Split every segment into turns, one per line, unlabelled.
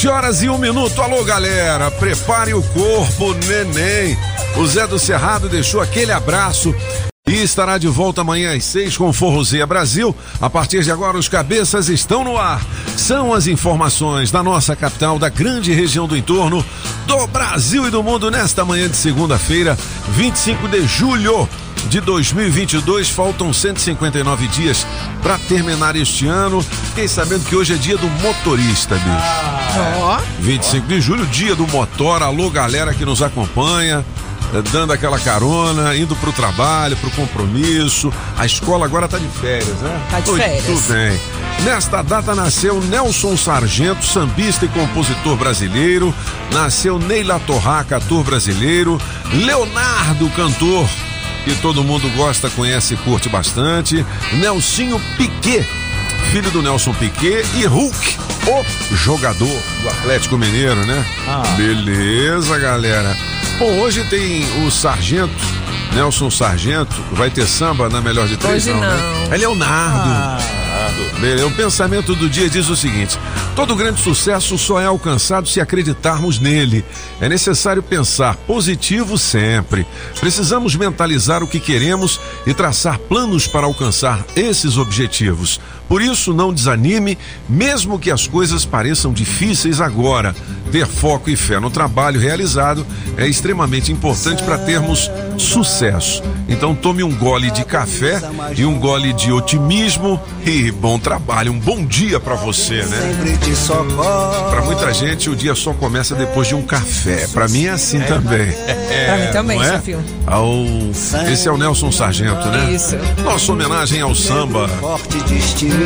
Sete horas e um minuto. Alô, galera. Prepare o corpo, neném. O Zé do Cerrado deixou aquele abraço e estará de volta amanhã às seis com Forrozeia Brasil. A partir de agora, os cabeças estão no ar. São as informações da nossa capital, da grande região do entorno, do Brasil e do mundo nesta manhã de segunda-feira, 25 de julho de 2022. Faltam 159 dias para terminar este ano. Fiquei sabendo que hoje é dia do motorista, bicho.
Ó.
25 de julho, dia do motor. Alô, galera que nos acompanha. eh, Dando aquela carona, indo pro trabalho, pro compromisso. A escola agora tá de férias, né?
Tá de férias.
bem. Nesta data nasceu Nelson Sargento, sambista e compositor brasileiro. Nasceu Neila Torraca, ator brasileiro. Leonardo, cantor que todo mundo gosta, conhece e curte bastante. Nelsinho Piquet, filho do Nelson Piquet e Hulk, o jogador do Atlético Mineiro, né? Beleza, galera. Bom, hoje tem o Sargento, Nelson Sargento, vai ter samba na melhor de três,
Hoje
né?
não.
É Leonardo. Beleza. O pensamento do dia diz o seguinte: todo grande sucesso só é alcançado se acreditarmos nele. É necessário pensar positivo sempre. Precisamos mentalizar o que queremos e traçar planos para alcançar esses objetivos. Por isso, não desanime, mesmo que as coisas pareçam difíceis agora. Ter foco e fé no trabalho realizado é extremamente importante para termos sucesso. Então, tome um gole de café e um gole de otimismo e bom trabalho. Um bom dia para você, né?
sempre te socorre.
Para muita gente, o dia só começa depois de um café. Para mim é assim também.
Pra mim também,
é?
Sofio.
Ao... Esse é o Nelson Sargento, né?
Isso.
Nossa homenagem ao samba.
Forte destino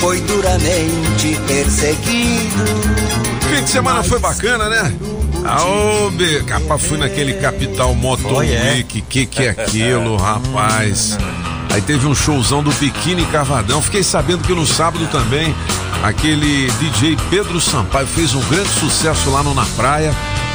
foi duramente perseguido.
Fim de semana foi bacana, né? Aobe, capaz fui naquele Capital Motor Week, que que é aquilo, rapaz? Aí teve um showzão do Biquíni Cavadão. Fiquei sabendo que no sábado também aquele DJ Pedro Sampaio fez um grande sucesso lá no Na Praia.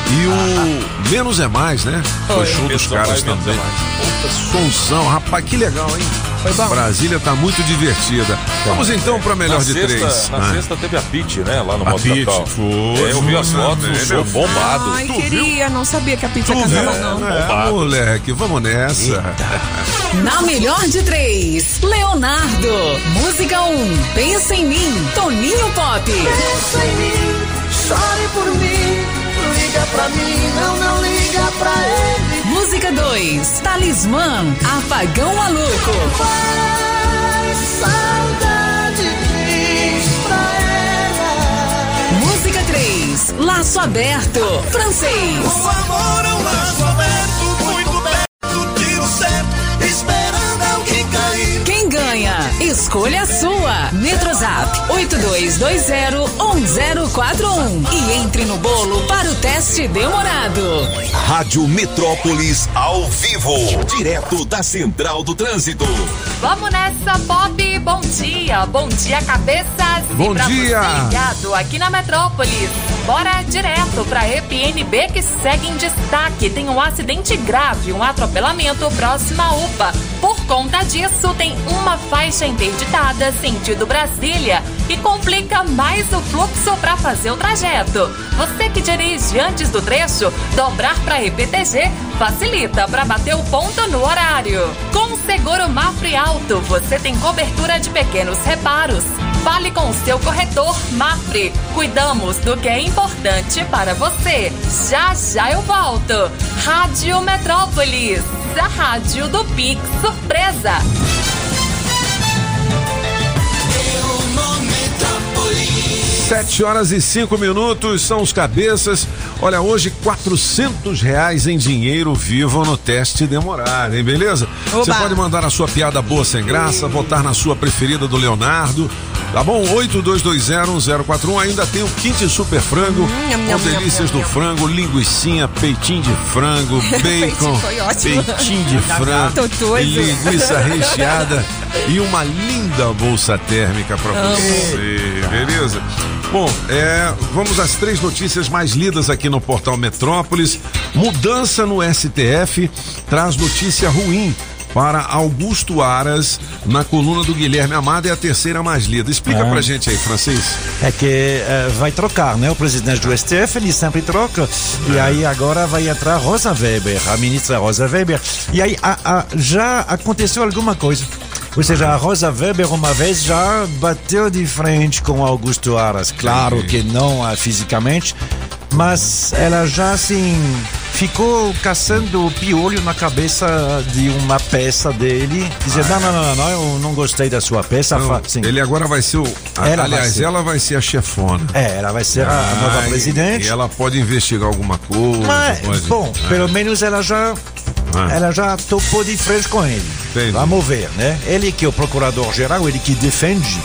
E o Menos é Mais, né? Foi show dos caras também. Puta, sonzão, rapaz, que legal, hein?
Foi bom.
Brasília tá muito divertida. Vamos então pra melhor
na
de
sexta,
três.
Na
Ah.
sexta teve a Pit, né? Lá no
A
Moto Capital.
foi,
É, eu vi as
foi,
fotos,
né,
show
meu?
bombado.
Ai,
Tu
queria, não sabia que a
Tu
acabava,
viu?
não.
É, moleque, vamos nessa.
Na melhor de três, Leonardo. Música 1, um, Pensa em mim, Toninho Pop.
Pensa em mim, chore por mim, liga pra mim, não, não liga pra ele.
Música 2, Talismã, Apagão Maluco.
Faz saudade diz pra ela.
Música 3, Laço Aberto, Francês.
O amor é um laço aberto, muito perto, tiro certo, esperando alguém cair.
Quem ganha? Escolha a sua. Metrozap 82201041 e entre no bolo para o teste demorado.
Rádio Metrópolis ao vivo, direto da Central do Trânsito.
Vamos nessa, Pop! Bom dia! Bom dia, cabeças!
Bom
e pra
dia.
Você ligado aqui na Metrópolis. Bora direto pra EPNB que segue em destaque. Tem um acidente grave, um atropelamento próximo à UPA. Por conta disso, tem uma faixa interditada sentido Brasília e complica mais o fluxo para fazer o trajeto. Você que dirige antes do trecho, dobrar para EPTG facilita para bater o ponto no horário. Com o seguro Mafre Alto, você tem cobertura de pequenos reparos. Fale com o seu corretor Mafre. Cuidamos do que é importante para você. Já já eu volto. Rádio Metrópolis, a rádio do Pix Surpresa.
Sete horas e cinco minutos são os cabeças. Olha, hoje quatrocentos reais em dinheiro vivo no teste demorado, hein? Beleza? Você pode mandar a sua piada boa sem graça, votar na sua preferida do Leonardo. Tá bom? 82201041. Ainda tem o kit super frango,
Hum,
com delícias do frango, linguicinha, peitinho de frango, bacon,
Peitinho
de frango, linguiça recheada e uma linda bolsa térmica pra você, beleza? Bom, é, vamos às três notícias mais lidas aqui no portal Metrópolis. Mudança no STF traz notícia ruim para Augusto Aras na coluna do Guilherme Amado é a terceira mais lida. Explica
Ah.
pra gente aí, Francis.
É que eh, vai trocar, né? O presidente do STF, ele sempre troca. E aí agora vai entrar Rosa Weber, a ministra Rosa Weber. E aí a- a- já aconteceu alguma coisa. Ou seja, a Rosa Weber uma vez já bateu de frente com Augusto Aras. Claro que não ah, fisicamente, mas ela já assim ficou caçando o piolho na cabeça de uma peça dele, dizendo: não, não, não, não, não, eu não gostei da sua peça.
Não,
Fa- sim.
ele agora vai ser o. a-
Ela vai
aliás,
ser.
ela vai ser a chefona.
É, ela vai ser a, a nova
Ah, e-
presidente.
E ela pode investigar alguma coisa.
Mas,
pode-
bom,
Ah.
pelo menos ela já.
Ah.
Ela já topou de frente com ele.
Entendi.
Vamos ver, né? Ele que é o procurador-geral, ele que defende.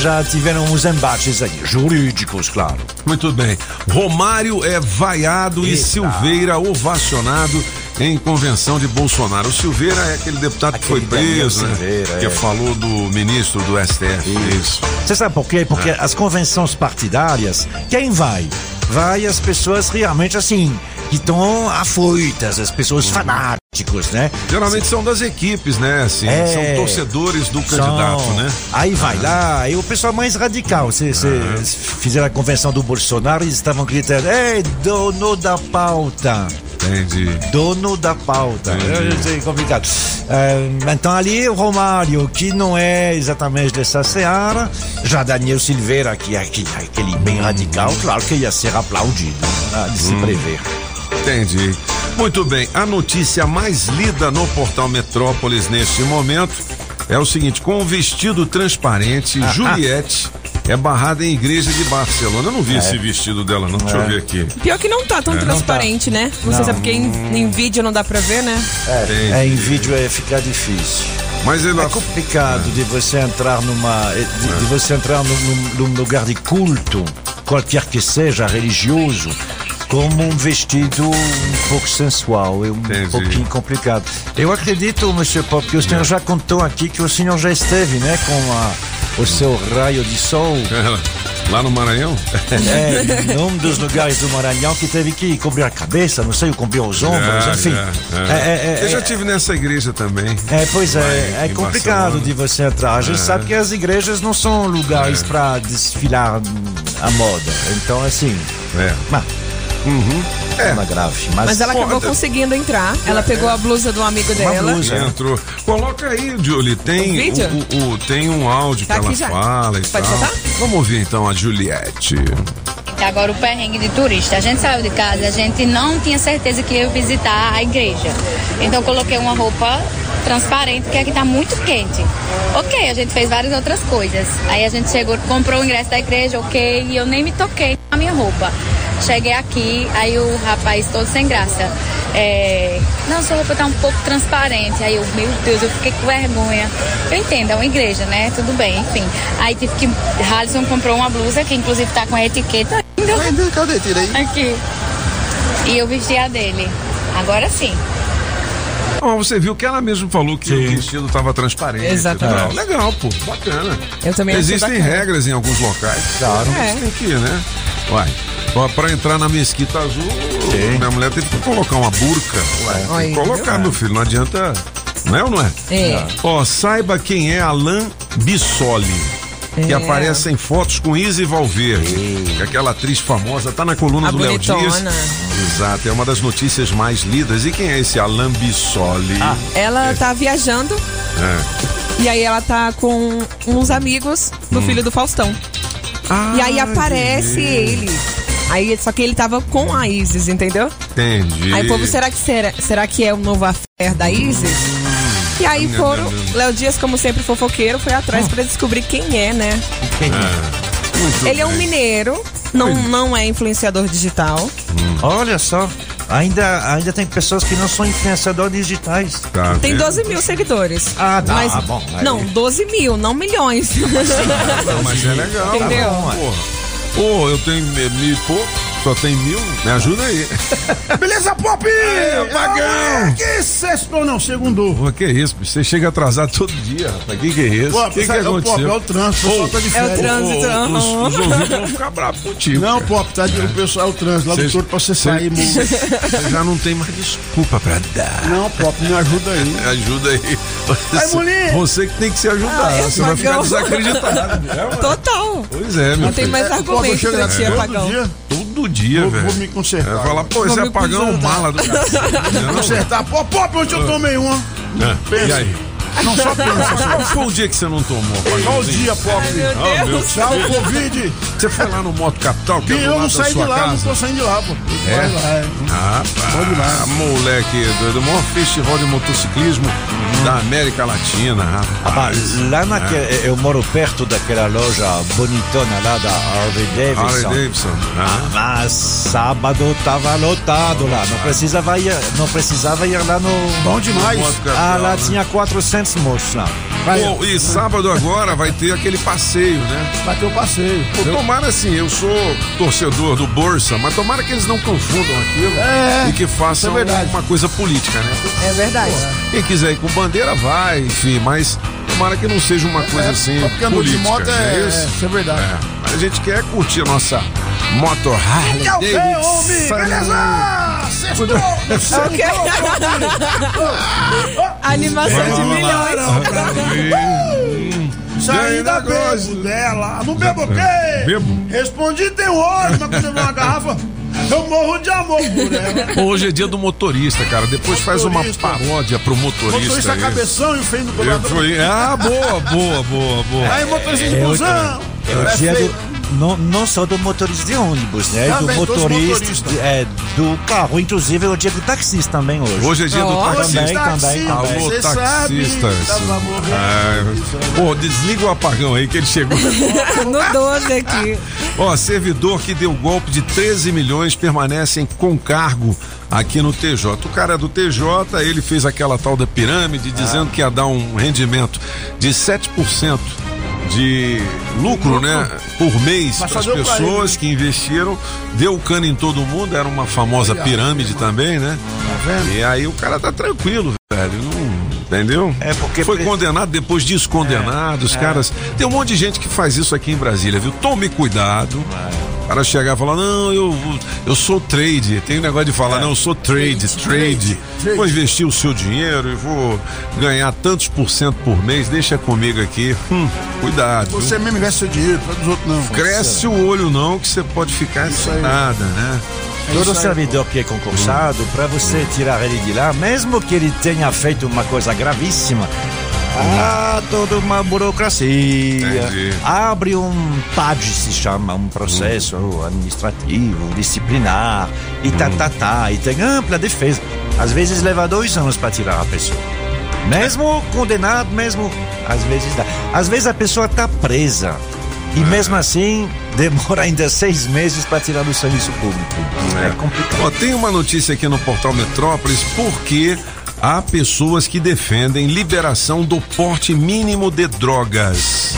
Já tiveram uns embates aí, jurídicos, claro.
Muito bem. Romário é vaiado e
Eita.
Silveira ovacionado em convenção de Bolsonaro. O Silveira é aquele deputado que foi
Aquele
preso, né?
Silveira,
Que
é.
falou do ministro do STF. Isso.
Você sabe por quê? Porque
É.
as convenções partidárias, quem vai? Vai as pessoas realmente assim, que estão afoitas, as pessoas fanáticos, né?
Geralmente são das equipes, né? Assim,
É.
São torcedores do
São-
candidato, né?
Aí vai lá, aí o pessoal mais radical. Você fizeram a convenção do Bolsonaro e eles estavam gritando: Ei, dono da pauta!
Entendi.
Dono da pauta.
Entendi.
É complicado. Então ali o Romário, que não é exatamente dessa seara, já Daniel Silveira, que é aquele, aquele bem radical, claro que ia ser aplaudido, né, de
Hum.
se prever.
Entendi. Muito bem. A notícia mais lida no portal Metrópolis neste momento é o seguinte: com o vestido transparente,
Ah,
Juliette é barrada em igreja de Barcelona. Eu não
É.
vi esse vestido dela, não. Deixa eu ver aqui.
Pior que não tá tão transparente, né? Não, sei se é porque em, em vídeo não dá pra ver, né?
É, é, em vídeo é ficar difícil.
Mas ele
É complicado de você entrar numa. de, de você entrar num, num- num lugar de culto, qualquer que seja, religioso, como um vestido um pouco sensual, é um
Entendi.
pouquinho complicado. Eu acredito, Monsieur Pop, que o senhor já contou aqui que o senhor já esteve, né, com a, o seu raio de sol.
Lá no Maranhão?
É, num dos lugares do Maranhão que teve que cobrir a cabeça, não sei, cobrir os ombros,
Já,
enfim. É, é, é,
Eu já
é-
tive nessa igreja também.
é, pois é,
em-
é complicado
Barcelona.
de você entrar. A gente
É.
sabe que as igrejas não são lugares
É.
pra desfilar a moda. Então, assim,
É.
mas,
É.
é uma grave. Mas,
Mas ela acabou
Foda.
conseguindo entrar. Ela pegou a blusa do amigo dela.
blusa.
Já entrou. Coloca aí, Julie. Tem,
O vídeo?
o, o- tem um áudio
Tá
que ela
já.
fala e
Pode
tal. Vamos ouvir então a Juliette.
Agora o perrengue de turista. A gente saiu de casa, a gente não tinha certeza que ia visitar a igreja. Então eu coloquei uma roupa transparente, que aqui tá muito quente. Ok, a gente fez várias outras coisas. Aí a gente chegou, comprou o ingresso da igreja, ok, e eu nem me toquei na minha roupa. Cheguei aqui, aí o rapaz todo sem graça. É, não, sua roupa tá um pouco transparente. Aí eu, meu Deus, eu fiquei com vergonha. Eu entendo, é uma igreja, né? Tudo bem, enfim. Aí tive que. Halisson comprou uma blusa que inclusive tá com a etiqueta ainda.
Cadê? Tira aí.
Aqui. E eu vesti a dele. Agora sim.
Ó, você viu que ela mesmo falou que o vestido estava transparente.
Exatamente.
tal. Legal, pô. Bacana.
Eu também
Existem regras em alguns locais.
Claro.
É.
Tem que ir, né? Uai. Ó, pra entrar na mesquita azul, minha mulher teve que colocar uma burca. Ué, que colocar, meu filho. Não adianta. Não é ou não é?
É.
Ó, saiba quem é Alain Bissoli. Que
É.
aparece em fotos com Izzy Valverde. É aquela atriz famosa, tá na coluna
A
do Léo Dias. Exato, é uma das notícias mais lidas. E quem é esse Alain Bissoli?
Ela tá viajando
É.
E aí ela tá com uns amigos do filho do Faustão. E aí aparece ele. Aí, só que ele tava com a Isis, entendeu?
Entendi.
Aí o povo, será que, será, será que é o novo affair da Isis? E aí foram. Léo Dias, como sempre fofoqueiro, foi atrás pra descobrir quem é, né?
É. Muito
Ele é um mineiro, não, não é influenciador digital.
Olha só, ainda, ainda tem pessoas que não são influenciadores digitais.
Tá
Tem
vendo?
12 mil seguidores.
Ah, tá,
Mas,
ah, bom, aí-
Não, 12 mil, não milhões.
Não, mas é legal.
Entendeu?
Porra. Pô, eu tenho mil e pouco, só tem mil. Me ajuda aí.
Beleza, Pop?
Aí, apagão.
Que sextou não, segundou.
Pô, que isso? Você chega atrasado todo dia, rapaz. Que que é isso?
Pô,
que que
é o Pop,
aconteceu?
é o trânsito, o pessoal tá de
É o
férias.
trânsito. Aham.
Os, os ouvintes vão ficar bravos contigo.
Não,
cara.
Pop, tá de, o pessoal é o trânsito lá do
Cês-
turno pra você sair,
Você já não tem mais desculpa pra dar.
Não, Pop, me ajuda aí.
Me ajuda aí. Você,
mulher.
você que tem que se ajudar.
Ah, é
você vai ficar desacreditado. É, ué.
Total.
Pois é, meu
Não tem mais
É, Pop, eu
argumento
chego
ti,
todo dia,
Todo dia,
Vou-
velho.
vou me consertar.
É, falar, pô, esse apagão
consertar.
mala do cara.
consertar. Pop, Pop, ontem eu tomei uma.
É,
Pensa.
E aí?
Não só pensa.
Qual foi o dia que você não tomou?
Qual o dia, Pop?
Oh, meu
Tchau,
Deus.
Covid.
Você foi lá no Moto Capital, que é
E
do
eu não saí de lá, não
casa?
tô saindo de lá, pô.
É?
É.
Ah, pá, moleque doido, o maior festival de motociclismo da América Latina,
Ah,
rapaz.
lá naquele, eu moro perto daquela loja bonitona lá da Harley Davidson.
Harley Davidson. Ah.
Mas sábado tava lotado lá, não precisava ir, não precisava ir lá no...
Bom demais.
Moto Capital,
Ah, lá
né?
tinha 400 moços lá.
Pô, e sábado agora vai ter aquele passeio, né?
Vai ter o passeio.
Pô, tomara assim, eu sou torcedor do Bolsa, mas tomara que eles não confundam aquilo
É,
e que façam
é
uma coisa política, né?
É verdade.
Quem quiser ir com bandeira, vai, enfim, mas tomara que não seja uma coisa
É,
assim
porque andou de
política.
moto é-
não
é-
isso?
isso é verdade.
É, mas a gente quer curtir a nossa moto Harley
é
Davidson.
homem? Beleza? Sextou. Sextou.
Animação de milhões.
Saí da
negócio.
bebo dela. Não bebo o quê?
Bebo.
Respondi tem horas, mas quando eu uma garrafa, eu morro de amor por ela.
Hoje é dia do motorista, cara. Depois faz uma
Motorista.
paródia pro motorista.
Motorista
aí.
cabeção e o feio do
fui... Ah, boa, boa, boa, boa.
Aí, motorista de
É,
busão.
É o dia do, não, não só do motorista de ônibus, né?
Também,
do motorista, é, do carro, inclusive é o dia do taxista também hoje.
Hoje é dia do taxista.
também, também, também.
Alô,
tava morrendo.
É. Pô, desliga o apagão aí que ele chegou.
No 12 aqui.
Ó, servidor que deu golpe de 13 milhões permanecem com cargo aqui no TJ. O cara é do TJ, ele fez aquela tal da pirâmide dizendo que ia dar um rendimento de 7% de lucro, né, por mês para as pessoas
ele.
que investiram, deu cano em todo mundo, era uma famosa pirâmide também, né? E aí o cara tá tranquilo, velho, não, entendeu?
É, porque-
foi condenado, depois disso condenado, os caras, tem um monte de gente que faz isso aqui em Brasília, viu? Tome cuidado. O cara chegar e falar, não, eu, eu sou trade. Tem um negócio de falar, não, eu sou trade, trade.
trade.
Vou investir o seu dinheiro e vou ganhar tantos por cento por mês, deixa comigo aqui. Hum, cuidado. viu?
Você mesmo investe seu dinheiro, para dos outros não.
Cresce o olho não, que você pode ficar sem nada, né?
Todo servidor que é concursado, para você tirar ele de lá, mesmo que ele tenha feito uma coisa gravíssima, há toda uma burocracia.
Entendi.
Abre um PAD, se chama, um processo administrativo, disciplinar, e tá, tá, tá. E tem ampla defesa. Às vezes leva dois anos para tirar a pessoa. Mesmo condenado, mesmo. Às vezes dá. Às vezes a pessoa tá presa. E mesmo assim, demora ainda seis meses para tirar do serviço público. É, complicado.
Ó, tem uma notícia aqui no portal Metrópolis, porque há pessoas que defendem liberação do porte mínimo de drogas.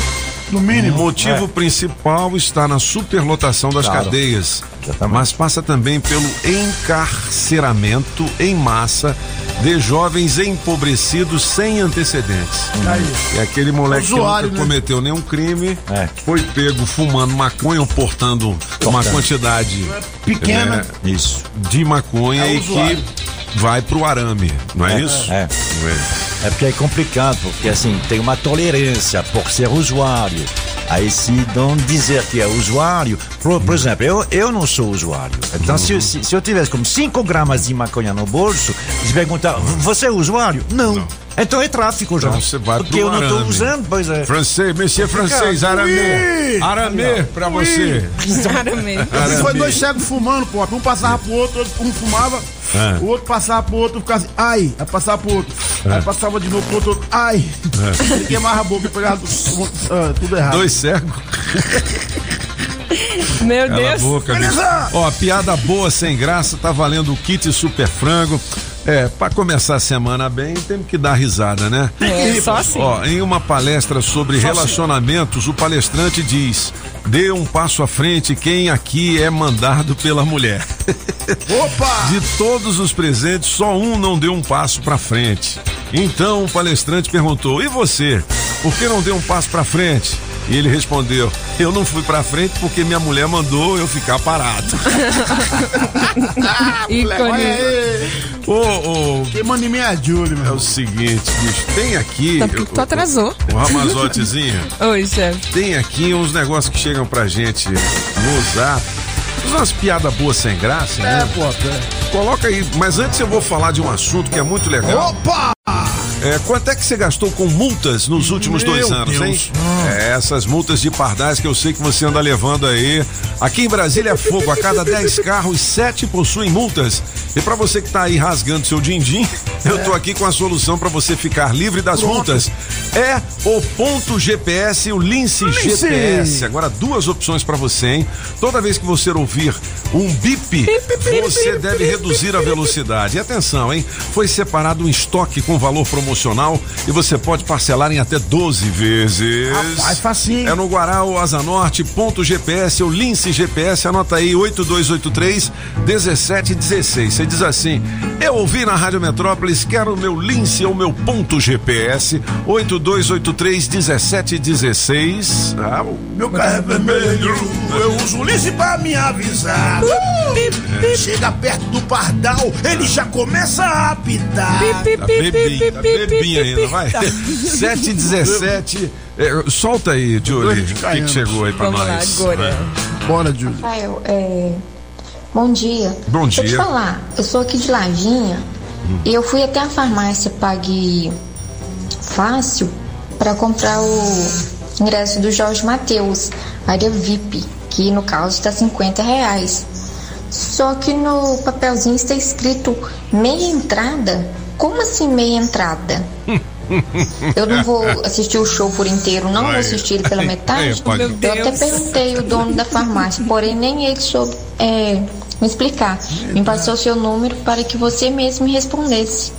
No
O
mínimo.
motivo principal está na superlotação das
Claro.
cadeias,
Exatamente.
mas passa também pelo encarceramento em massa de jovens empobrecidos sem antecedentes.
Aí.
É aquele moleque
Usuário,
que
né?
nunca cometeu nenhum crime,
É.
foi pego fumando maconha ou portando uma quantidade
Pequena.
é,
Isso.
de maconha
É
e que vai pro arame, não é, isso?
É. É porque é complicado, porque assim, tem uma tolerância por ser usuário. Aí se não dizer que é usuário, por, por exemplo, eu, eu não sou usuário. Então se, eu- se, se eu tivesse como 5 gramas de maconha no bolso, eles perguntar, você é usuário? Não. Então é tráfico já.
Então você vai
Porque eu não estou usando, pois é.
Francês, monsieur francês, aramê. Aramê pra você.
Assim foi dois cegos fumando, pô. Um passava pro outro, outro- um fumava,
É.
o outro passava pro outro, ficava assim, ai, aí passava pro outro.
É.
Aí passava de novo pro outro, ai. Ele queimava a boca e pegava tudo, ah, tudo errado.
Dois cegos.
Meu
Cala a
Deus.
boca. Ó, piada boa, sem graça, tá valendo o kit super frango. É, pra começar a semana bem, temos que dar risada, né?
É, só assim.
Ó, em uma palestra sobre relacionamentos, o palestrante diz: dê um passo à frente quem aqui é mandado pela mulher.
Opa!
De todos os presentes, só um não deu um passo pra frente. Então o palestrante perguntou: e você? Por que não deu um passo pra frente? E ele respondeu: Eu não fui pra frente porque minha mulher mandou eu ficar parado.
Ícone.
Olha aí.
Ô, ô,
Quem manda em mim é a Julie,
é
meu.
o seguinte, bicho, tem aqui.
Tá porque tu atrasou.
O Ramazotezinho,
Oi, chefe.
tem aqui uns negócios que chegam pra gente no zap. Umas piadas boas sem graça, né?
É, pô, é.
Coloca aí, mas antes eu vou falar de um assunto que é muito legal.
Opa!
É, quanto é que você gastou com multas nos últimos
Meu
dois anos, hein?
Deus.
É, essas multas de pardais que eu sei que você anda levando aí. Aqui em Brasília é fogo. A cada 10 carros, 7 possuem multas. E pra você que tá aí rasgando seu din-din, eu tô aqui com a solução pra você ficar livre das multas. É o ponto GPS o Lince GPS. Agora duas opções pra você, hein? Toda vez que você ouvir um bip, você deve reduzir a velocidade. E atenção, hein? Foi separado um estoque com valor promocional e você pode parcelar em até 12 vezes.
Rapaz, facinho.
É no Guará, o Asa Norte, ponto GPS, o Lince GPS, anota aí 8283 1716. Você diz assim: Eu ouvi na Rádio Metrópolis, quero o meu Lince ou meu ponto GPS, 8283 1716. Ah, o
Meu carro é vermelho, eu uso lice pra me avisar. Chega perto do pardal, ele já começa a apitar.
Tá bebinho, tá bebinho ainda, vai. 717. É, solta aí, Julie. O que, que chegou aí pra
Vamos lá,
nós?
agora.
Bora, Julie.
Rafael, é... bom dia.
Bom
Deixa eu te
dia.
falar, eu sou aqui de Lajinha e eu fui até a farmácia Pague Fácil para comprar o ingresso do Jorge Matheus, área VIP, que no caso está 50 reais. Só que no papelzinho está escrito meia entrada. Como assim meia entrada? Eu não vou assistir o show por inteiro, não vou assistir ele pela
ai,
metade. Eu até perguntei o dono da farmácia, porém nem ele soube é, me explicar. Me passou seu número para que você mesmo me respondesse.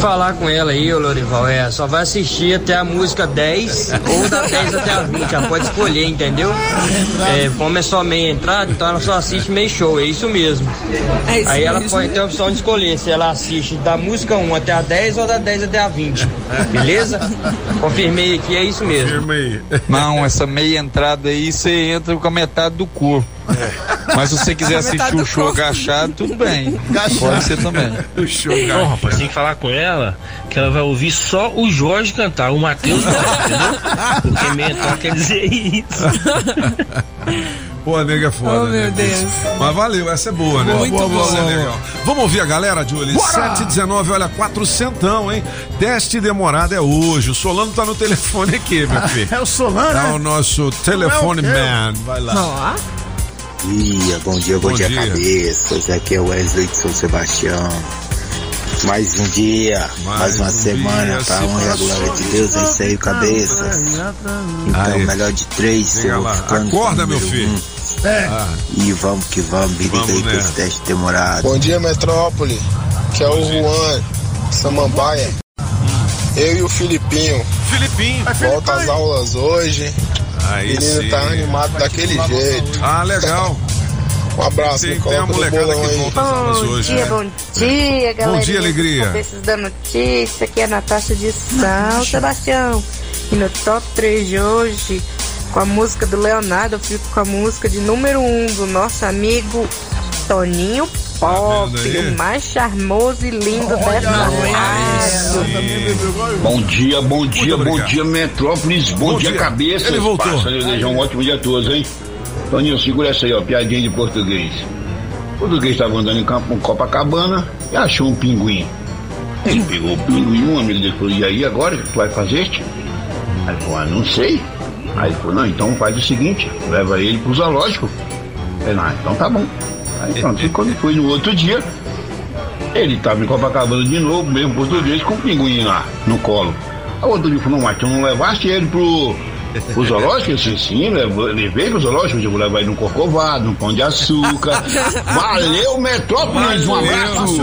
Falar com ela aí, ô Lorival. É, só vai assistir até a música 10 ou da 10 até a 20. Já pode escolher, entendeu? É, como é só meia entrada, então ela só assiste meio show, é isso mesmo.
É isso
Aí ela
mesmo.
pode ter a opção de escolher se ela assiste da música 1 até a 10 ou da 10 até a 20. Beleza? Confirmei aqui, é isso mesmo.
Aí.
Não, essa meia entrada aí você entra com a metade do corpo. Mas se você quiser assistir o show
corpo.
agachado, tudo bem. Pode ser também.
O show,
Não, rapaz, tem que falar com ela que ela vai ouvir só o Jorge cantar, o Matheus não, entendeu? Porque mentor quer dizer isso.
Pô, nega é foda.
Oh, meu
né?
Deus.
Mas valeu, essa é boa, né?
Muito
boa,
boa.
Essa é legal. Vamos ouvir a galera, Julie? 719, olha, 400, hein? Teste demorado é hoje. O Solano tá no telefone aqui, meu filho.
É o Solano,
É o
né?
nosso telefone
Não é o
man. Vai lá.
Ó,
dia, bom dia, bom,
Bom
dia,
dia.
cabeças. Aqui é o Wesley de São Sebastião. Mais um dia, mais,
Mais
uma
um
semana
dia,
pra
se
honra e a glória de Deus. É isso aí, cabeças. Então,
Aí.
melhor de três, eu
Acorda, meu filho.
um.
É.
E vamos que vamos, me liga aí pra
nessa.
esse teste demorado.
Bom dia, Metrópole. Que é o Juan Samambaia. Eu e o Filipinho.
Filipinho.
Volta às aulas hoje.
Aí
O menino
sim.
tá animado daquele jeito.
Ah, legal.
Um abraço,
Tem, tem a molecada que volta às aulas hoje. né?
bom dia, galera.
dia, alegria.
Cabeças da notícia, aqui é a Natasha de São Sebastião. E no top 3 de hoje, com a música do Leonardo, eu fico com a música de número 1 um do nosso amigo Toninho Pop,
Tá
o mais charmoso e lindo dessa rádio.
Bom dia, bom dia, bom dia, Metrópolis, bom,
Bom
dia,
dia.
cabeça.
Ele voltou.
Passa, desejar um ótimo dia a todos, hein? Toninho, segura essa aí, ó, piadinha de português. O português estava andando em campo com Copacabana e achou um pinguim. Ele pegou o pinguim, um amigo dele falou, e aí agora, o que tu vai fazer? tio?" Aí ele falou, ah, não sei. Aí ele falou, não, então faz o seguinte, leva ele pro zoológico. Ele, ah, então tá bom. Aí pronto, e quando foi no outro dia, ele tava em Copacabana de novo, mesmo português, com o pinguim lá no colo. Aí o outro dia falou, mas tu não levaste ele pro, pro zoológico? Eu disse, sim, levei, pro zoológico, eu vou levar ele no corcovado, no pão de açúcar. Valeu, Metrópolis, um abraço!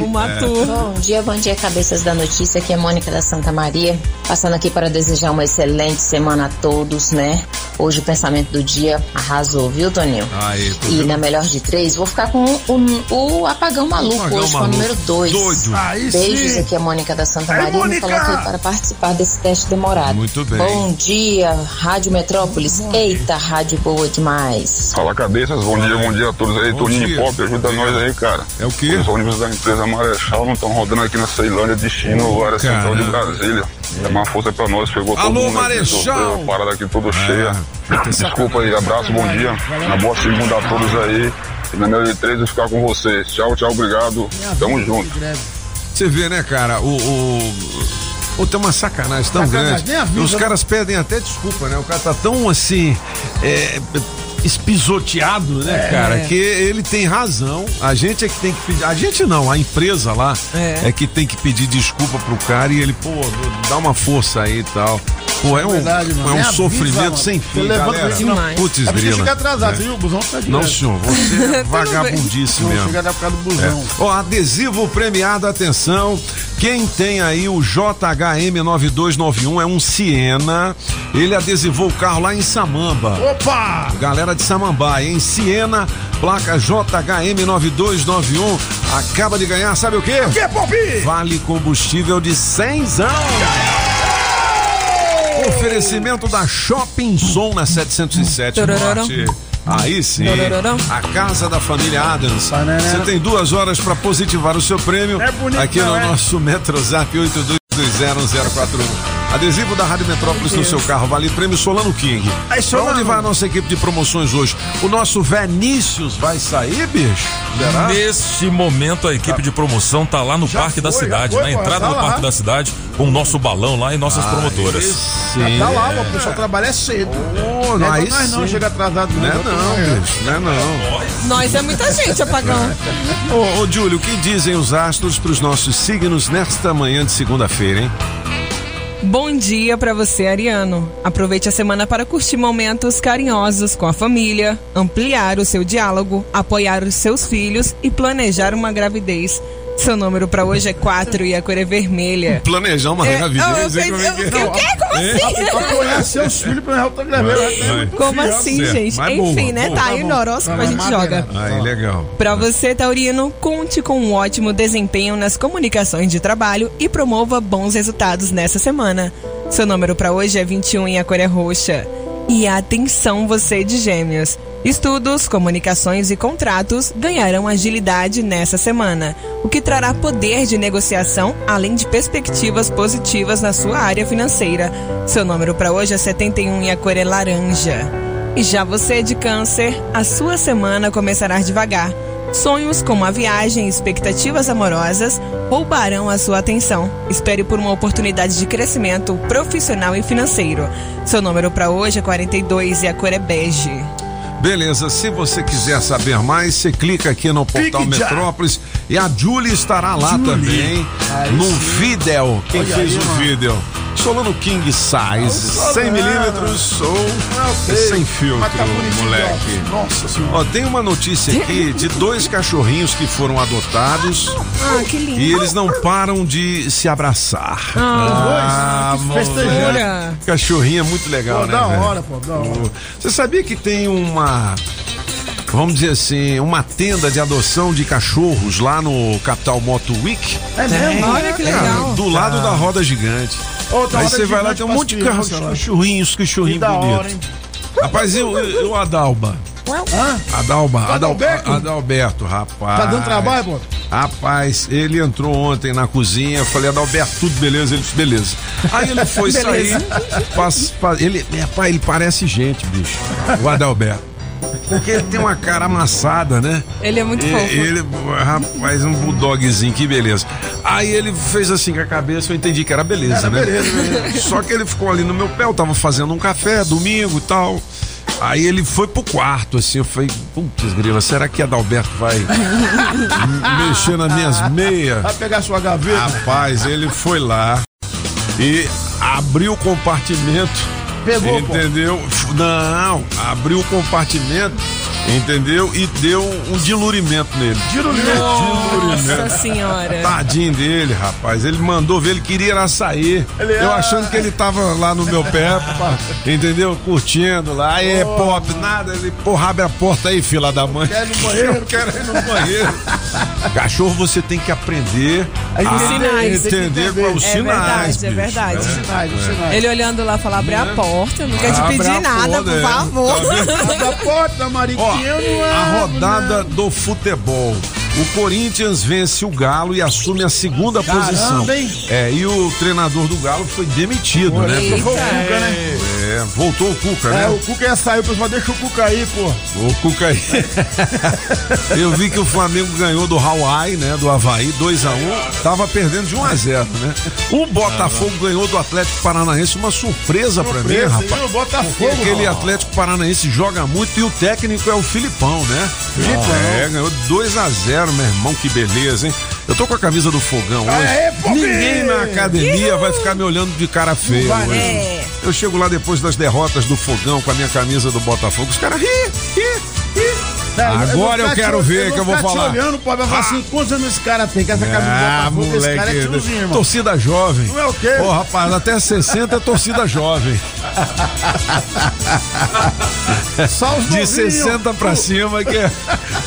O Matu.
Bom dia, bom dia, cabeças da notícia. Aqui é Mônica da Santa Maria. Passando aqui para desejar uma excelente semana a todos, né? Hoje o pensamento do dia arrasou, viu, Toninho?
Aí, tô
E
vendo.
na melhor de três, vou ficar com o, o apagão maluco
Apagão
hoje, com o número dois.
Doido.
Aí
Beijos,
sim.
aqui é a Mônica da Santa
Aí,
Maria. Me
Mônica!
coloquei para participar desse teste demorado.
Muito bem.
Bom dia, Rádio Metrópolis. Eita, rádio boa demais.
Fala cabeças, bom dia, bom dia a todos aí.
Bom
Toninho
dia.
Pop, ajuda nós aí, cara.
É o quê?
Os ônibus da empresa Marechal não estão rodando aqui na Ceilândia, destino área central de. Brasília. Dá uma força pra nós, pegou
Alô,
todo mundo aqui,
Marechal!
sofreu, a parada aqui toda cheia.
Ah,
Desculpa aí, abraço, bom dia. Uma boa segunda a todos aí. E na de três eu ficar com vocês. Tchau, tchau, obrigado. Tamo junto.
Você vê, né, cara, o. o... Pô, tem uma sacanagem tão
Sacanagem,
grande.
nem avisa,
Os caras pedem até desculpa, né? O cara tá tão assim. É, espisoteado, né,
É.
cara? Que ele tem razão. A gente é que tem que pedir. A gente não, a empresa lá
É.
é, que tem que pedir desculpa pro cara e ele, pô, dá uma força aí e tal. Pô, é um,
Verdade, mano.
é um
avisa,
sofrimento
mano.
sem
Você
fim,
levanta não.
Demais.
Putz,
É
grila.
chega atrasado,
É.
viu? O busão tá
Não,
direto.
senhor, você é vagabundice
Não,
mesmo.
chega por causa do busão.
É. Ó, adesivo premiado, atenção. Quem tem aí o JHM9291 é um Siena. Ele adesivou o carro lá em Samamba.
Opa!
Galera de Samambaia, em Siena, placa JHM9291. Acaba de ganhar, sabe o quê?
O que, Pop?
Vale combustível de 100 Oferecimento da Shopping Som na 707
Torororó.
Norte. Aí sim, a casa da família Adams. Você tem duas horas para positivar o seu prêmio
É bonito,
aqui no
é?
nosso Metrozap 82201041. Adesivo da Rádio Metrópolis no seu carro, vale prêmio Solano King.
Aí,
Pra
Solano.
onde vai a nossa equipe de promoções hoje? O nosso Vinícius vai sair, bicho? Será?
Neste momento, a equipe de promoção tá lá no
Já
Parque da
foi, já
Cidade,
foi,
na
pô,
entrada
tá
do
lá.
Parque da Cidade, com o nosso balão lá e nossas promotoras.
Sim.
Tá lá, o pessoal trabalha cedo.
Ô,
não é nós não,
sim.
chega atrasado.
Não é não, bicho, não é não.
Nós é muita gente, apagão.
Ô, ô Júlio, o que dizem os astros para os nossos signos nesta manhã de segunda-feira, hein?
Bom dia pra você, Ariano. Aproveite a semana para curtir momentos carinhosos com a família, ampliar o seu diálogo, apoiar os seus filhos e planejar uma gravidez. Seu número pra hoje é 4 e a cor é vermelha.
Planejar uma
É,
gravidez,
eu-
é é?
o quê? Como
Hein?
assim?
Apoiar seus filhos pra outra gravidez.
Como assim,
Certo,
gente?
mas
Enfim,
boa,
né?
boa,
Tá
tá
aí
bom.
no horóscopo, a gente
Tá
joga.
Aí, legal.
Pra você, Taurino, conte com um ótimo desempenho nas comunicações de trabalho e promova bons resultados nessa semana. Seu número pra hoje é 21 e a cor é roxa. E atenção, você de Gêmeos. Estudos, comunicações e contratos ganharão agilidade nessa semana, o que trará poder de negociação, além de perspectivas positivas na sua área financeira. Seu número para hoje é 71 e a cor é laranja. E já você de câncer, a sua semana começará devagar. Sonhos como a viagem e expectativas amorosas roubarão a sua atenção. Espere por uma oportunidade de crescimento profissional e financeiro. Seu número para hoje é 42 e a cor é bege.
Beleza, se você quiser saber mais, você clica aqui no portal
Clique já.
Metrópolis e a Julie estará lá
Julie.
também,
Aí
no
sim.
vídeo. Quem
Olha
fez
aí,
o vídeo? Solano King Size, 100 milímetros ou sem filtro,
tá
moleque.
ó. Nossa senhora.
Ó, tem uma notícia aqui de dois cachorrinhos que foram adotados
Ah, que lindo.
e eles não param de se abraçar.
Ah,
Os dois, festejando.
Cachorrinho é muito legal,
Pô,
né?
da hora, pô, da hora.
Você sabia que tem uma. Vamos dizer assim, uma tenda de adoção de cachorros lá no Capital Moto Week?
É mesmo?
Olha que legal.
do lado da roda gigante.
Outra
Aí você vai lá, tem um monte de carro, cachorrinho
Que da
bonito.
hora?
Rapaz, e o, Adalba?
Hã?
Adalba, Adal-
Adalberto?
Adalberto, rapaz.
Tá dando trabalho, pô?
Rapaz, ele entrou ontem na cozinha, eu falei, Adalberto, tudo beleza? Ele disse, beleza. Aí ele foi sair, pas- ele, rapaz, ele parece gente, bicho, o Adalberto. Porque ele tem uma cara amassada, né?
Ele é muito
E-
fofo.
Ele, rapaz, um bulldogzinho, que beleza. Aí ele fez assim com a cabeça, eu entendi que era beleza,
Era
né?
beleza, beleza.
Só que ele ficou ali no meu pé, eu tava fazendo um café, domingo e tal. Aí ele foi pro quarto, assim, eu falei, putz, grila, será que Adalberto vai mexer nas minhas meias?
Vai pegar sua gaveta.
Rapaz, ele foi lá e abriu o compartimento.
Pegou, pô.
Entendeu? F- Não, abriu o compartimento, entendeu? E deu um dilurimento nele.
Dilurimento.
Nossa senhora.
Tadinho dele, rapaz. Ele mandou ver, ele queria era sair.
Ele
Eu
é-
achando que ele tava lá no meu pé, pá, entendeu? Curtindo lá. Aí é pop, nada. Ele, porra, abre a porta aí, fila da mãe.
Quer ir no banheiro?
Eu quero ir no banheiro. Cachorro, você tem que aprender a
os sinais,
entender qual os
É
sinais.
verdade, é
bicho.
verdade.
Sinais, os sinais.
Ele olhando lá falar, abre a porta, não quer te pedir nada,
porta,
por
é.
favor.
Tá?
Abre a porta,
Ó,
Mariquinha,
a rodada do futebol. O Corinthians vence o Galo e assume a segunda
Caramba,
posição.
hein?
É, e o treinador do Galo foi demitido, né?
o Cuca, né?
É, voltou o Cuca,
É,
né?
o Cuca ia sair, o pessoal deixa o Cuca aí, pô.
O Cuca aí. Eu vi que o Flamengo ganhou do Hawaii, né? Do Havaí, 2x1. Tava perdendo de 1 a 0 né? O Botafogo ganhou do Atlético Paranaense, uma surpresa, pra mim,
Surpresa,
rapaz.
O Botafogo,
Porque aquele. Atlético Paranaense joga muito e o técnico é o Filipão, né?
Filipão.
É, ganhou 2 a 0 meu irmão, que beleza, hein? Eu tô com a camisa do Fogão hoje.
Aê!
Ninguém na academia vai ficar me olhando de cara feia hoje.
É.
Eu chego lá depois das derrotas do Fogão com a minha camisa do Botafogo, os caras ri, ri, ri.
É,
Agora eu
ficar
quero
te-
ver que eu vou falar.
olhando, pô, vai falar assim, quantos anos esse cara tem? Que essa camisa do
Ah,
Botafogo, esse cara é
moleque.
tiozinho, irmão.
torcida jovem.
Não é o quê?
Ô, rapaz, até 60 é torcida jovem.
Só os
De
novinhos.
60 pra cima que é-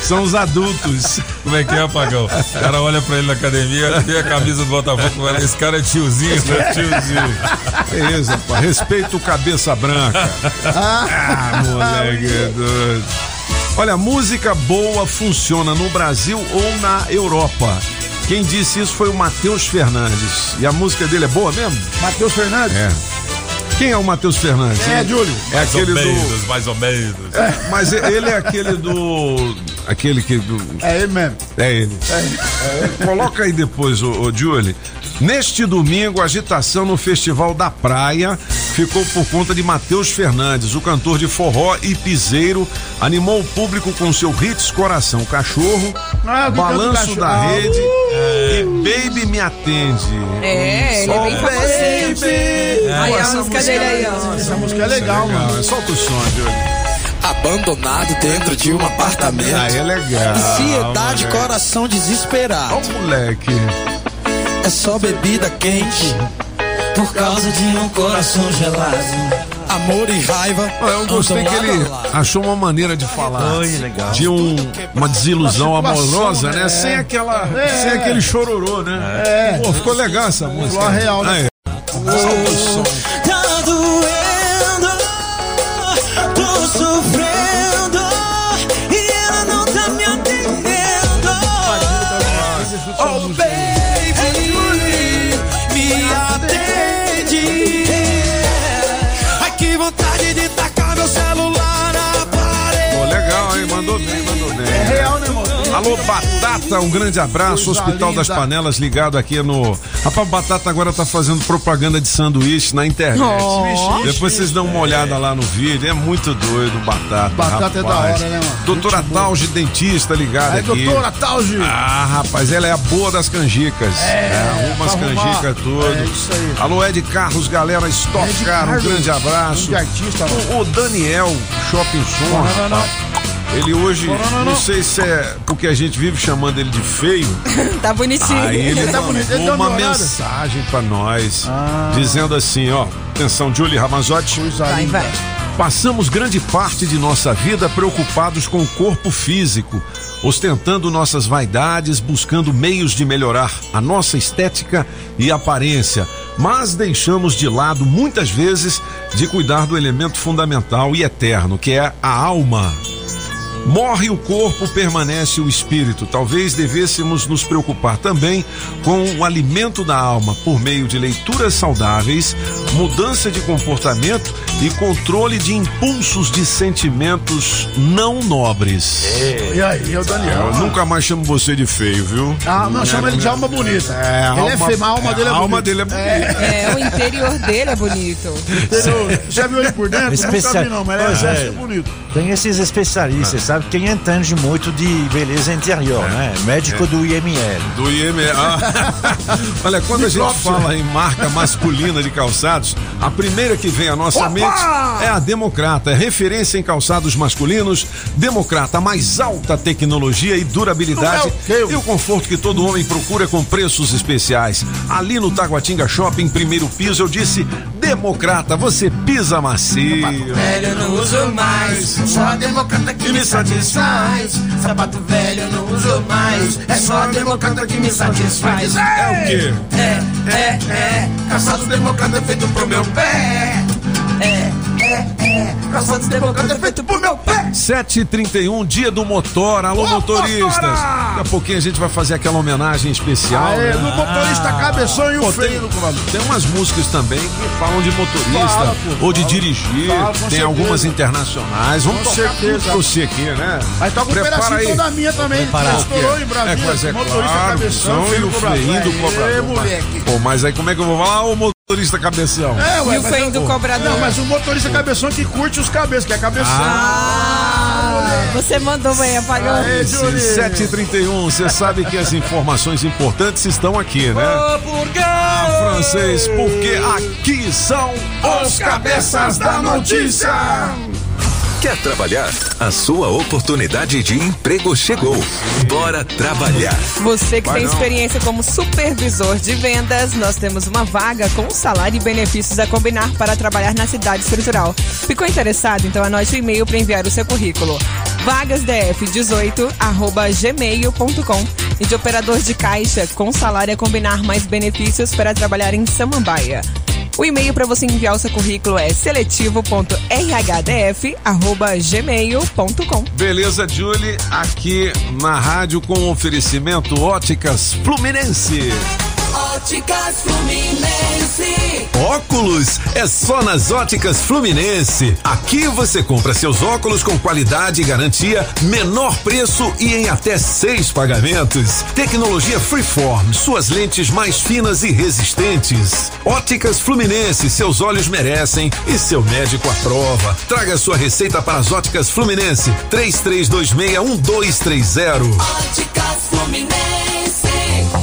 são os adultos.
Como é que é, Pagão? O cara olha pra ele na academia, vê a camisa do Botafogo, fala, esse cara é tiozinho.
É tiozinho. Que isso, rapaz. Respeita o cabeça branca. Ah, moleque é doido. Olha, música boa funciona no Brasil ou na Europa. Quem disse isso foi o Matheus Fernandes. E a música dele é boa mesmo?
Matheus Fernandes?
É. Quem é o Matheus Fernandes?
É? Júlio.
É
Mais ou
aquele do.
menos, mais ou menos.
Mas ele é aquele do. Aquele que. Do...
É ele mesmo.
É ele. É, Coloca aí depois, ô, ô Julie. Neste domingo, a agitação no Festival da Praia ficou por conta de Matheus Fernandes, o cantor de forró e piseiro, animou o público com seu hits Coração Cachorro,
Ah,
Balanço
canta o
da
cachorro?
Rede
Ah,
e Baby Me Atende.
É, ele é bem famosinho.
baby.
Aí a
Essa
música dele aí, ó.
Essa música é legal, mano.
Solta o som, Julie.
Abandonado dentro de um apartamento.
Aí é legal.
Ansiedade,
moleque.
coração desesperado.
Ó, o moleque.
É só bebida quente. Por causa de um coração gelado. Amor e raiva.
Eu gostei que ele achou uma maneira de falar
Oi, legal.
de um, uma desilusão amorosa, né?
né?
Sem aquela,
É.
sem aquele chororô, né?
É.
Pô, ficou legal essa música.
Ficou a real, né?
Aí. Solta Alô, Batata, um grande abraço.
Coisa
Hospital das
linda.
Panelas ligado aqui no. Rapaz, Batata agora tá fazendo propaganda de sanduíche na internet.
Ó.
Depois vocês dão uma olhada lá no vídeo. É muito doido Batata.
Batata é da
rapaz.
hora, né, mano?
Doutora Tauge, dentista, ligada
Aí,
aqui.
doutora Tauge.
Ah, rapaz, ela é a boa das canjicas. É, arruma as canjicas tudo.
É isso aí.
Alô, Ed Carlos, galera, Stock Car, um grande abraço.
grande artista, mano.
o, o Daniel Shopping Som,
Não, não, não.
Ele hoje,
Não, não, não,
não sei se é porque a gente vive chamando ele de feio,
Tá bonitinho.
aí ele
Ele tá bonito, ele
mandou
tá
uma
melhorado.
mensagem pra nós,
Ah.
dizendo assim, ó, atenção, Julie Ramazotti,
Vai, vai.
Passamos grande parte de nossa vida preocupados com o corpo físico, ostentando nossas vaidades, buscando meios de melhorar a nossa estética e aparência, mas deixamos de lado muitas vezes de cuidar do elemento fundamental e eterno, que é a alma. Morre o corpo, permanece o espírito. Talvez devêssemos nos preocupar também com o alimento da alma por meio de leituras saudáveis, mudança de comportamento e controle de impulsos de sentimentos não nobres.
E aí, é o Daniel.
Eu nunca mais chamo você de feio, viu?
Ah, não, chama ele de alma bonita.
É,
ele é
alma-
feio, mas a alma
é,
dele é
a alma
bonita.
dele é bonita.
É, o interior dele é bonito.
Já viu ele por dentro?
Especia-
Nunca vi não, mas ele é, exército
é.
bonito.
Tem esses especialistas, sabe? Quem entende muito de beleza interior, né? Médico do IML.
Do IML. Ah. Olha, quando a gente fala em marca masculina de calçados, a primeira que vem à nossa
Opa!
mente é a Democrata, é referência em calçados masculinos. Democrata, mais alta tecnologia e durabilidade e o conforto que todo homem procura com preços especiais. Ali no Taguatinga Shopping, primeiro piso, eu disse: Democrata, você pisa macio.
Velho, eu não uso mais. Só a democrata que me satisfaz. Sapato velho, eu não uso mais. É só a democrata que me satisfaz.
É o quê?
É, é, é. Calçados democrata feito pro meu pé. É, é, é. Calçados democrata feito pro meu pé.
7h31, dia do motor. Alô, motoristas. Daqui a pouquinho a gente vai fazer aquela homenagem especial.
Aê,
né?
no motorista cabeção e o
Pô,
feio
tem, tem umas músicas também que falam de motorista
Fala, pô,
ou de
fala.
dirigir.
Fala,
tem
certeza.
algumas internacionais. Vamos
Com
tocar
certeza.
tudo pra você aqui, né?
Aí toca um
Prepara
pedacinho
aí.
toda minha também.
Preparar.
que Estourou em Brasília.
É, pois é,
motorista
claro,
cabeção,
e o
do cobrador.
feinho do cobrador.
moleque.
Pô, mas aí como é que eu vou falar? Motorista cabeção.
É, ué,
E o
mas
feio
eu-
do cobrador?
Não, mas o motorista cabeção que curte os cabeças, que é cabeção.
Ah, você mandou bem, apagou.
Aê, Julie.
7h31, você sabe que as informações importantes estão aqui, né? Ah, francês, porque aqui são os cabeças da notícia.
Quer trabalhar? A sua oportunidade de emprego chegou. Bora trabalhar.
Você que
Vai
tem
não.
experiência como supervisor de vendas, nós temos uma vaga com salário e benefícios a combinar para trabalhar na cidade estrutural. Ficou interessado? Então anote o e-mail para enviar o seu currículo. vagasdf18@gmail.com e de operador de caixa com salário a combinar mais benefícios para trabalhar em Samambaia. O e-mail para você enviar o seu currículo é seletivo.rhdf@gmail.com.
Beleza, Julie, aqui na rádio com oferecimento Óticas Fluminense.
Óticas Fluminense.
Óculos é só nas Óticas Fluminense. Aqui você compra seus óculos com qualidade e garantia, menor preço e em até seis pagamentos. Tecnologia Freeform, suas lentes mais finas e resistentes. Óticas Fluminense, seus olhos merecem e seu médico aprova. Traga sua receita para as Óticas Fluminense. 33261230.
Óticas Fluminense.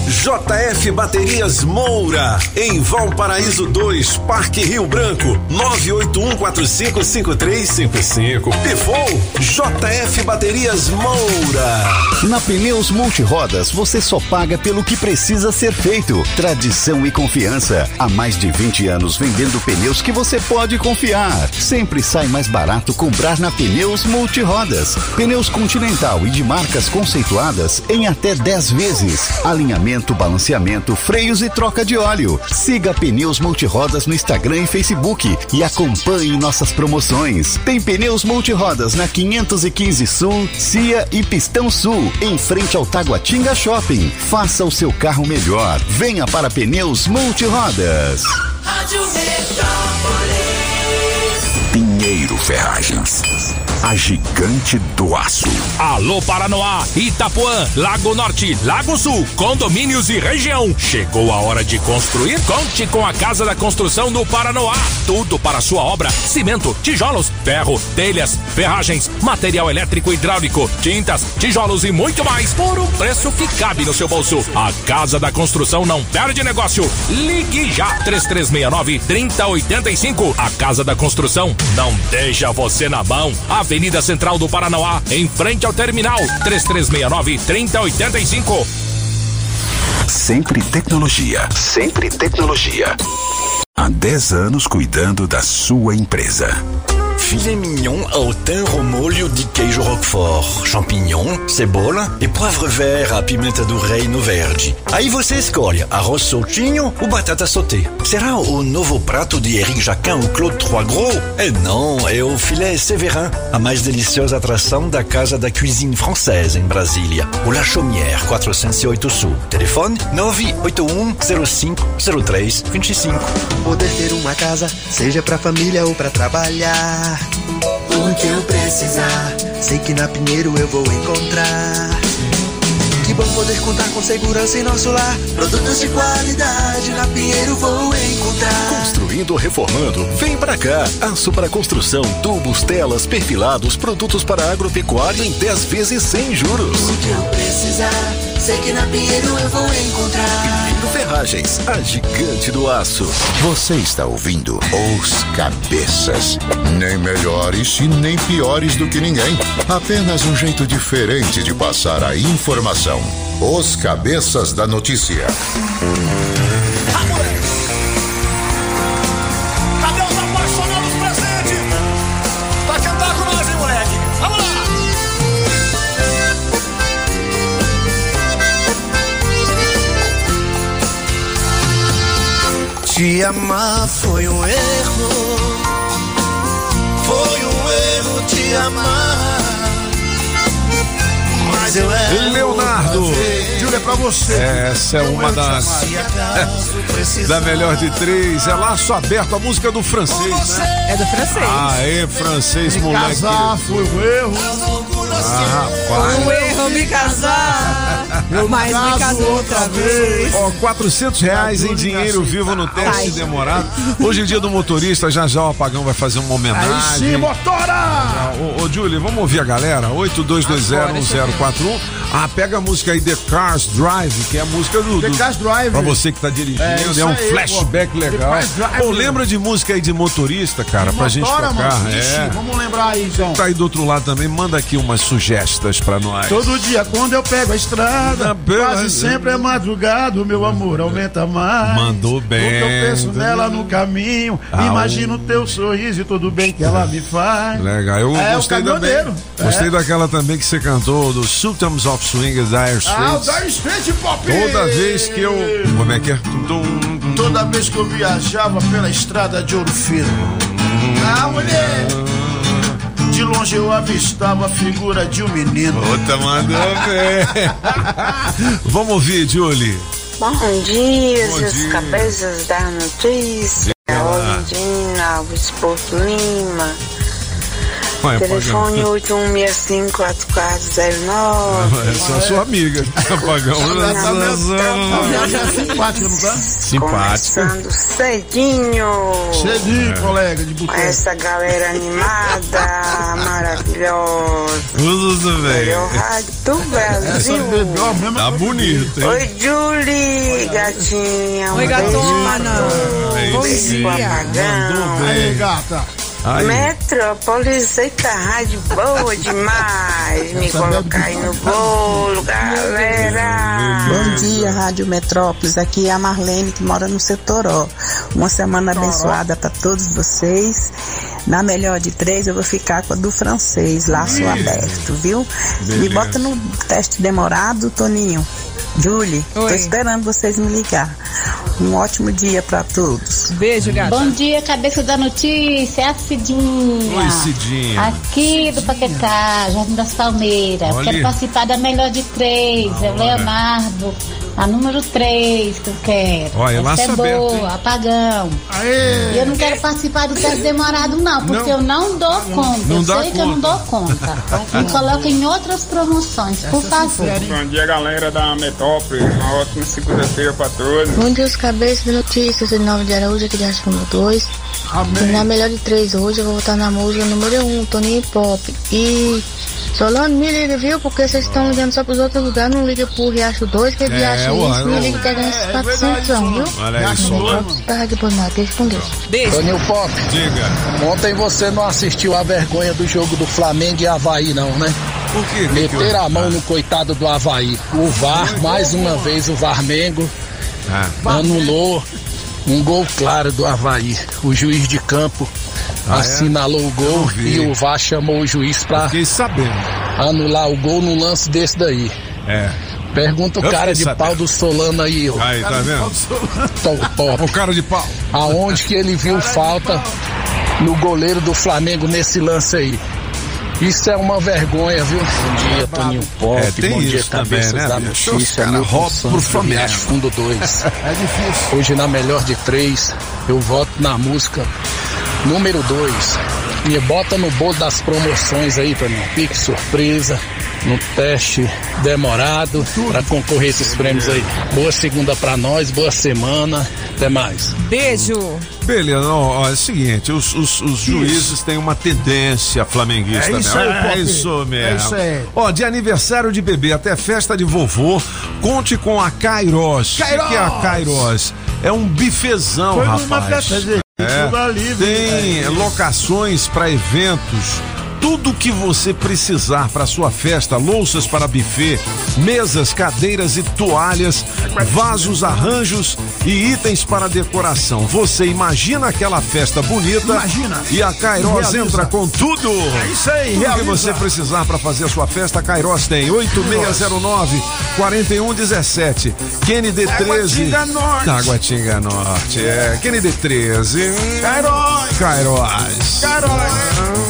JF Baterias Moura, em Valparaíso 2, Parque Rio Branco, 981455355. Pifou JF Baterias Moura.
Na Pneus Multirodas você só paga pelo que precisa ser feito. Tradição e confiança. Há mais de 20 anos vendendo pneus que você pode confiar. Sempre sai mais barato comprar na Pneus Multirodas. Pneus Continental e de marcas conceituadas em até 10 vezes. Alinhamento, balanceamento, freios e troca de óleo. Siga Pneus Multirodas no Instagram e Facebook e acompanhe nossas promoções. Tem Pneus Multirodas na 515 Sul, Cia e Pistão Sul, em frente ao Taguatinga Shopping. Faça o seu carro melhor. Venha para Pneus Multirodas.
Rádio Metrópolis.
Pinheiro Ferragens. A gigante do aço.
Alô Paranoá, Itapuã, Lago Norte, Lago Sul, condomínios e região. Chegou a hora de construir? Conte com a Casa da Construção do Paranoá. Tudo para sua obra: cimento, tijolos, ferro, telhas, ferragens, material elétrico e hidráulico, tintas, tijolos e muito mais por um preço que cabe no seu bolso. A Casa da Construção não perde negócio. Ligue já 3369 3085. A Casa da Construção não deixa você na mão. Avenida Central do Paranoá, em frente ao terminal 3369 3085.
Sempre tecnologia. Sempre tecnologia. Há 10 anos cuidando da sua empresa. Filet mignon ao thym ao molho de queijo roquefort, champignon, cebola e poivre vert à pimenta do reino verde. Aí você escolhe arroz soltinho ou batata sauté. Será o novo prato de Eric Jacquin ou Claude Trois Gros? É não, é o filé Séverin, a mais deliciosa atração da Casa da Cuisine Française em Brasília. O La Chaumière, 408 Sul. Telefone 981 05 03 25.
Poder ter uma casa, seja pra família ou pra trabalhar. O que eu precisar, sei que na Pinheiro eu vou encontrar. Bom poder contar com segurança em nosso lar. Produtos de qualidade na Pinheiro vou encontrar.
Construindo ou reformando, vem pra cá. Aço para construção, tubos, telas, perfilados, produtos para agropecuária em 10 vezes sem juros.
O que eu precisar, sei que na Pinheiro eu vou encontrar.
Pinheiro Ferragens, a gigante do aço.
Você está ouvindo Os Cabeças. Nem melhores e nem piores do que ninguém. Apenas um jeito diferente de passar a informação. Os Cabeças da Notícia.
Cadê os apaixonados presentes? Pra cantar com nós, hein, moleque? Vamos lá!
Te amar foi um erro. Foi um erro te amar. Mas eu era.
Leonardo.
Júlia, é pra você.
Essa é uma das. da melhor de três. É laço aberto, a música do francês, né?
É do francês.
Ah, é francês, moleque.
Casar foi um erro.
Ah, rapaz.
O erro me casar.
Eu
Mas me
caso
casou outra vez.
Ó, 400 reais em dinheiro vivo no teste demorado. Hoje em dia do motorista, já já o Apagão vai fazer uma homenagem.
Aí sim, motora!
Ô, ô Julie, vamos ouvir a galera? 82201041. Ah, pega a música aí, The Cars Drive, que é a música do.
The
do-
Cars Drive.
Pra você que tá dirigindo,
É
é, um
aí,
flashback
pô.
legal. Pô, lembra de música aí de motorista, cara, pra gente
Motora,
tocar?
mano.
É.
Vamos lembrar aí, então.
Tá aí do outro lado também, manda aqui umas sugestas pra nós.
Todo dia quando eu pego a estrada,
pela-
quase sempre é madrugada, o meu amor aumenta mais.
Mandou bem.
Quando eu penso nela no caminho,
Ah,
imagino o teu sorriso e tudo bem que ela me faz.
Legal, eu
É,
gostei também. Gostei
É.
daquela também que você cantou, do Sultans of Swing Dire
Ah, o
Straits.
Dire Straits Pop!
Toda vez que eu. Como é que é?
Toda vez que eu viajava pela estrada de Ouro Fino. Ah, mulher! De longe eu avistava a figura de um menino.
Puta, mandou bem. Vamos ouvir, Julie.
Bom dia,
Bom
seus
dia.
cabeças da notícia. Olindina Alves Porto Lima.
Vai,
Telefone
Apagão.
81654409.
Essa é a sua amiga. Apagão.
Simpática, não tá?
Simpática.
Começando cedinho.
Cedinho,
É.
colega de boteco.
essa galera animada, maravilhosa.
Tudo
Melhor
bem.
rádio do
Essa
Brasil.
bebeu mesmo.
Tá bonito, hein?
Oi, Julie, gatinha.
Oi, gatona. Bom dia.
apagão.
Aí, gata.
Aí.
Metrópolis, eita, rádio boa demais. Me colocar aí no bolo, galera.
Bom dia, Rádio Metrópolis. Aqui é a Marlene, que mora no Setoró. Uma semana abençoada para todos vocês. Na melhor de três, eu vou ficar com a do francês, laço aberto, viu? Me
Beleza.
bota no teste demorado, Toninho. Julie, tô
Oi.
esperando vocês me ligar. Um ótimo dia para todos.
Beijo, gata.
Bom dia, cabeça da notícia, é a Cidinha.
Oi, Cidinha.
Aqui do Paquetá, Jardim das Palmeiras.
Olha.
Quero participar da melhor de três. É o Leonardo, a número três que eu quero.
Olha,
Essa
laço
é
aberto,
boa,
hein?
apagão.
Aê!
E eu não quero participar do teste demorado, não, porque
Não.
eu não dou conta.
Não
eu
dá
sei que eu não
conta.
dou conta. Me coloca em outras promoções, por favor.
Bom dia, galera da Metrópole. Uma ótima segunda-feira pra todos.
Bom dia, os cabeças de notícias, de nome de Araújo, aqui de Raspa 2.
Amém.
Na melhor de três hoje, eu vou votar na música número 1, um, Toninho Pop. E Solano, me liga, viu? Porque vocês estão ligando só pros outros lugares, não liga pro Riacho 2, que é Riacho
ué,
isso, me
ué.
liga que é ganhar esses 400, viu?
Olha aí, Solano.
Tá aqui por nada, deixa com Deus.
Beijo.
Pop,
Diga.
ontem você não assistiu a vergonha do jogo do Flamengo e Havaí, não, né?
Por quê?
Meter a mão no coitado do Havaí. O VAR, mais uma vez, o Varmengo
Ah.
anulou um gol claro do Havaí. O juiz de campo
Ah, é?
assinalou o gol e o VAR chamou o juiz pra anular o gol num lance desse daí.
É.
Pergunta o
Eu
cara de
sabendo.
pau do Solano aí, ó.
Aí, tá vendo?
Top, top.
O cara de pau.
Aonde que ele viu falta no goleiro do Flamengo nesse lance aí? Isso é uma vergonha, viu? Bom dia, Toninho Pop.
É, tem
Bom dia,
isso também,
cabeças
né,
da
bicho?
Notícia.
cara
Milton Santos,
Flamengo.
Riacho Fundo 2.
É difícil.
Hoje, na melhor de três, eu voto na música número 2. Me bota no bolo das promoções aí, Toninho. Pique surpresa, no teste demorado, pra concorrer esses prêmios aí. Boa segunda pra nós, boa semana. Até mais.
Beijo.
Beleza, não, ó, é o seguinte, os, os- os juízes têm uma tendência flamenguista,
É isso
né? É
Pop.
isso mesmo.
É isso aí.
Ó, de aniversário de bebê até festa de vovô, conte com a Kairos. O que é a Kairos? É um bifezão,
Foi
rapaz.
numa festa de-
É, tem
é.
locações para eventos. Tudo que você precisar para sua festa, louças para buffet, mesas, cadeiras e toalhas, vasos, arranjos e itens para decoração. Você imagina aquela festa bonita
Imagina.
e a Kairos
Realiza.
entra com tudo.
É isso aí,
Tudo que você precisar para fazer a sua festa, a Kairos tem 8609 4117 Kennedy 13
Taguatinga Norte.
É Kennedy 13
Kairos.
Kairos
Carol.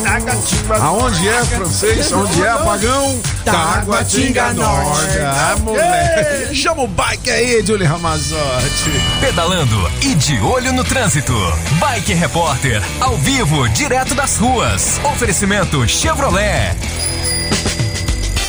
Taguatinga.
Aonde é, francês? Onde é, apagão? Taguatinga Norte. Ah, moleque. Chama o bike aí, Julie Ramazotti.
Pedalando e de olho no trânsito. Bike Repórter, ao vivo, direto das ruas. Oferecimento Chevrolet.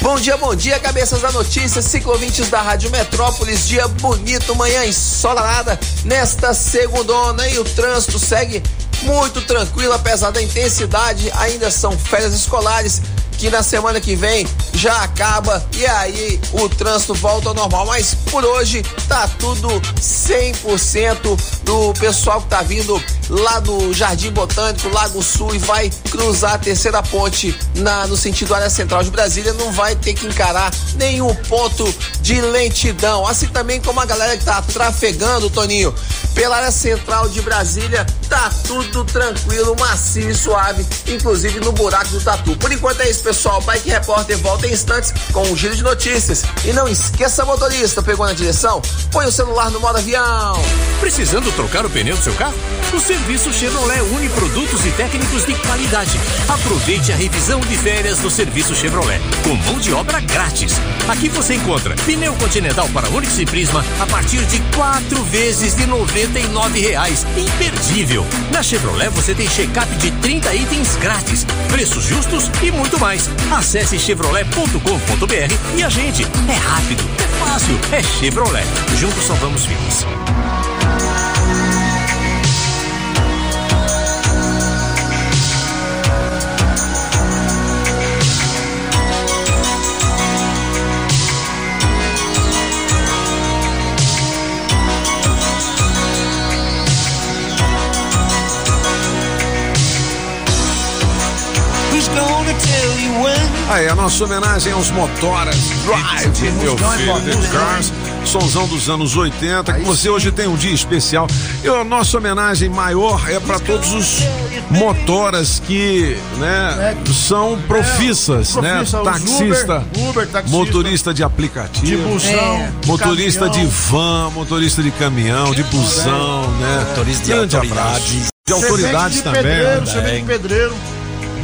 Bom dia, bom dia, cabeças da notícia, ciclovintes da Rádio Metrópolis, dia bonito, manhã ensolarada nesta segundona e o trânsito segue muito tranquilo, apesar da intensidade, ainda são férias escolares que na semana que vem já acaba e aí o trânsito volta ao normal, mas por hoje tá tudo 100% do pessoal que tá vindo lá do Jardim Botânico, Lago Sul e vai cruzar a terceira ponte na, no sentido área central de Brasília, não vai ter que encarar nenhum ponto de lentidão. Assim também como a galera que tá trafegando, Toninho, pela área central de Brasília, tá tudo tranquilo, macio e suave, inclusive no buraco do Tatu. Por enquanto é isso, pessoal. Bike Repórter volta instantes com um giro de notícias. E não esqueça, motorista, pegou na direção? Põe o celular no modo avião.
Precisando trocar o pneu do seu carro? O serviço Chevrolet une produtos e técnicos de qualidade. Aproveite a revisão de férias do serviço Chevrolet, com mão de obra grátis. Aqui você encontra pneu continental para Onix e Prisma a partir de quatro vezes de 99 reais. Imperdível! Na Chevrolet você tem check-up de 30 itens grátis, preços justos e muito mais. Acesse chevrolet.com.br e a gente. É rápido, é fácil, é Chevrolet. Juntos salvamos vidas.
Aí, a nossa homenagem aos motoras Drive, meu filho, The Cars, sonzão dos anos 80, que você hoje tem um dia especial. E a nossa homenagem maior é para todos os motoras que, né, são profissas,
É,
né? Taxista, motorista de aplicativo,
É.
motorista de van, motorista de caminhão, de busão, né?
Motorista de
Grande
autoridades.
abraço. De autoridades também.
Pedreiro, vem de pedreiro.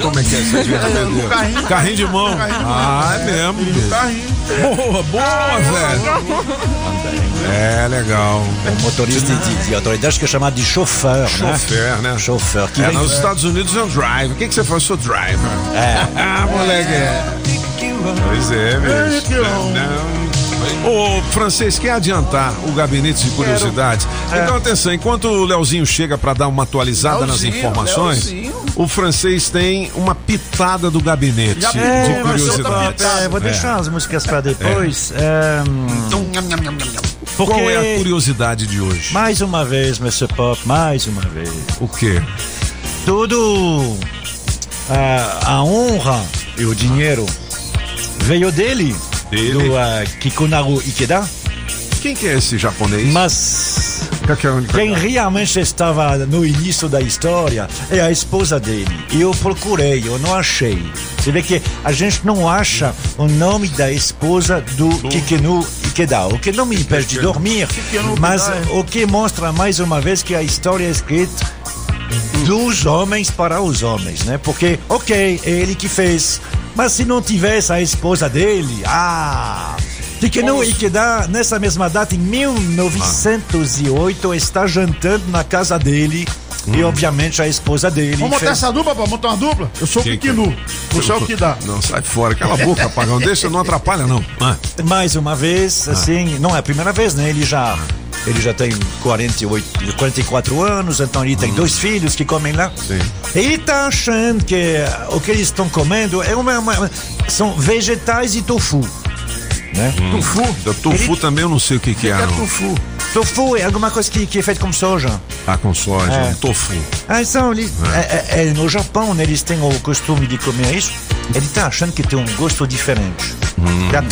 Como é que é?
É, carrinho.
Carrinho de mão.
Carrinho de mão.
Ah, é mesmo.
Carrinho.
Boa, boa, velho. É, legal.
Um motorista de, de autoridade que é chamado de chauffeur,
Chofer, né?
Chauffeur. Que
É,
vem-
nos Estados Unidos é um drive. O que, que você faz? Eu sou driver.
É.
Ah, moleque. Pois é, bicho. Não. Ô, francês, quer adiantar o gabinete de curiosidades?
É.
Então, atenção, enquanto o Leozinho chega para dar uma atualizada nas
Leozinho,
informações,
Leozinho.
o francês tem uma pitada do gabinete
Já
de curiosidades.
É, vou deixar as músicas para depois. É,
Qual
porque-
é a curiosidade de hoje?
mais uma vez, Mr. Pop, mais uma vez.
O quê?
Tudo a honra e o dinheiro veio dele,
Dele?
do ah, Kikunaru Ikeda.
Quem que é esse japonês?
Mas
é
Quem realmente estava no início da história é a esposa dele. E eu procurei, eu não achei. Você vê que a gente não acha o nome da esposa do Kikenu Ikeda, o que não me impede de dormir, mas
é.
o que mostra mais uma vez que a história é escrita dos homens para os homens, né? Porque, ok, é ele que fez, mas se não tivesse a esposa dele, ah... Kikenu Ikeda, nessa mesma data, em 1908, está jantando na casa dele e, obviamente, a esposa dele.
Vamos montar essa dupla, pô? Montar uma dupla? Eu sou o
Que que-
Piquinu. Você é o que dá.
Não, sai fora. Cala a boca, apagão. Deixa, não atrapalha, não. Ah.
Mais uma vez, assim, não é a primeira vez, né? Ele já, ele já tem 48, 44 anos, então ele tem dois filhos que comem lá. Ele tá achando que o que eles estão comendo é uma, uma- são vegetais e tofu. Né?
Tofu? Tofu também eu não sei o que, que é. não.
tofu? Tofu é alguma coisa que, que é feito com soja.
Ah, com soja.
É.
Tofu.
Ah, então, ele, é, é- é no Japão, né, eles têm o costume de comer isso. Ele tá achando que tem um gosto diferente. Tá?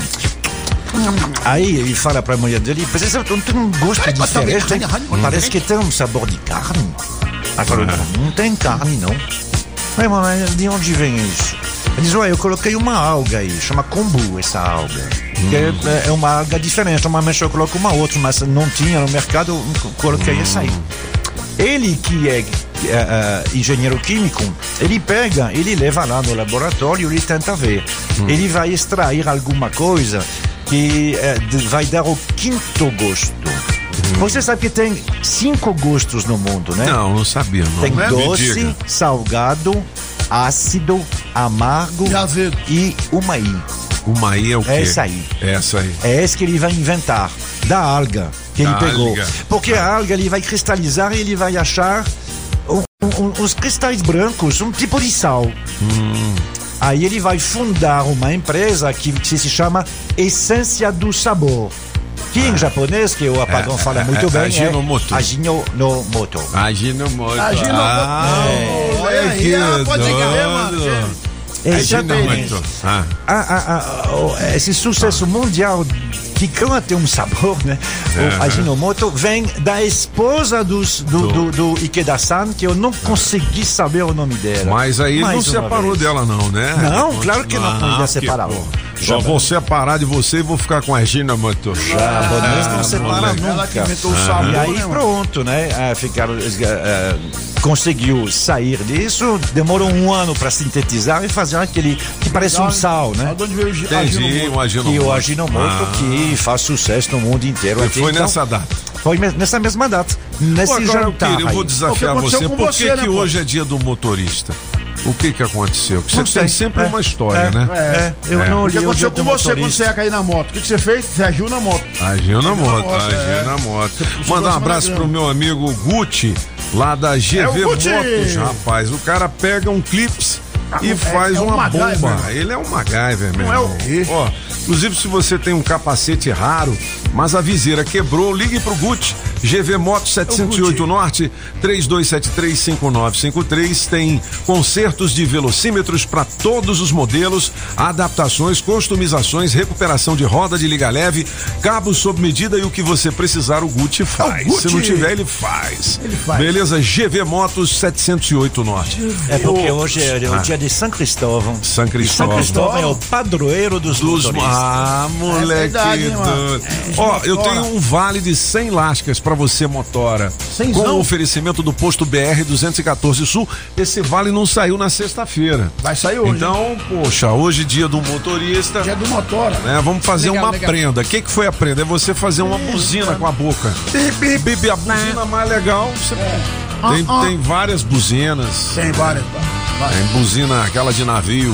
Aí ele fala pra mulher dele, "Mas esse tem um gosto diferente, parece que tem um sabor de carne. Ela falou, não, tem carne não. Mas, mas de onde vem isso? Ele diz, eu coloquei uma alga aí, chama kombu essa alga. Que é, é uma alga diferente, normalmente eu coloco uma outra, mas não tinha no mercado, eu coloquei essa aí. Ele que é, é, é, engenheiro químico, ele pega, ele leva lá no laboratório, ele tenta ver. Ele vai extrair alguma coisa que é, vai dar o quinto gosto. Você sabe que tem cinco gostos no mundo, né?
Não, não sabia. Não.
Tem
Me
doce,
diga.
salgado, ácido, amargo e uma i.
Uma aí é o quê?
Essa aí.
Essa aí.
É esse que ele vai inventar, da alga que ele
Da
pegou.
alga.
Porque a alga ele vai cristalizar e ele vai achar um- um- uns cristais brancos, um tipo de sal.
Hum.
Aí ele vai fundar uma empresa que se se chama Essência do Sabor. Que em japonês, que o Apagão
É,
fala
é,
muito
é,
bem,
Ajinomoto.
é Ajinomoto.
Aginomoto.
Aginomoto.
Ah,
É.
olha
Aí, pode crer, mano. Exatamente.
Aginomoto. Ah.
Ah, ah, ah, oh, esse sucesso mundial que canta um sabor, né?
É.
O Ajinomoto vem da esposa dos, do, do, do Ikeda-san, que eu não consegui saber o nome dela.
Mas aí não
Mais uma
separou
vez.
dela, não, né?
Não, claro que não, não ia separar.
pô, Só vou separar de você e vou ficar com a Gina Moto.
Japonês não separa nunca. E aí pronto, né? Ah, ficaram, ah, ah, conseguiu sair disso, demorou um ano para sintetizar e fazer aquele que parece um sal, né?
De onde veio o
Entendi,
Aginomoto?
um Aginomoto.
E o Aginomoto
Ah.
que faz sucesso no mundo inteiro.
E
aqui,
foi
então,
nessa data.
Foi nessa mesma data. Nesse
Pô, agora eu,
jantar.
queria, eu vou desafiar
O que
você.
aconteceu com
Por
você,
que,
né,
que hoje é dia do motorista? O que que aconteceu? Você tem sempre
É.
uma história,
É.
né?
É. Eu não
O que aconteceu com você quando você ia cair na moto? O que, que você fez? Você agiu na moto.
Agiu na moto,
moto,
agiu
é.
na moto.
puxou
Manda um abraço pro meu amigo Gucci, lá da GV
É!
Motos, rapaz. O cara pega um clips e
é-
faz
é um
uma
MacGyver.
bomba. Ele é um MacGyver, meu
Não é o quê?
Ó, inclusive, se você tem um capacete raro, mas a viseira quebrou, ligue pro Gucci. GV Motos 708 Norte, 32735953. Tem consertos de velocímetros para todos os modelos, adaptações, customizações, recuperação de roda de liga leve, cabos sob medida e o que você precisar, o Gucci faz.
Gucci.
Se não tiver, ele faz.
Ele faz.
Beleza? GV Motos 708 Norte.
É porque hoje é o dia de São Cristóvão.
São
E São
Cristóvão.
Cristóvão é o padroeiro dos,
Dos...
motoristas.
Ah, moleque.
É verdade, hein. É,
Ó, eu tenho um vale de 100 lascas pra você, motora.
Cenzão?
Com o oferecimento do posto BR 214 Sul. Esse vale não saiu na sexta-feira.
Vai sair hoje.
Então, poxa, hoje dia do motorista.
Dia do motora.
né, vamos fazer
Legal,
uma
legal.
prenda. O que, que foi a prenda? É você fazer uma buzina com a boca. Bibi, a buzina mais legal. Você... Tem,
Ah, ah.
tem várias buzinas.
Tem várias. Várias.
Tem buzina, aquela de navio.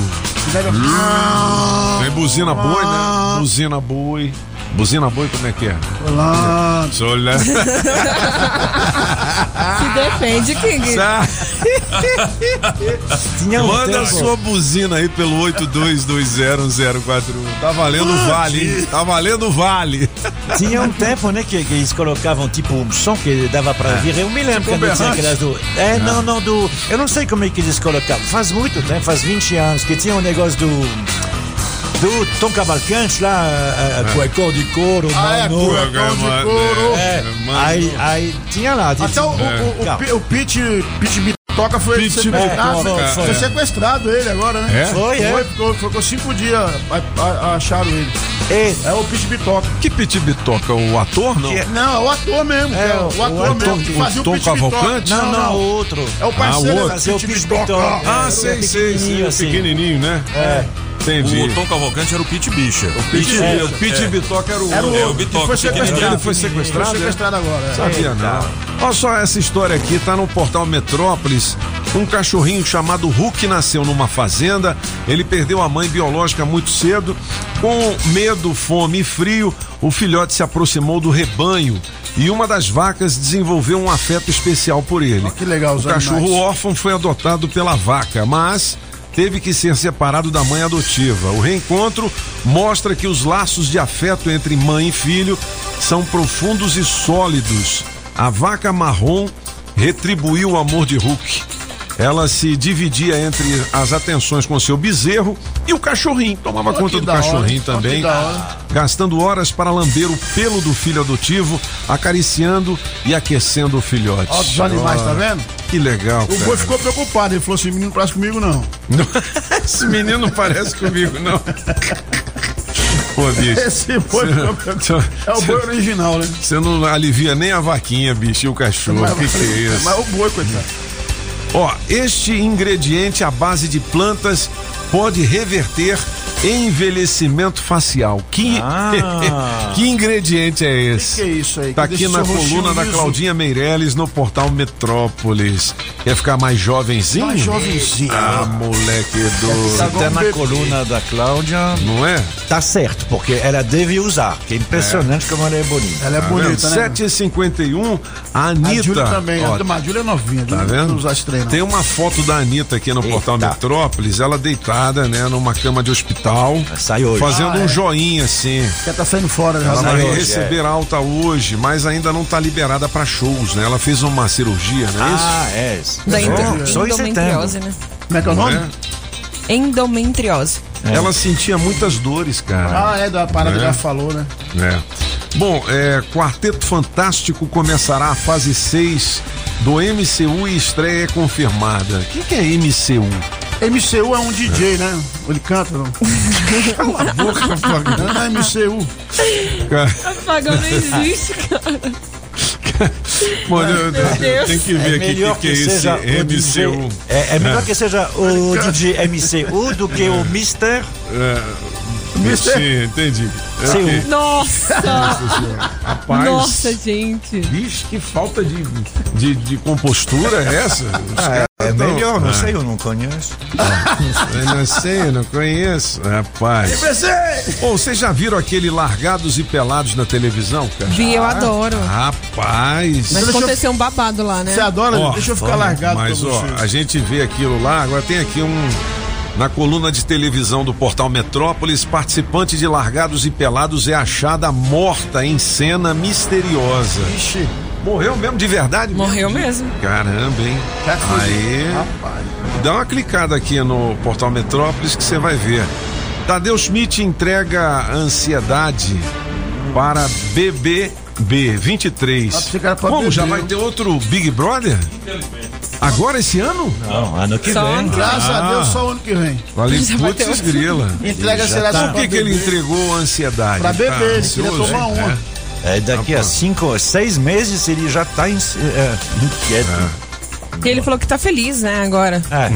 Tem buzina boi, né? Buzina boi. Buzina boi, como é que é?
Lá.
Solé.
Se defende, King.
Tinha um
Manda a sua buzina aí pelo 82201041. Tá valendo o vale, hein? Tá valendo o vale.
Tinha um tempo, né, que, que eles colocavam tipo um som que dava pra ouvir. Eu me lembro
Tipo
quando tinha aquelas do. É, não, não, do. Eu não sei como é que eles colocavam. Faz muito tempo, faz 20 anos, que tinha um negócio do. do Tom Cavalcante lá, é, é, Cuecão de couro,
Ah, é,
mano.
cuecão de couro.
É, aí, aí tinha lá.
Até o, o, o, o, o Pete, Pete Bitoca foi
Pete
sequestrado.
Bitoca,
foi
é.
sequestrado ele agora, né?
É? Foi, é.
Foi, ficou, ficou cinco dias, a- a- acharam ele. É o Pete Bitoca.
Que Pete Bitoca? O ator, não?
Não, é o ator mesmo.
É,
É, o,
o
ator
ator-
mesmo que
o
fazia o,
Tom. Cavalcante?
Não, não, o outro.
É o parceiro
Ah, o
do
Fazia o
Pete Bitoca.
Ah,
É,
sei, sei, sei.
pequenininho,
O
assim.
pequenininho, né?
É.
Entendi.
O Tom Cavalcante era o Pete Bicha.
O Pete,
É,
o
é.
Bitoca era o
Era o
É, o Bitoca,
que foi sequestrado.
Ele foi sequestrado,
Foi
é?
sequestrado agora. é.
Sabia não. Olha só essa história aqui, tá no portal Metrópolis. Um cachorrinho chamado Hulk nasceu numa fazenda. Ele perdeu a mãe biológica muito cedo. Com medo, fome e frio, o filhote se aproximou do rebanho e uma das vacas desenvolveu um afeto especial por ele.
Que legal os
O cachorro
animais.
órfão foi adotado pela vaca, mas teve que ser separado da mãe adotiva. O reencontro mostra que os laços de afeto entre mãe e filho são profundos e sólidos. A vaca marrom retribuiu o amor de Hulk. Ela se dividia entre as atenções com seu bezerro e o cachorrinho. Tomava conta do
hora,
cachorrinho
que
também,
hora.
gastando horas para lamber o pelo do filho adotivo, acariciando e aquecendo o filhote.
Ó, os animais, tá vendo?
Que legal,
O boi ficou preocupado. Ele falou assim: menino, não parece comigo, não.
Esse menino não parece comigo, não. Pô, bicho.
Esse boi ficou preocupado. É o boi original, né?
Você não alivia nem a vaquinha, bicho, e o cachorro. O que, que é isso?
Mas o boi, coitado.
Ó, este ingrediente à base de plantas pode reverter envelhecimento facial. Que,
Ah.
que ingrediente é esse?
Que que é isso aí?
Tá
Que
aqui na coluna da? Claudinha Meirelles no portal Metrópolis. Quer ficar mais jovenzinho?
Mais jovenzinho.
Ah, moleque doido.
Até na coluna da Cláudia.
Não é?
Tá certo, porque ela deve usar. Que é impressionante como ela é bonita.
Ela é
Tá
bonita,
vendo?
né?
7h51, a Anitta.
A Júlia também.
ó,
a Júlia é novinha.
Tá
Júlia
vendo?
Não usa treinos.
Tem uma foto da Anitta aqui no portal Metrópolis, ela deitada, né, numa cama de hospital.
Sai hoje.
Fazendo
Ah,
um
é.
joinha assim.
Já tá saindo fora, né?
Ela vai
hoje,
receber alta hoje, mas ainda não tá liberada pra shows, né? Ela fez uma cirurgia, não é isso?
Ah, é.
Da
só em
endometriose, né?
Como é que é o
Não
nome?
é?
Endometriose.
Ela sentia muitas dores, cara.
Ah, é da parada
É.
que ela falou, né?
É. Bom, é, Quarteto Fantástico começará a fase 6 do MCU e estreia é confirmada. O que, que é MCU?
MCU é um DJ, né? Ele canta, não?
Cala a boca, Fagão.
Não é MCU.
Cara,
Apagão não existe, cara.
Bom, eu- eu-
Deus.
tem que ver
É
aqui o
melhor
que, que é esse
seja o DJ,
MCU.
é, é melhor que seja o DJ MCU do que o Mister.
É,
Mister-
Sim, entendi. É,
Sim.
ok.
Nossa!
Rapaz.
Nossa, gente.
Vixe, que falta de, de, de compostura é essa? Os
Ah,
caras
é
tão-
melhor, não
Ah,
sei, eu não conheço.
Eu não sei, eu não conheço. Rapaz. Ô, vocês já viram aquele Largados e Pelados na televisão, cara?
Vi, eu adoro.
Rapaz.
Mas aconteceu um babado lá, né?
Você adora?
Ó,
Deixa eu ficar largado
Mas, ó, a gente vê aquilo lá, agora tem aqui um. Na coluna de televisão do portal Metrópolis, participante de Largados e Pelados é achada morta em cena misteriosa.
Ixi.
Morreu mesmo, de verdade?
Morreu mesmo.
Caramba, hein? Aí. Dá uma clicada aqui no portal Metrópolis que você vai ver. Tadeu Schmidt entrega ansiedade para BBB 23.
Ah, pensei que era pra
Como? Já vai ter outro Big Brother? Agora esse ano?
Não, ano que
Só
vem.
ano que
Graças a
Ah.
Deus, só o ano que vem.
Ter
putz, grila.
Entrega será
tá.
só
Por que, que ele entregou a ansiedade?
Pra
Tá
beber, ele queria
ansioso,
tomar uma.
É, daqui a cinco, seis meses ele já tá é, inquieto.
E ele falou que tá feliz, né, agora.
É.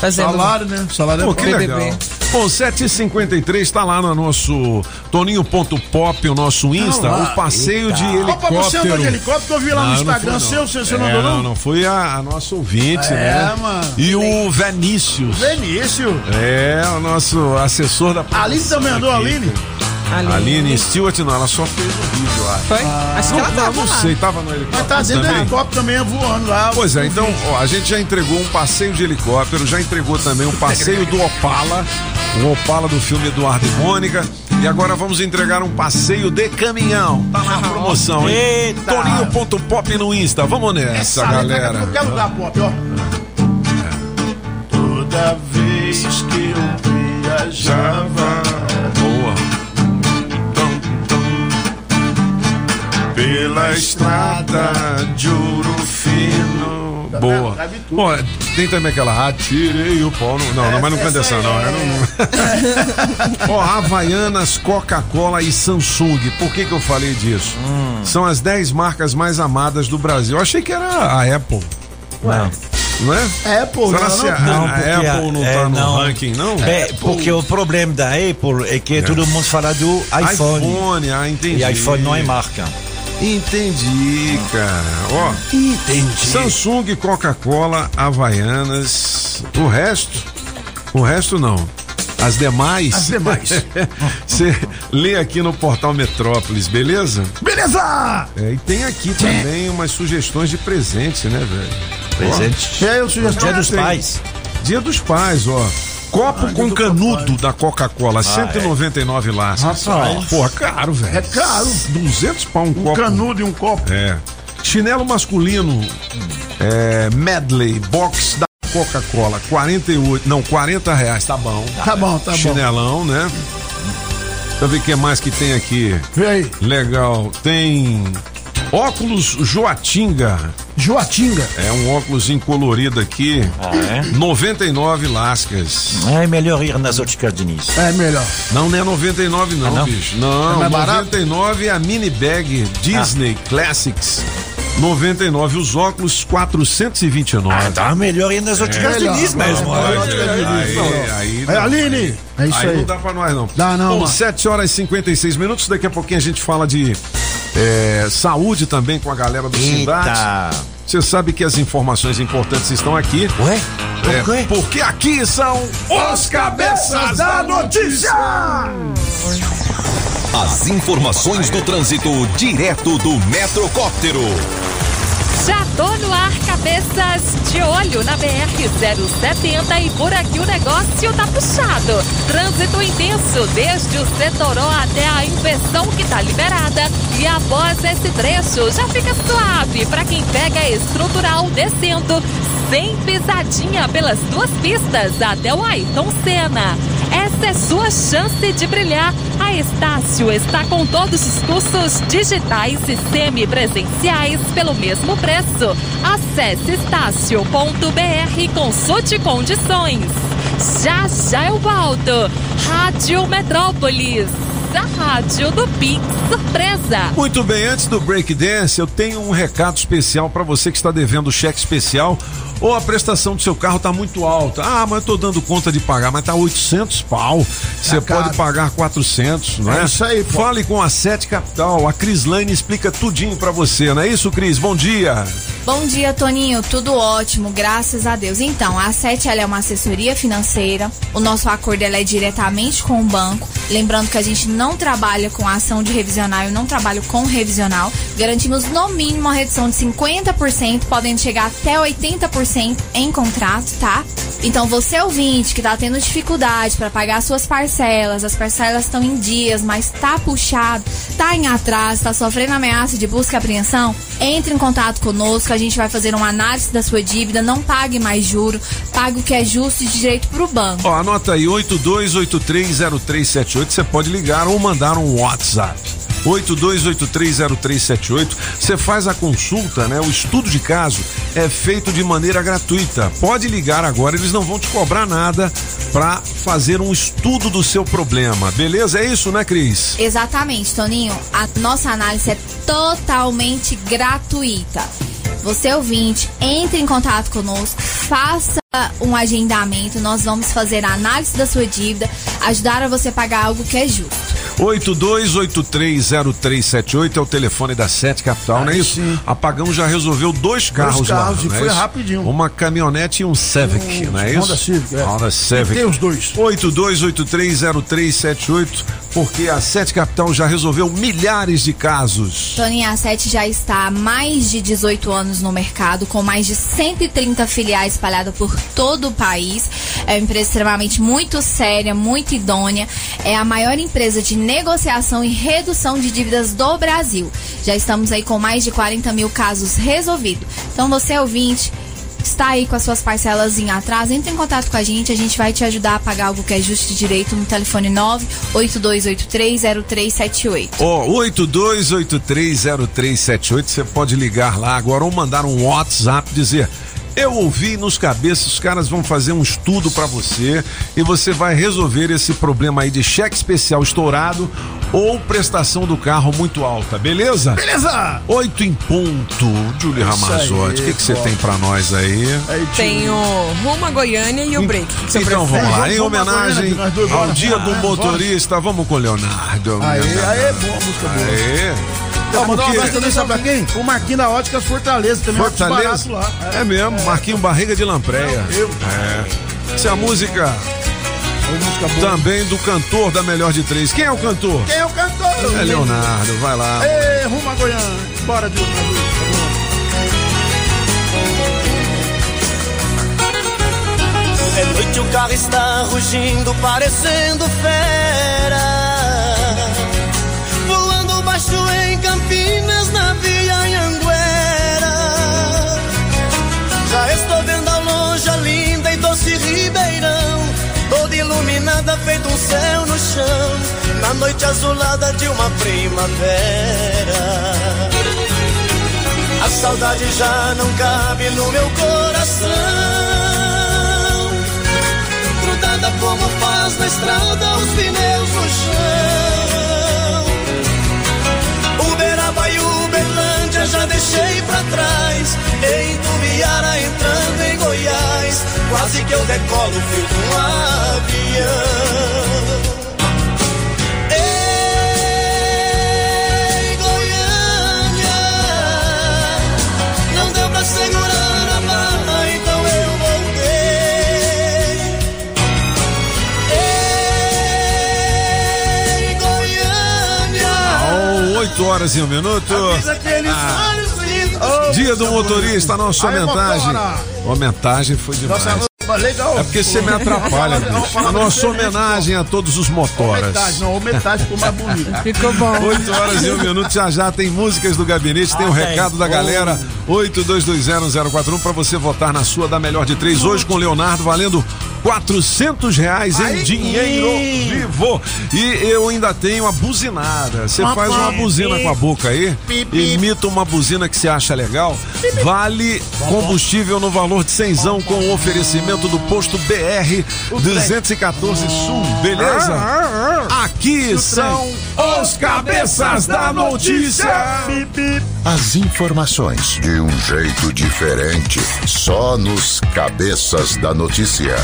Fazendo.
Salário, né? Salário
Pô,
é
que
bom.
BBB.
legal. Bom, 7h53 tá lá no nosso Toninho.pop, o nosso Insta,
Ah,
o passeio de
Opa, você andou de
helicóptero.
helicóptero que eu vi lá no
Não, eu não
Instagram
fui, não.
seu, você, você não
É,
andou
não,
não?
não, foi a, a nossa ouvinte,
É,
né?
mano.
E o Vinícius.
Vinícius.
É, o nosso assessor da
Aline também andou, a Aline?
Ali.
Aline Stewart, não, ela só fez o vídeo, eu acho.
Foi? Acho que ela
Não,
tava
não sei, tava no helicóptero
Mas tá dentro do helicóptero também voando lá.
Pois é, então ó, a gente já entregou um passeio de helicóptero, já entregou também um passeio do Opala, o Opala do filme Eduardo e Mônica. E agora vamos entregar um passeio de caminhão. Tá na promoção, hein?
Eita.
Toninho.pop no Insta. Vamos nessa,
Essa
galera.
é qualquer lugar, pop, ó. Toda vez que eu viajava
pela estrada de ouro fino. Boa. Bom, tem também aquela atirei o pau. no- Não, não, mas não canta essa não. né? Ó, Havaianas, Coca-Cola e Samsung. Por que que eu falei disso? São as 10 marcas mais amadas do Brasil. Eu achei que era a Apple.
Não.
Não é?
Apple,
Será
não,
se a,
Não,
a Apple não
é,
tá no
não.
ranking, não?
É, porque o problema da Apple é que todo mundo fala do iPhone.
iPhone, ah, entendi.
E iPhone não é marca.
Entendi, cara. Ó,
Entendi.
Samsung, Coca-Cola, Havaianas, o resto, o resto não. As demais.
As demais.
Você lê aqui no portal Metrópolis, beleza?
Beleza!
É, e tem aqui também umas sugestões de presente, né, velho?
Presente.
E aí, eu sugestão
Dia dos
tem.
Pais.
Dia dos Pais, ó. Copo
Ah,
com canudo da Coca-Cola, 199 lascas.
Rapaz.
Porra, caro, velho.
É caro.
200 pau um,
Um
copo.
canudo e um copo.
É. Chinelo masculino, é, medley, box da Coca-Cola, 48, não, 40 reais, tá bom.
Tá bom, tá bom.
Chinelão, né? Deixa eu ver o que mais que tem aqui.
Vê aí.
Legal, tem óculos Joatinga.
Joatinga.
É um óculos colorido aqui.
Ah, é?
99 lascas.
É melhor ir nas óticas Diniz.
É melhor.
Não, não é 99 não,
Ah, não?
bicho. Não,
É mais barato?
99 é a mini bag Disney Classics. 99 os óculos 429.
Ah, tá melhor ir nas óticas
melhor.
Diniz mesmo.
Aí,
É, Aline, é isso aí.
não dá pra nós, não.
Dá não,
Bom,
mano.
7 horas e 56 minutos. Daqui a pouquinho a gente fala de é, saúde também com a galera do Cidade.
Eita.
Você sabe que as informações importantes estão aqui.
Ué? Por
É,
quê?
porque aqui são os cabeças da notícia.
As informações do trânsito direto do Metrocóptero.
Já tô no ar, cabeças de olho na BR-070 e por aqui o negócio tá puxado. Trânsito intenso desde o setor O até a inversão que tá liberada. E após esse trecho já fica suave para quem pega estrutural descendo sem pisadinha pelas duas pistas até o Ayrton Senna. Essa é sua chance de brilhar. A Estácio está com todos os cursos digitais e semipresenciais pelo mesmo preço. Acesse estácio.br e consulte condições. Já já eu volto. Rádio Metrópolis, a rádio do Pix Surpresa.
Muito bem, antes do break dance, eu tenho um recado especial para você que está devendo cheque especial ou a prestação do seu carro está muito alta. Ah, mas eu tô dando conta de pagar, mas tá 800 pau. Você
Tá
pode pagar 400, não é?
É isso aí, pô.
Fale com a Sete Capital. A Cris Lane explica tudinho para você, não é isso, Cris? Bom dia.
Bom dia, Toninho. Tudo ótimo, graças a Deus. Então, a Sete ela é uma assessoria financeira. O nosso acordo ela é diretamente com o banco. Lembrando que a gente não trabalha com ação de revisional, eu não trabalho com revisional. Garantimos no mínimo uma redução de 50%, podendo chegar até 80% em contrato, tá? Então, você ouvinte que tá tendo dificuldade para pagar suas parcelas, as parcelas estão em dias, mas tá puxado, tá em atraso, tá sofrendo ameaça de busca e apreensão, entre em contato conosco, a gente vai fazer uma análise da sua dívida, não pague mais juro, pague o que é justo e direito pro banco.
Ó, anota aí, 82830378, você pode ligar ou mandar um WhatsApp. 82830378. Você faz a consulta, né? O estudo de caso é feito de maneira gratuita. Pode ligar agora, eles não vão te cobrar nada para fazer um estudo do seu problema. Beleza? É isso, né, Cris?
Exatamente, Toninho. A nossa análise é totalmente gratuita. Você ouvinte, entre em contato conosco, faça um agendamento, nós vamos fazer a análise da sua dívida, ajudar a você pagar algo que é justo.
82830378 é o telefone da Sete Capital, não é isso? Apagão já resolveu dois carros,
carros
lá. é
foi
isso?
rapidinho.
Uma caminhonete e um Civic, não é isso?
Honda Civic, é.
Honda Civic.
Tem os dois.
82830378, porque a Sete Capital já resolveu milhares de casos.
Toninho, a Sete já está há mais de 18 anos no mercado, com mais de 130 filiais espalhadas por todo o país. É uma empresa extremamente muito séria, muito idônea. É a maior empresa de negociação e redução de dívidas do Brasil. Já estamos aí com mais de 40 mil casos resolvidos. Então, você ouvinte, está aí com as suas parcelas em atraso, entre em contato com a gente, a gente vai te ajudar a pagar algo que é justo e direito no telefone 982830378.
Ó, 82830378, você pode ligar lá agora ou mandar um WhatsApp dizer eu ouvi nos cabeças, os caras vão fazer um estudo para você e você vai resolver esse problema aí de cheque especial estourado ou prestação do carro muito alta, beleza?
Beleza!
Oito em ponto. Julie Ramazotti, o que que você tem para nós aí?
Tem o Rumo a Goiânia e o Break.
Então
prefere?
vamos lá, em homenagem ao dia do motorista, vamos com o Leonardo.
Aê, aê, boa música boa.
Aê.
Ó, mandar um abraço também, sabe pra quem? O Marquinhos da Óticas Fortaleza, também óculos
Fortaleza?
lá.
É mesmo, Marquinho Barriga de Lampreia.
Eu.
É. Essa é a música também do cantor da Melhor de Três. Quem é o cantor?
Quem é o cantor?
É Leonardo, vai lá.
Ê, rumo a Goiânia. Bora, Diogo.
É noite, o carro está rugindo, parecendo fera. Feito um céu no chão. Na noite azulada de uma primavera. A saudade já não cabe no meu coração. Grudada como faz na estrada os pneus no chão. Já deixei pra trás. Em Tubiara entrando em Goiás. Quase que eu decolo feito um avião.
8 horas e um minuto. Ah. Dia do motorista, nossa homenagem. Homenagem foi demais.
Legal.
É porque você me atrapalha, bicho. A nossa homenagem a todos os motoras.
Metade, não, metade ficou mais bonito.
Ficou bom.
8 horas e um minuto, já já tem músicas do gabinete, tem o
Ah,
recado da galera, 82201041 pra você votar na sua da melhor de três, hoje com o Leonardo, valendo 400 reais em
Aí
dinheiro vivo. E eu ainda tenho a buzinada, você faz uma buzina com a boca aí, imita uma buzina que você acha legal, vale combustível no valor de cenzão com o oferecimento do posto BR 214 Sul, beleza? Aqui são os cabeças da notícia.
As informações de um jeito diferente, só nos cabeças da notícia.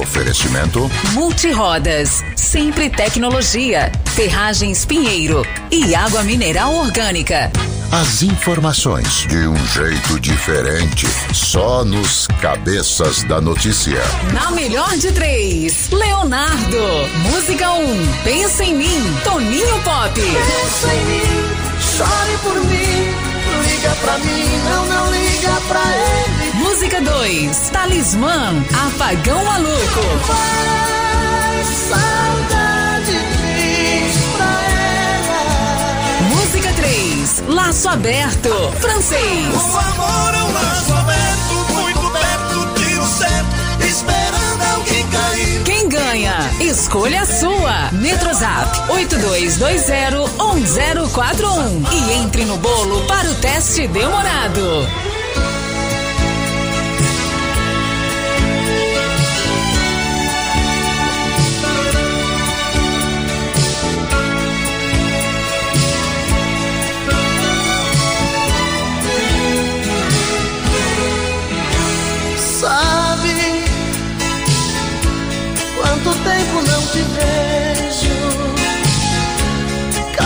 Oferecimento
Multirodas, sempre tecnologia, ferragens Pinheiro e água mineral orgânica.
As informações de um jeito diferente, só nos cabeças da notícia.
Na melhor de três, Leonardo. Música 1, um, Pensa em mim, Toninho Pop.
pensa em mim, chore por mim, liga pra mim, não, não liga pra ele.
Música 2, Talismã, Apagão Maluco.
Faz
3, Laço Aberto, Francês.
O amor é um laço aberto, muito perto, tiro certo, esperando alguém cair.
Quem ganha? Escolha a sua. Metrozap 82201041 e entre no bolo para o teste demorado.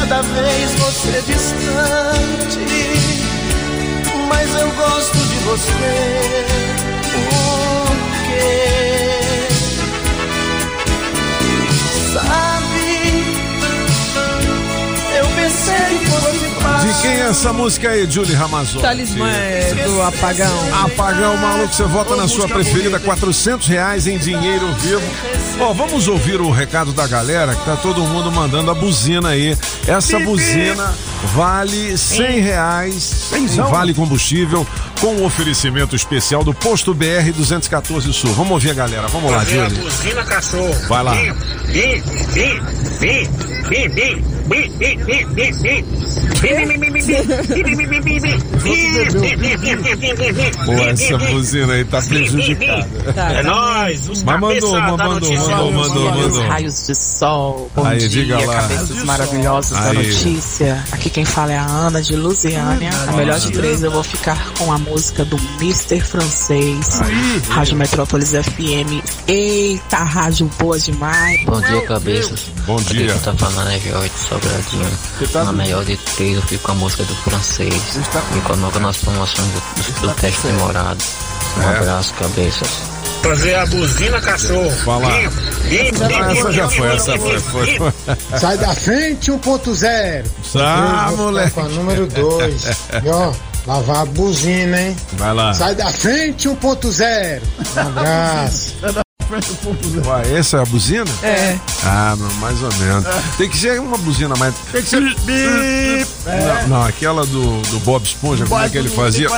Cada vez você distante, mas eu gosto de você. Por quê?
Quem é essa música aí, Julie Ramazotti.
Talismã é do apagão.
Apagão maluco, você vota na sua preferida, 400 reais em dinheiro vivo. Ó, vamos ouvir o recado da galera que tá todo mundo mandando a buzina aí. Essa buzina vale 100 reais em vale combustível com o oferecimento especial do posto BR 214 Sul. Vamos ouvir a galera, vamos lá, Julie.
buzina, cachorro.
Vai lá.
Bim, bim, bim, bim, bim, bim,
Pô, essa buzina aí tá prejudicada. Tá, tá.
É nóis, os
Mas mandou, mandou, mandou, mandou, mandou.
Raios de sol, bom
aí,
dia,
diga lá.
cabeças maravilhosas
aí.
da notícia. Aqui quem fala é a Ana de Lusiânia. A melhor de três eu vou ficar com a música do Mr. Francês, aí. Rádio Metrópolis FM. Eita, rádio boa demais.
Bom dia, cabeças.
Bom dia.
Aqui quem tá falando é Jorge na melhor de três, eu fico com a música do francês. Me coloca nas promoções do, do, do teste demorado. Um
É.
abraço, cabeças.
Fazer a buzina, cachorro.
Fala.
Essa já foi, essa foi, foi.
Sai da frente 1.0.
Tá,
Eu vou
moleque.
ficar Com a número 2. E ó, lavar a buzina, hein?
Vai lá.
Sai da frente 1.0. Um abraço.
Uai, essa é a buzina?
É.
Ah, não, mais ou menos. Tem que ser uma buzina mais.
Tem que ser. Bip.
Não, não, aquela do, do Bob Esponja, como é que ele fazia?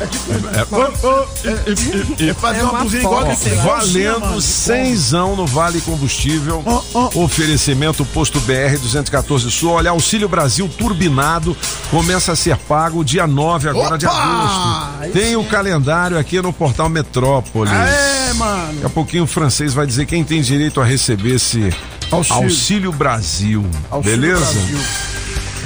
É tipo. É fazer uma buzina igual
Ó,
desse
Valendo cenzão no Vale Combustível. Oferecimento Posto BR 214 Sul. Olha, Auxílio Brasil turbinado começa a ser pago dia 9 agora de
Opa!
agosto. Tem o calendário aqui no portal Metrópolis.
É, mano.
Daqui a pouquinho o francês vai dizer quem tem direito a receber esse Auxílio,
Auxílio.
Brasil.
Auxílio
beleza?
Brasil.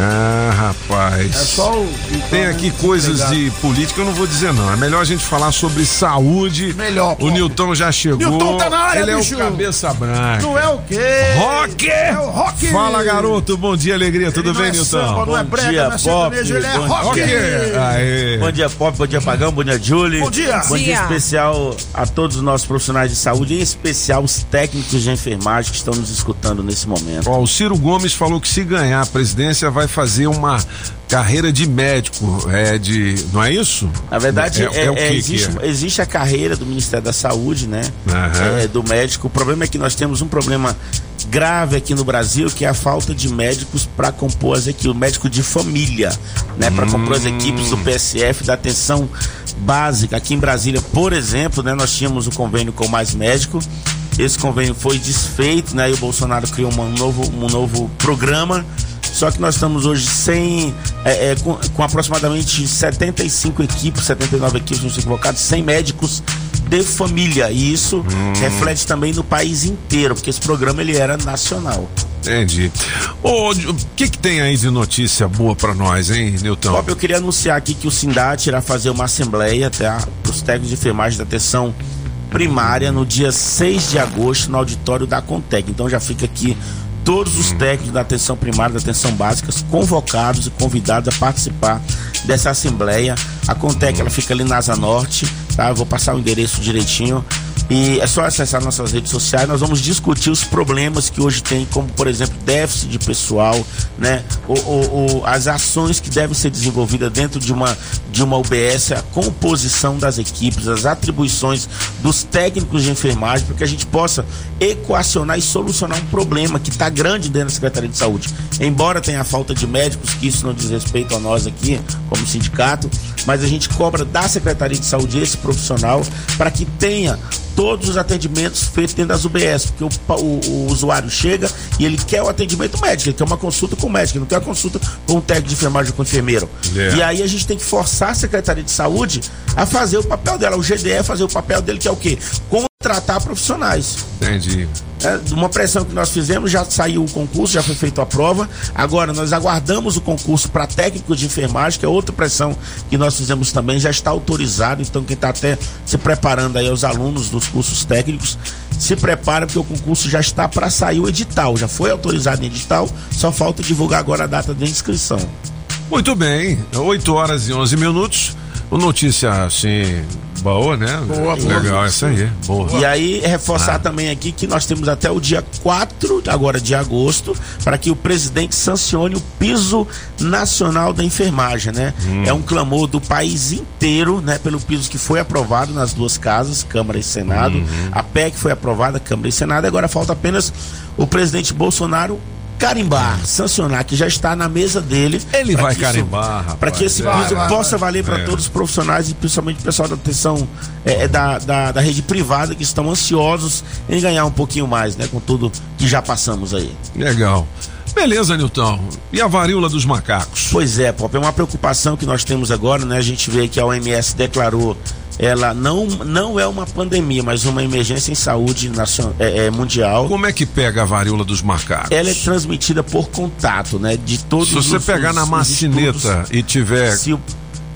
Ah, rapaz.
É só o-
Tem aqui coisas de política, eu não vou dizer não. É melhor a gente falar sobre saúde.
Melhor,
O Nilton já chegou.
Nilton tá na área,
Ele
bicho.
é o cabeça branca.
Não é o quê?
Rock!
É o rock!
Fala, garoto. Bom dia, alegria. Tudo
Ele
bem,
é
Nilton?
samba, não é brega, não é sertanejo, ele é rock!
Aê.
Bom dia, Pop, bom dia, Pagão, bom dia, Julie.
Bom dia.
Bom dia
Dia.
especial a todos os nossos profissionais de saúde, em especial os técnicos de enfermagem que estão nos escutando nesse momento.
Ó, o Ciro Gomes falou que se ganhar a presidência vai fazer uma carreira de médico. É de. Não é isso?
Na verdade,
é,
é-
é o que
é,
que
existe,
é?
existe a carreira do Ministério da Saúde, né? É, do médico. O problema é que nós temos um problema grave aqui no Brasil, que é a falta de médicos para compor as equipes, médico de família, né? Para compor as equipes do PSF, da atenção básica. Aqui em Brasília, por exemplo, né? Nós tínhamos o convênio com mais médico. Esse convênio foi desfeito, né? E o Bolsonaro criou uma- um novo, um novo programa. Só que nós estamos hoje sem, é, é, com, com aproximadamente 75 equipes, 79 equipes, nos equivocados, 100 médicos de família. E isso reflete também no país inteiro, porque esse programa ele era nacional.
Entendi. O que que tem aí de notícia boa pra nós, hein, Nilton?
Bob, eu queria anunciar aqui que o Sindat irá fazer uma assembleia tá, para os técnicos de enfermagem da atenção primária no dia 6 de agosto no auditório da Contec. Então já fica aqui todos os técnicos da atenção primária, da atenção básica, convocados e convidados a participar dessa assembleia. A Contec ela fica ali na Asa Norte, tá? Eu vou passar o endereço direitinho. E é só acessar nossas redes sociais. Nós vamos discutir os problemas que hoje tem, como por exemplo déficit de pessoal, né? O, o- o- as ações que devem ser desenvolvidas dentro de uma de uma UBS, a composição das equipes, as atribuições dos técnicos de enfermagem, para que a gente possa equacionar e solucionar um problema que está grande dentro da Secretaria de Saúde. Embora tenha a falta de médicos, que isso não diz respeito a nós aqui, como sindicato, mas a gente cobra da Secretaria de Saúde esse profissional para que tenha todos os atendimentos feitos dentro das UBS, porque o, o- o usuário chega e ele quer o atendimento médico, ele quer uma consulta com o médico, ele não quer uma consulta com um técnico de enfermagem ou com o enfermeiro.
É.
E aí a gente tem que forçar a Secretaria de Saúde a fazer o papel dela, o GDE fazer o papel dele, que é o quê? Contratar profissionais.
Entendi.
É, uma pressão que nós fizemos, já saiu o concurso, já foi feita a prova. Agora nós aguardamos o concurso para técnicos de enfermagem, que é outra pressão que nós fizemos também, já está autorizado. Então, quem está até se preparando aí, os alunos dos cursos técnicos, se prepara, porque o concurso já está para sair o edital, já foi autorizado em edital, só falta divulgar agora a data de inscrição.
Muito bem, 8 horas e 11 minutos. Notícia assim, boa, né?
Boa, boa.
Legal, essa aí. Boa.
E aí, reforçar
Ah.
também aqui que nós temos até o dia 4 agora de agosto para que o presidente sancione o piso nacional da enfermagem, né?
Hum.
É um clamor do país inteiro, né? Pelo piso que foi aprovado nas duas casas, Câmara e Senado.
Uhum.
A PEC foi aprovada, Câmara e Senado. Agora falta apenas o presidente Bolsonaro carimbar, sancionar, que já está na mesa dele.
Ele vai carimbar, rapaz.
Para que esse
Vai,
piso
vai,
possa
vai.
valer para
É.
todos os profissionais e principalmente o pessoal da atenção é, é, da, da, da rede privada que estão ansiosos em ganhar um pouquinho mais, né? Com tudo que já passamos aí.
Legal. Beleza, Nilton. E a varíola dos macacos?
Pois é, Pop, é uma preocupação que nós temos agora, né? A gente vê que a OMS declarou ela não, não é uma pandemia, mas uma emergência em saúde nacion- é, é, mundial.
Como é que pega a varíola dos macacos?
Ela é transmitida por contato, né? De todos
Se você
os-
pegar na macineta e tiver
Se o-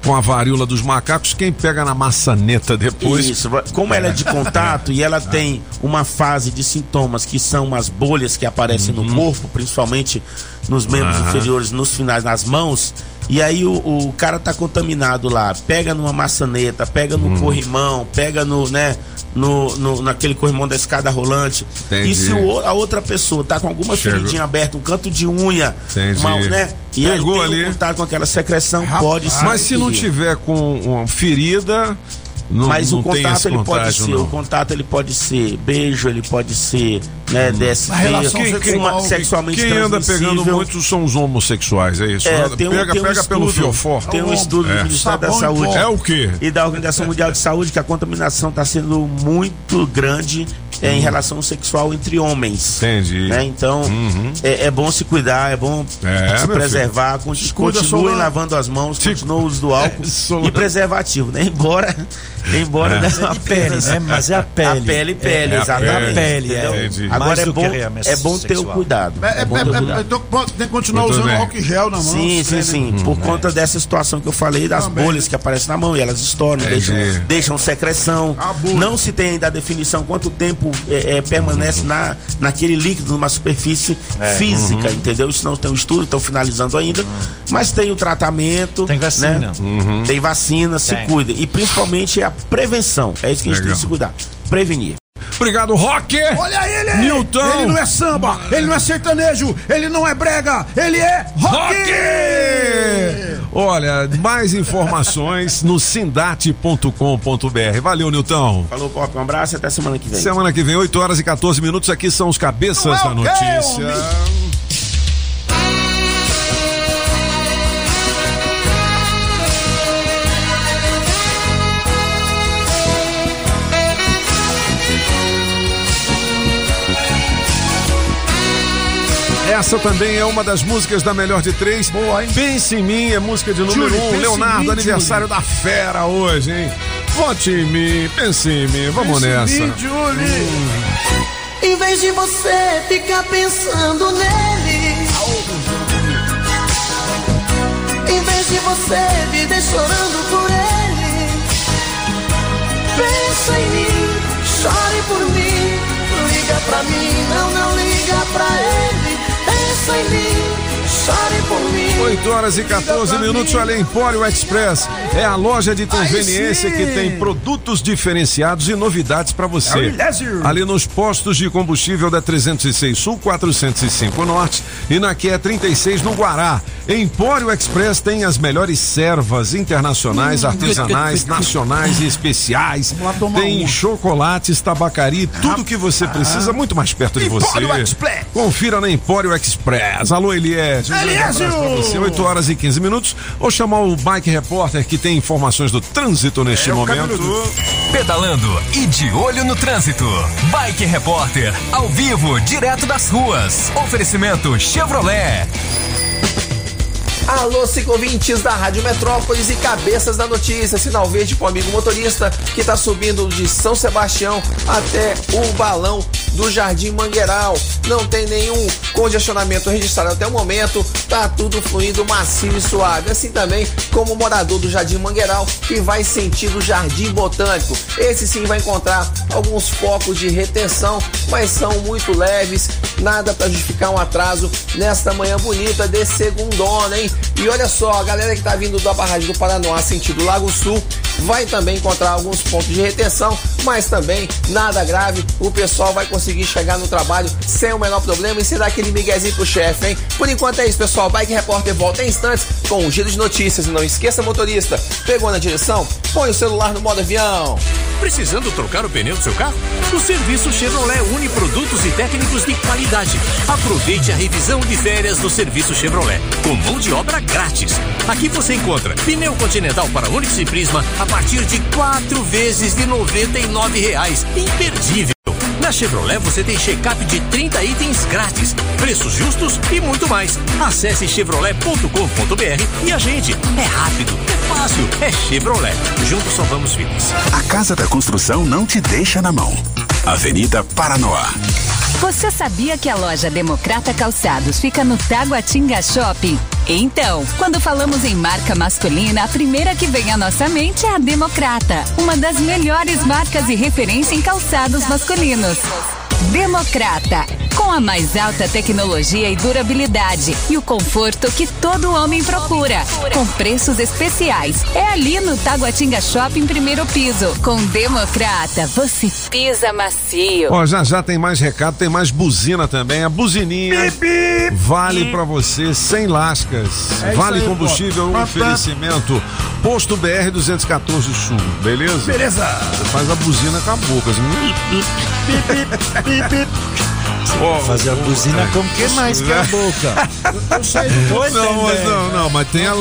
com a varíola dos macacos, quem pega na maçaneta depois?
Isso, como ela é de contato e ela tem uma fase de sintomas que são umas bolhas que aparecem no corpo, principalmente nos membros
Aham.
inferiores, nos finais, nas mãos. E aí o, o cara tá contaminado lá, pega numa maçaneta, pega no corrimão, pega no, né, no, no- naquele corrimão da escada rolante.
Entendi.
E se o- a outra pessoa tá com alguma
Chegou.
feridinha aberta, um canto de unha,
Entendi.
uma, né? E
Pegou
aí tem
ali.
contato com aquela secreção, pode ser.
Mas se não tiver com uma ferida, não,
Mas
não
o
tem
contato
esse
ele pode ser,
não.
o contato ele pode ser beijo, ele pode ser, né, DST,
Uma relação
quem,
sexual.
sexualmente
Quem anda pegando muito são os homossexuais, é isso?
É, tem um,
pega
tem um
pega pelo
estudo,
fiofó.
Tem um estudo
É.
do Ministério da
Sabão em
Saúde.
É o quê?
E da Organização Mundial de Saúde que a contaminação está sendo muito grande é, em relação sexual entre homens.
Hum. Entendi.
né? Então, é, é bom se cuidar, é bom
É,
se preservar, con-
cuida,
continuem lavando as mãos, continuem o uso do álcool
Solano.
e preservativo, né? Embora, embora
É.
né,
Mas é de pele, né? Mas é a pele.
A pele,
É,
pele,
é a
exatamente.
pele, é.
Agora é bom, é bom ter o cuidado.
É, é,
bom ter o
é,
cuidado.
é, então pode- tem que continuar
Muito
usando
bem.
álcool em gel na mão.
Sim, sim,
né?
sim. Por conta dessa situação que eu falei, das
Também.
bolhas que aparecem na mão e elas estouram,
Entendi.
deixam, deixam secreção. Não se tem ainda a definição quanto tempo é, é, permanece na, naquele líquido, numa superfície
É.
física,
Uhum.
entendeu? Isso não tem um estudo, estão finalizando ainda. Mas tem o tratamento. Tem
vacina.
Tem vacina, se
Tem.
cuida. E principalmente é a prevenção. É isso que a gente tem que se cuidar. Prevenir.
Obrigado, Rock!
Olha ele!
Newton!
Ele não é samba, ele não é sertanejo, ele não é brega, ele é rock!
Olha, mais informações no sindate.com.br. Valeu, Nilton.
Falou, Pop. Um abraço e até semana que vem.
Semana que vem, 8 horas e 14 minutos. Aqui são os cabeças
Não é
da notícia. Essa também é uma das músicas da melhor de três. Boa, hein? Pense em mim, é música de número
Julie,
um.
pense em
Leonardo,
mim,
aniversário da fera hoje, hein? Vote em mim, pense em mim. Vamos nessa.
Em vez de você ficar pensando nele, em vez de você viver chorando por ele, pensa em mim, chore por mim, liga pra mim, não, não liga pra ele, pensa em mim, chore por mim.
8 horas e 14 minutos, olha, Empório Express é a loja de conveniência que tem produtos diferenciados e novidades para você.
É.
Ali nos postos de combustível da 306 Sul, 405 Norte e na QE 36 no Guará. Empório Express tem as melhores servas internacionais,
Hum.
artesanais, nacionais e especiais. Tem chocolates, tabacaria, tudo que você precisa muito mais perto de você. Confira na Empório Express. Alô, Eliés. Pra você. 8 horas e 15 minutos. Vou chamar o Bike Repórter que tem informações do trânsito neste momento.
Pedalando e de olho no trânsito. Bike Repórter, ao vivo, direto das ruas. Oferecimento Chevrolet.
Alô, ciclovintes da Rádio Metrópolis e cabeças da notícia. Sinal verde pro amigo motorista que tá subindo de São Sebastião até o balão do Jardim Mangueiral. Não tem nenhum congestionamento registrado até o momento, tá tudo fluindo macio e suave. Assim também como o morador do Jardim Mangueiral que vai sentido Jardim Botânico. Esse sim vai encontrar alguns focos de retenção, mas são muito leves, nada para justificar um atraso nesta manhã bonita de segundona, hein? E olha só, a galera que tá vindo da barragem do Paranoá sentido Lago Sul vai também encontrar alguns pontos de retenção, mas também nada grave. O pessoal vai conseguir chegar no trabalho sem o menor problema e será aquele miguezinho pro chefe, hein? Por enquanto é isso, pessoal. Bike Repórter volta em instantes com um giro de notícias. E não esqueça, motorista, pegou na direção? Põe o celular no modo avião.
Precisando trocar o pneu do seu carro? O serviço Chevrolet une produtos e técnicos de qualidade. Aproveite a revisão de férias do serviço Chevrolet, com mão de obra grátis. Aqui você encontra pneu Continental para Onix e Prisma a partir de quatro vezes de 99 reais. Imperdível. Na Chevrolet você tem check-up de 30 itens grátis, preços justos e muito mais. Acesse chevrolet.com.br e agende. É rápido, é fácil, é Chevrolet. Juntos salvamos vidas.
A Casa da Construção não te deixa na mão. Avenida Paranoá.
Você sabia que a loja Democrata Calçados fica no Taguatinga Shopping? Então, quando falamos em marca masculina, a primeira que vem à nossa mente é a Democrata, uma das melhores marcas e referência em calçados masculinos. Democrata, com a mais alta tecnologia e durabilidade e o conforto que todo homem procura, com preços especiais. É ali no Taguatinga Shopping primeiro piso. Com Democrata, você pisa macio.
Ó, já já tem mais recado, tem mais buzina também. A buzininha vale pra você sem lascas.
É
vale
aí,
combustível, um oferecimento. Posto BR 214 Sul, beleza?
Beleza.
Você faz a buzina com a boca. Assim. Ó,
Fazer a buzina com que mais que a boca?
Eu
Tô
Não, mas não, não, mas tem a,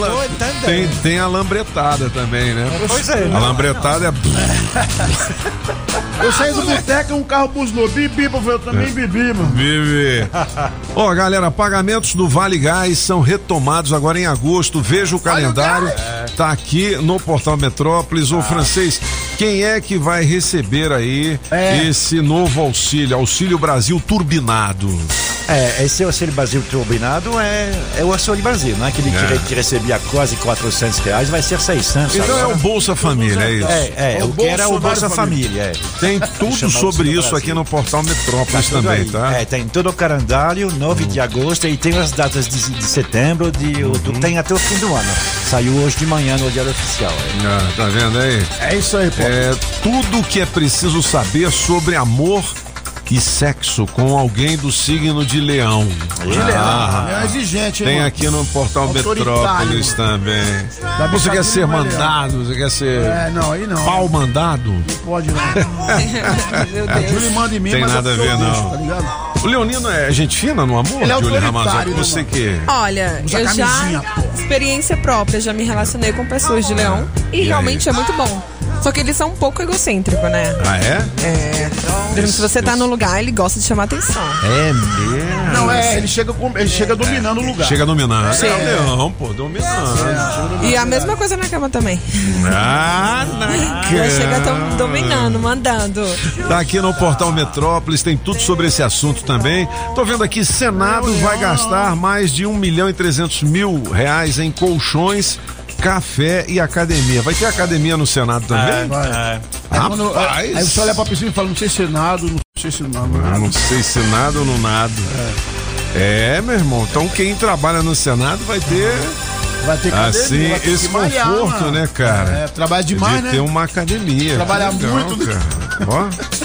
tem, tem a lambretada também, né?
Pois é,
A
né?
lambretada é.
Eu saí do boteco e um carro buzinou. Bibi, eu também bebi, mano.
Vive. Ó, galera, pagamentos do Vale Gás são retomados agora em agosto. Veja o calendário. Tá aqui no Portal Metrópolis. Ô, francês, quem é que vai receber aí
É.
esse novo auxílio? Auxílio Brasil Turbinado.
É, esse auxílio Brasil turbinado é, é o auxílio Brasil, né? Aquele
É.
que, que recebia quase 400 reais vai ser 600
Então é
agora.
o Bolsa Família, é isso?
É, é,
É o
o que era o Bolsa
Família.
Família, é.
Tem tudo sobre isso aqui no Portal Metrópolis
tudo
também,
aí.
tá?
É, tem todo o calendário, 9 de agosto, e tem as datas de, de setembro, de outubro, tem até o fim do ano. Saiu hoje de manhã no Diário Oficial. é.
Ah, tá vendo aí?
É isso aí, pô.
É tudo o que é preciso saber sobre amor e sexo com alguém do signo de leão.
De leão. É exigente, hein,
Tem
mano?
aqui no portal Metrópolis também.
Da
Você quer ser
não é leão.
mandado? Você quer ser
É, não, aí não.
pau mandado?
Pode não.
Meu
A Júlia manda em mim,
Tem
mas
nada
eu
a ver,
bicho,
não.
Tá ligado?
O Leonino é gente fina no amor,
Ele é
Ramazotti?
né,
Você
mano?
que.
Olha,
Usa
eu já,
pô.
experiência própria, já me relacionei com pessoas de leão e,
aí?
realmente é muito bom. Só que eles são um pouco egocêntricos, né?
Ah, é?
É. Por exemplo, se você tá no lugar, ele gosta de chamar atenção.
É mesmo.
Não, é, ele chega, com, ele chega dominando o lugar.
Chega dominando.
Sim.
É o leão, pô, dominando.
E a mesma coisa na cama também.
Ah, na
chega tão dominando, mandando.
Tá aqui no Portal Metrópolis, tem tudo sobre esse assunto também. Tô vendo aqui, Senado vai gastar mais de 1 milhão e 300 mil reais em colchões, café e academia. Vai ter academia no Senado também?
Vai. Aí, quando- aí você olha pra piscina e fala, não sei se é nada, não sei se nada.
Eu não sei se nada ou não nada. É. meu irmão. Então quem trabalha no Senado vai ter.
Vai ter academia,
Assim,
vai ter
esse
que malhar,
conforto,
mano.
né, cara?
É, trabalha demais,
de
né?
ter uma academia.
Trabalhar muito, né?
cara. Ó.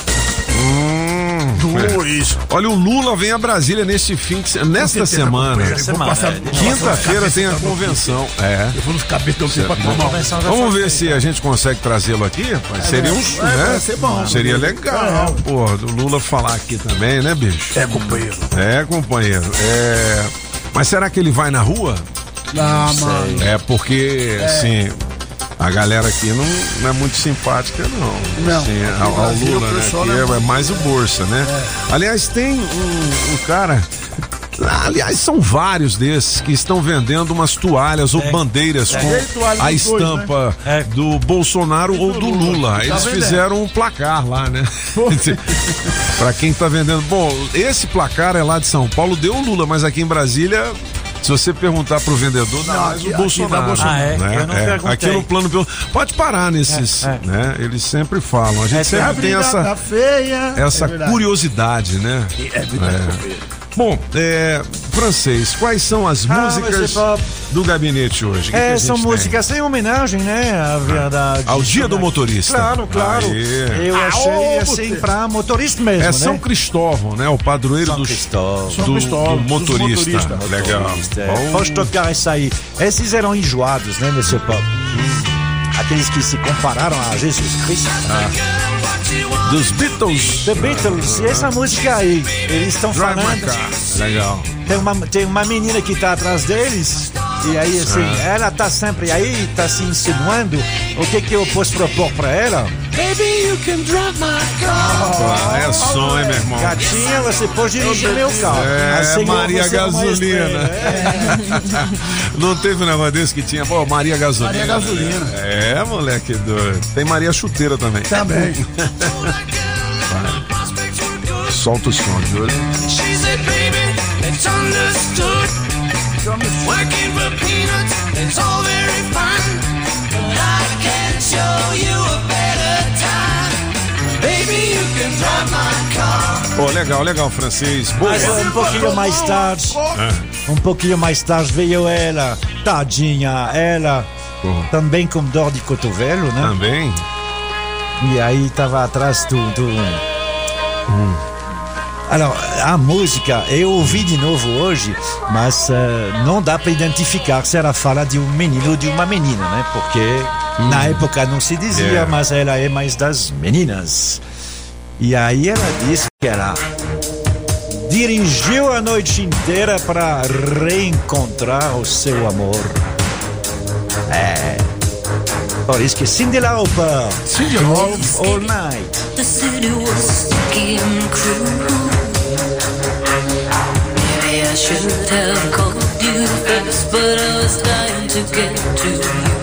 Isso.
Olha, o Lula vem a Brasília neste fim de se- nesta semana.
passar-
Quinta-feira tem a convenção. É.
Eu vou nos tenho pra tomar um.
Vamos ver se a gente consegue trazê-lo aqui, rapaz. Seria um,
é,
né?
ser bom.
Seria legal, pô, do Lula falar aqui também, né, bicho?
É, companheiro.
É, companheiro. É. Mas será que ele vai na rua?
Ah, mano.
É porque, assim, a galera aqui não, não é muito simpática, não.
Não.
Assim, ao, ao Lula, né? Que
é
é, mais o Bolsa, né? Aliás, tem um, um cara Aliás, são vários desses que estão vendendo umas toalhas ou bandeiras
É.
com
Tem toalha
a
dois,
estampa do Bolsonaro ou do Lula. Eles
vendendo.
fizeram um placar lá, né? pra quem tá vendendo. Bom, esse placar é lá de São Paulo, deu o Lula, mas aqui em Brasília. Se você perguntar pro vendedor, dá
Não,
mais
aqui-
o
aqui
Bolsonaro.
Ah, é?
né?
Eu não
É. Aqui no plano. Pode parar nesses,
É, é.
né? Eles sempre falam. A gente
É,
sempre tem essa
tá feia.
essa
É verdade.
curiosidade, né?
É verdade.
É. Bom, é, francês, quais são as
Ah,
músicas
pop.
do gabinete hoje? Que que a
É,
gente
são
tem?
músicas em homenagem, né? À verdade.
Ao dia do motorista.
Claro, claro.
Aê.
Eu
Ah,
achei assim pra motorista mesmo,
É
né?
São Cristóvão, né? O padroeiro
São
dos,
Cristóvão.
do,
Cristóvão,
do
dos
motorista.
motoristas.
Legal.
Motorista, é. Pode tocar isso aí. Esses eram enjoados, né, Monsieur Pop? Aqueles que se compararam a Jesus Cristo.
Dos Beatles.
The Beatles. E essa música aí, eles estão falando.
Legal.
Tem uma, tem uma menina que tá atrás deles, e aí assim,
Ah.
ela tá sempre aí, tá se insinuando. O que que eu posso propor pra ela? Baby, you can drive my car.
Ah, é som, hein, meu irmão?
Gatinha, você pode dirigir meu carro.
É,
Assim,
Maria
é
Gasolina.
estrela.
Não teve um negócio desse que tinha, pô, Maria Gasolina.
Maria Gasolina.
É, moleque doido. Tem Maria Chuteira também.
Também.
Vai. Solta o som de hoje.
She said, baby, it's understood. Working for peanuts, it's all very fine. But I can show you a.
Pô, legal, legal, francês. Boa.
Mas um pouquinho mais tarde,
É.
um pouquinho mais tarde veio ela, tadinha, ela, também com dor de cotovelo, né?
Também.
E aí tava atrás do. do... Alors, a música, eu ouvi de novo hoje, mas eh, não dá para identificar se ela fala de um menino ou de uma menina, né? Porque na época não se dizia,
Yeah.
mas ela é mais das meninas. E aí ela disse que ela dirigiu a noite inteira para reencontrar o seu amor. É. Por isso que Cindy Lauper.
Cyndi
Drove All Night.
The city was and cruel. Maybe I should have called you first, but I was dying to get to you.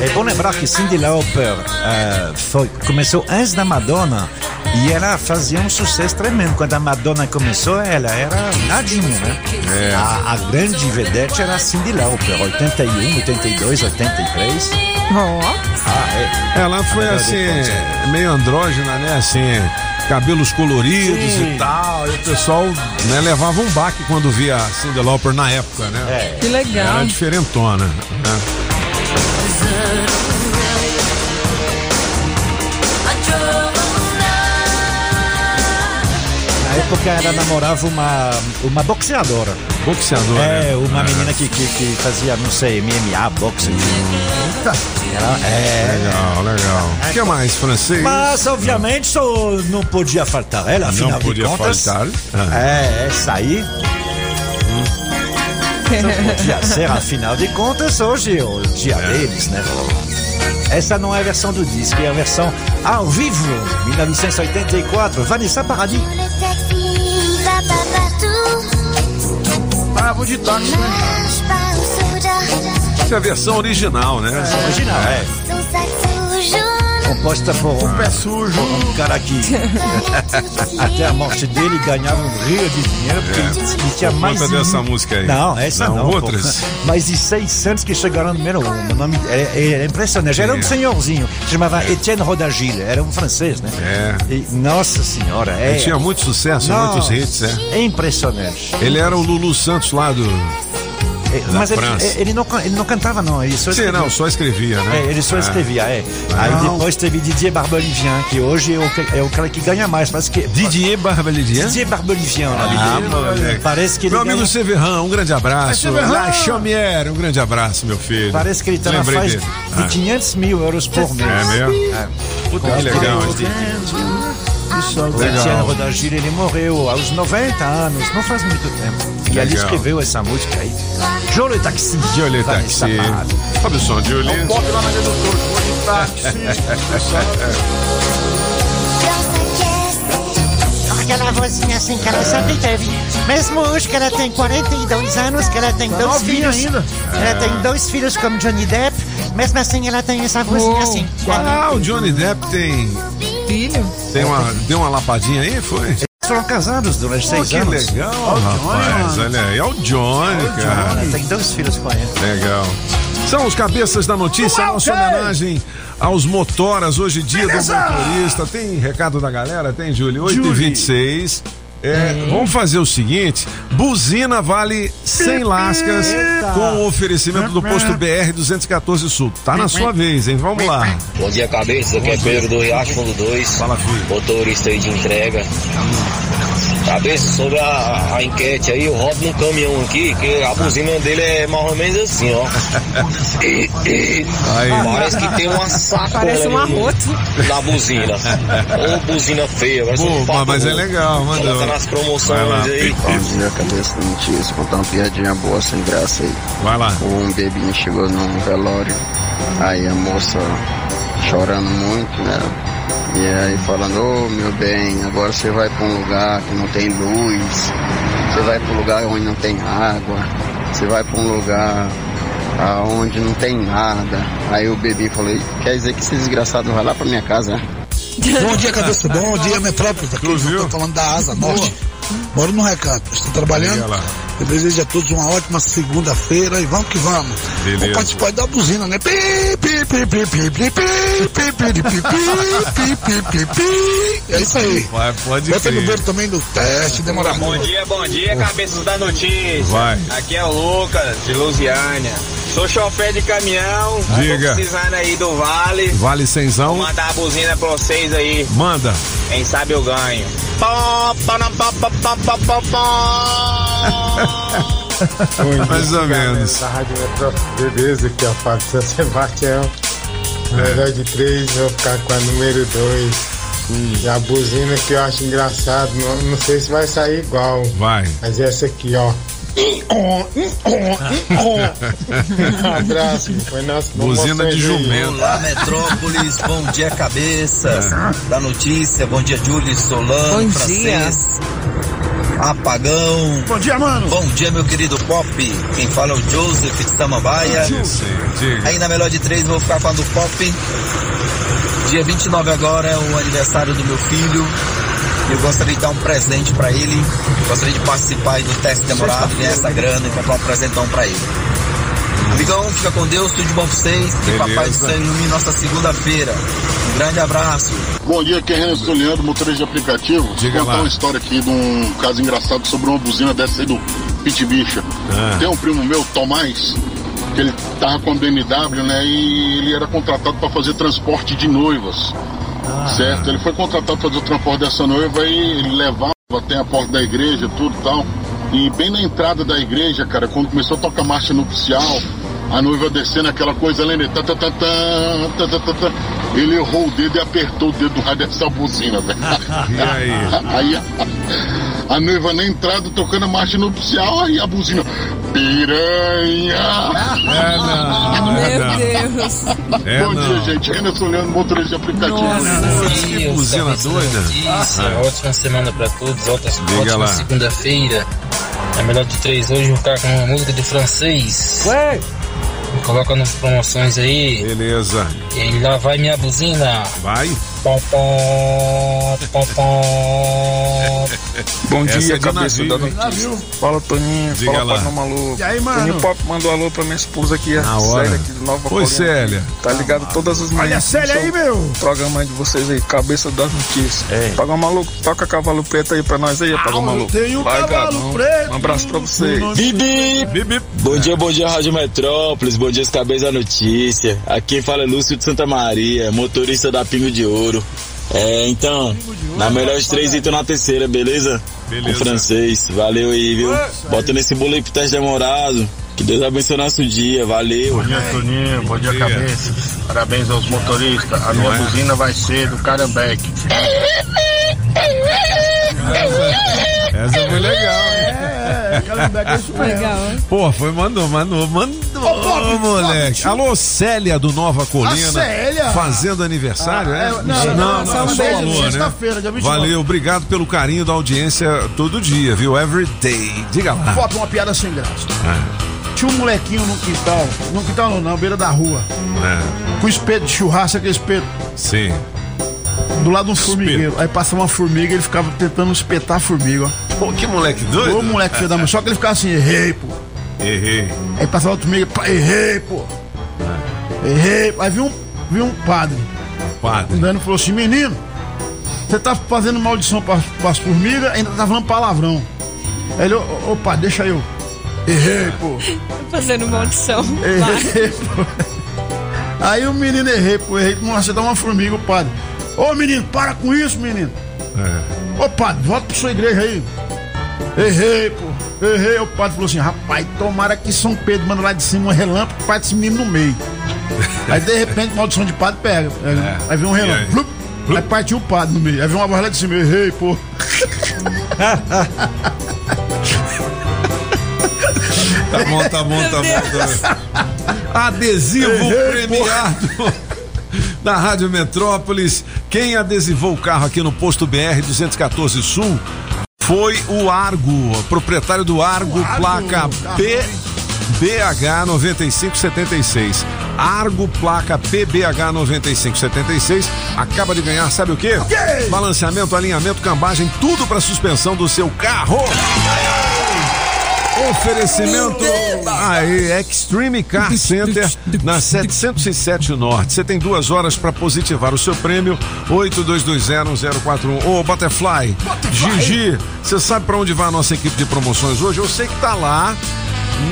É bom lembrar que Cindy Lauper eh, foi, começou antes da Madonna e ela fazia um sucesso tremendo. Quando a Madonna começou, ela era nadinha, né?
É.
A, a grande vedete era a Cindy Lauper, 81, 82, 83. Ah, é.
Ela foi assim, meio andrógena, né? Assim, cabelos coloridos
Sim.
e tal. E o pessoal né, levava um baque quando via a Cindy Lauper na época, né?
É.
Que legal.
Era diferentona. Né?
Na época ela namorava uma, uma boxeadora.
Boxeadora.
É, uma
É.
menina que, que, que fazia, não sei, MMA, boxe. Ela, é.
Legal, legal. O que mais, francês?
Mas, obviamente, só não podia faltar ela, afinal
Não podia
de contas.
faltar.
É, essa aí. Não podia ser, afinal de contas, hoje é o dia deles, né? Essa não é a versão do disco, é a versão ao vivo, 1984, Vanessa Paradis.
Bravo de táxi, né?
Essa é a versão original, né?
Versão original, é. Composta por um,
pé sujo.
um cara que até a morte dele ganhava um rio de dinheiro porque
É.
ele tinha
Por
mais
conta
de-
dessa música aí.
Não, essa
Não,
não. pô.
outras?
Mais de 600 que chegaram no número um. O nome é, é impressionante. Era um
É.
senhorzinho, chamava Etienne Rodagil, era um francês, né?
É.
E, nossa senhora, é.
Ele tinha muito sucesso,
Nossa,
muitos hits, é.
É impressionante.
Ele era o Lulu Santos lá do.
É, Mas ele,
França.
ele, não, ele não cantava, não. Ele só
Sim,
escrevia.
não, só escrevia, né?
É, ele só
Ah.
escrevia, é. Aí
Não.
depois teve Didier Barbelivien, que hoje é o, é o cara que ganha mais. Parece que,
Didier Barbelivien?
Didier Barbelivien, lá de
Ah, moleque.
Parece que ele
Meu amigo
ganha-
Severran, um grande abraço.
É,
Chaumière, um grande abraço, meu filho.
Parece que ele está na
Lembrei
faixa
dele.
de
Ah.
500 mil euros por mês.
É mesmo?
É.
Puta, que legal.
O
Legal.
Etienne Rodagil, ele morreu aos 90 anos, não faz muito tempo. E ele escreveu essa música aí. Joe Le Taxi.
Jolie
Vanessa
Taxi. Sobe o som, Jolie.
Bota lá na redutora, vou de táxi.
Aquela voz vozinha assim que ela sempre teve. Mesmo hoje que ela tem 42 anos, que ela tem
Tá
dois filhos.
ainda.
Ela tem dois filhos como Johnny Depp. Mesmo assim, ela tem essa vozinha assim.
Ah, o Johnny Depp tem.
Filho?
Tem uma, deu uma lapadinha aí, foi?
Foram casados durante
Oh,
seis
que
anos.
legal,
Ó, o Johnny,
rapaz. Olha aí, é o Johnny, cara.
Ela tem dois filhos com ele.
Legal. São os cabeças da notícia, nossa homenagem aos motoras, hoje dia
Beleza.
do motorista. Tem recado da galera? Tem, Júlio? 8 e
Júlio.
26 é, Vamos fazer o seguinte: buzina vale 100 lascas
Eita.
com o oferecimento do posto BR 214 Sul. Tá na sua vez, hein? Vamos lá.
Bom dia, cabeça. Aqui é Pedro do Riacho Fundo 2.
Fala, filho.
Motorista aí de entrega. Cabeça, sobre a, a enquete aí, eu rodo num caminhão aqui, que a buzina dele é mais ou menos assim, ó. E- e-
Aí.
Parece que tem uma sacola
Parece um
no-
arroto.
na buzina. Ou buzina feia, parece
Pô,
um papo
mas é legal, mandou.
Coloca nas
Vai lá.
promoções aí.
Dia, cabeça da notícia. Contar uma piadinha boa sem graça aí.
Vai lá.
Um bebinho chegou num velório, aí a moça chorando muito, né? E aí falando, ô meu bem, agora você vai pra um lugar que não tem luz, você vai pra um lugar onde não tem água, você vai pra um lugar aonde não tem nada. Aí o bebê falou, quer dizer que esse desgraçado vai lá pra minha casa, né?
Bom dia, cabeça. Bom dia, Metrópolis. Aqui eu tô falando da Asa Norte. Moro no recato. Estou trabalhando. Eu desejo a todos uma ótima segunda-feira e vamos que vamos.
Beleza.
Vou participar da buzina, né? Pi, pi, pi, pi, pi, pi, pi, pi, pi, pi, pi, pi, pi, pi, pi. É isso aí.
Vai, pode
Bota no beiro também do teste, demora
Bom
muito.
dia, bom dia, cabeças da notícia.
Vai.
Aqui é o Lucas, de Lusiânia. Sou chofer de caminhão.
Diga.
Tô precisando aí do Vale.
Vale
Vou
cenzão?
mandar a buzina pra vocês aí.
Manda.
Quem sabe eu ganho.
Mais ou menos.
Da Rádio Metrópole, beleza? Aqui é o Fábio São Sebastião. Melhor de três, vou ficar com a número dois. E a buzina que eu acho engraçado, não, não sei se vai sair igual.
Vai.
Mas essa aqui, ó. Abraço, foi nas
Buzina de jumento.
Olá, Metrópolis, bom dia, cabeças da notícia, bom dia, Júlio Solano,
Bom
francês, Apagão.
Bom dia, mano.
Bom dia, meu querido Pop, quem fala é o Joseph de Samambaia. Aí na melhor de três, vou ficar com a do Pop. Dia 29 agora é o aniversário do meu filho. Eu gostaria de dar um presente pra ele. Gostaria de participar aí do teste demorado, ganhar essa grana e comprar um presentão pra ele. Amigão, fica com Deus, tudo de bom pra vocês. Que
Beleza.
Papai do Céu ilumine nossa segunda-feira. Um grande abraço.
Bom dia, aqui é Renan Soliano, motorista de aplicativo.
Diga
Vou contar
lá.
uma história aqui de um caso engraçado sobre uma buzina dessa aí do Pit Bicha.
Ah.
Tem um primo meu, Tomás, que ele tava com a BMW, né? E ele era contratado para fazer transporte de noivas. Certo? Ele foi contratado para fazer o transporte dessa noiva e ele levava até a porta da igreja, tudo tal. E bem na entrada da igreja, cara, quando começou a tocar marcha nupcial, a noiva descendo aquela coisa lembra? Tá, tá, tá, tá, tá, tá, tá, tá, Ele errou o dedo e apertou o dedo do rádio dessa buzina, velho.
e aí?
aí a, a, noiva na entrada tocando a marcha nupcial, aí a buzina. Piranha!
É, não, ah, é Meu não.
Deus!
É,
Bom
não.
dia, gente. Anderson Leandro, motorista de aplicativo.
Nossa, que buzina doida.
Isso, ah. ótima semana pra todos. Ótima, ótima segunda-feira. É melhor de três hoje, o cara com uma música de francês.
Ué!
Coloca nas promoções aí.
Beleza.
E lá vai minha buzina.
Vai.
Bom dia,
é
cabeça
navio,
da notícia. Fala, Toninho.
Diga
Fala,
lá.
Padrão Maluco.
E aí, mano?
Toninho Pop mandou alô pra minha esposa aqui, a
Na hora.
Célia, aqui de Nova
Oi,
Colina.
Célia.
Tá ligado todas as manhãs.
Olha a Célia aí, meu.
Programa de vocês aí, Cabeça das Notícias.
Ei.
Pagão Maluco, toca Cavalo Preto aí pra nós aí, Pagão Maluco.
tem um
Vai,
cavalo
Gabão.
preto.
Um abraço pra vocês.
Bibi!
Bibi.
Bom dia, bom dia, Rádio Metrópolis. Bom dia, os cabeças da notícia. Aqui quem fala é Lúcio de Santa Maria, motorista da Pingo de Ouro. É, então, na melhor de três, então na terceira, beleza?
Beleza.
Com francês. Valeu aí, viu? Bota nesse bolo aí pro teste demorado. Que Deus abençoe nosso dia. Valeu.
Bom dia, Toninho. Bom dia,
dia.
cabeça. Parabéns aos motoristas. A minha
é?
buzina vai ser do Carambeque.
Essa foi legal, hein?
É, é isso mesmo.
Legal.
Pô, foi, mandou, mandou, mandou,
Ô, Bob,
moleque.
Bob,
Alô, Célia do Nova Colina.
A Célia?
Fazendo aniversário,
Ah,
é?
é, não, não,
não,
beijo,
alô, né?
sexta-feira, dia 29.
Valeu, obrigado pelo carinho da audiência todo dia, viu? Every day. Diga lá.
Bota uma piada sem graça.
É,
Tinha um molequinho no quintal, no quintal não, na beira da rua,
é,
com espeto de churrasco, aquele espeto,
sim.
do lado de um formigueiro. Aí passava uma formiga ele ficava tentando espetar a formiga, ó.
Pô, que moleque doido.
Ô moleque filho da mãe, só que ele ficava assim, errei, pô.
Errei.
Aí passava formiga, pá, errei, pô. Errei. Aí viu um, viu um padre.
Padre.
Andando e falou assim, menino, você tá fazendo maldição para as formigas, ainda tá falando palavrão. Aí ele, ô, ô padre, deixa eu. Errei, pô.
Fazendo maldição.
Errei, pô. Aí o menino errei, pô, errei. Nossa, você dá uma formiga, o padre. Ô menino, para com isso, menino.
É.
Ô padre, volta pra sua igreja aí. Errei, pô. Errei. O padre falou assim: rapaz, tomara que São Pedro manda lá de cima um relâmpago para esse menino no meio. Aí de repente, maldição de padre pega. Aí vem um
É. Aí?
relâmpago. Flup, Aí partiu o padre no meio. Aí vem uma voz lá de cima: errei, pô.
Tá bom, tá bom, tá bom. Tá. Adesivo
Errei,
premiado da Rádio Metrópolis. Quem adesivou o carro aqui no posto BR 214 Sul foi o Argo, proprietário do Argo, placa P. BH 9576. Argo placa PBH 9576 acaba de ganhar, sabe o quê? Balanceamento, alinhamento, cambagem, tudo para suspensão do seu carro. Oferecimento aí, Extreme Car Center na 707 Norte. Você tem duas horas para positivar o seu prêmio. 82201041. Ô, Butterfly, Gigi, você sabe para onde vai a nossa equipe de promoções hoje? Eu sei que tá lá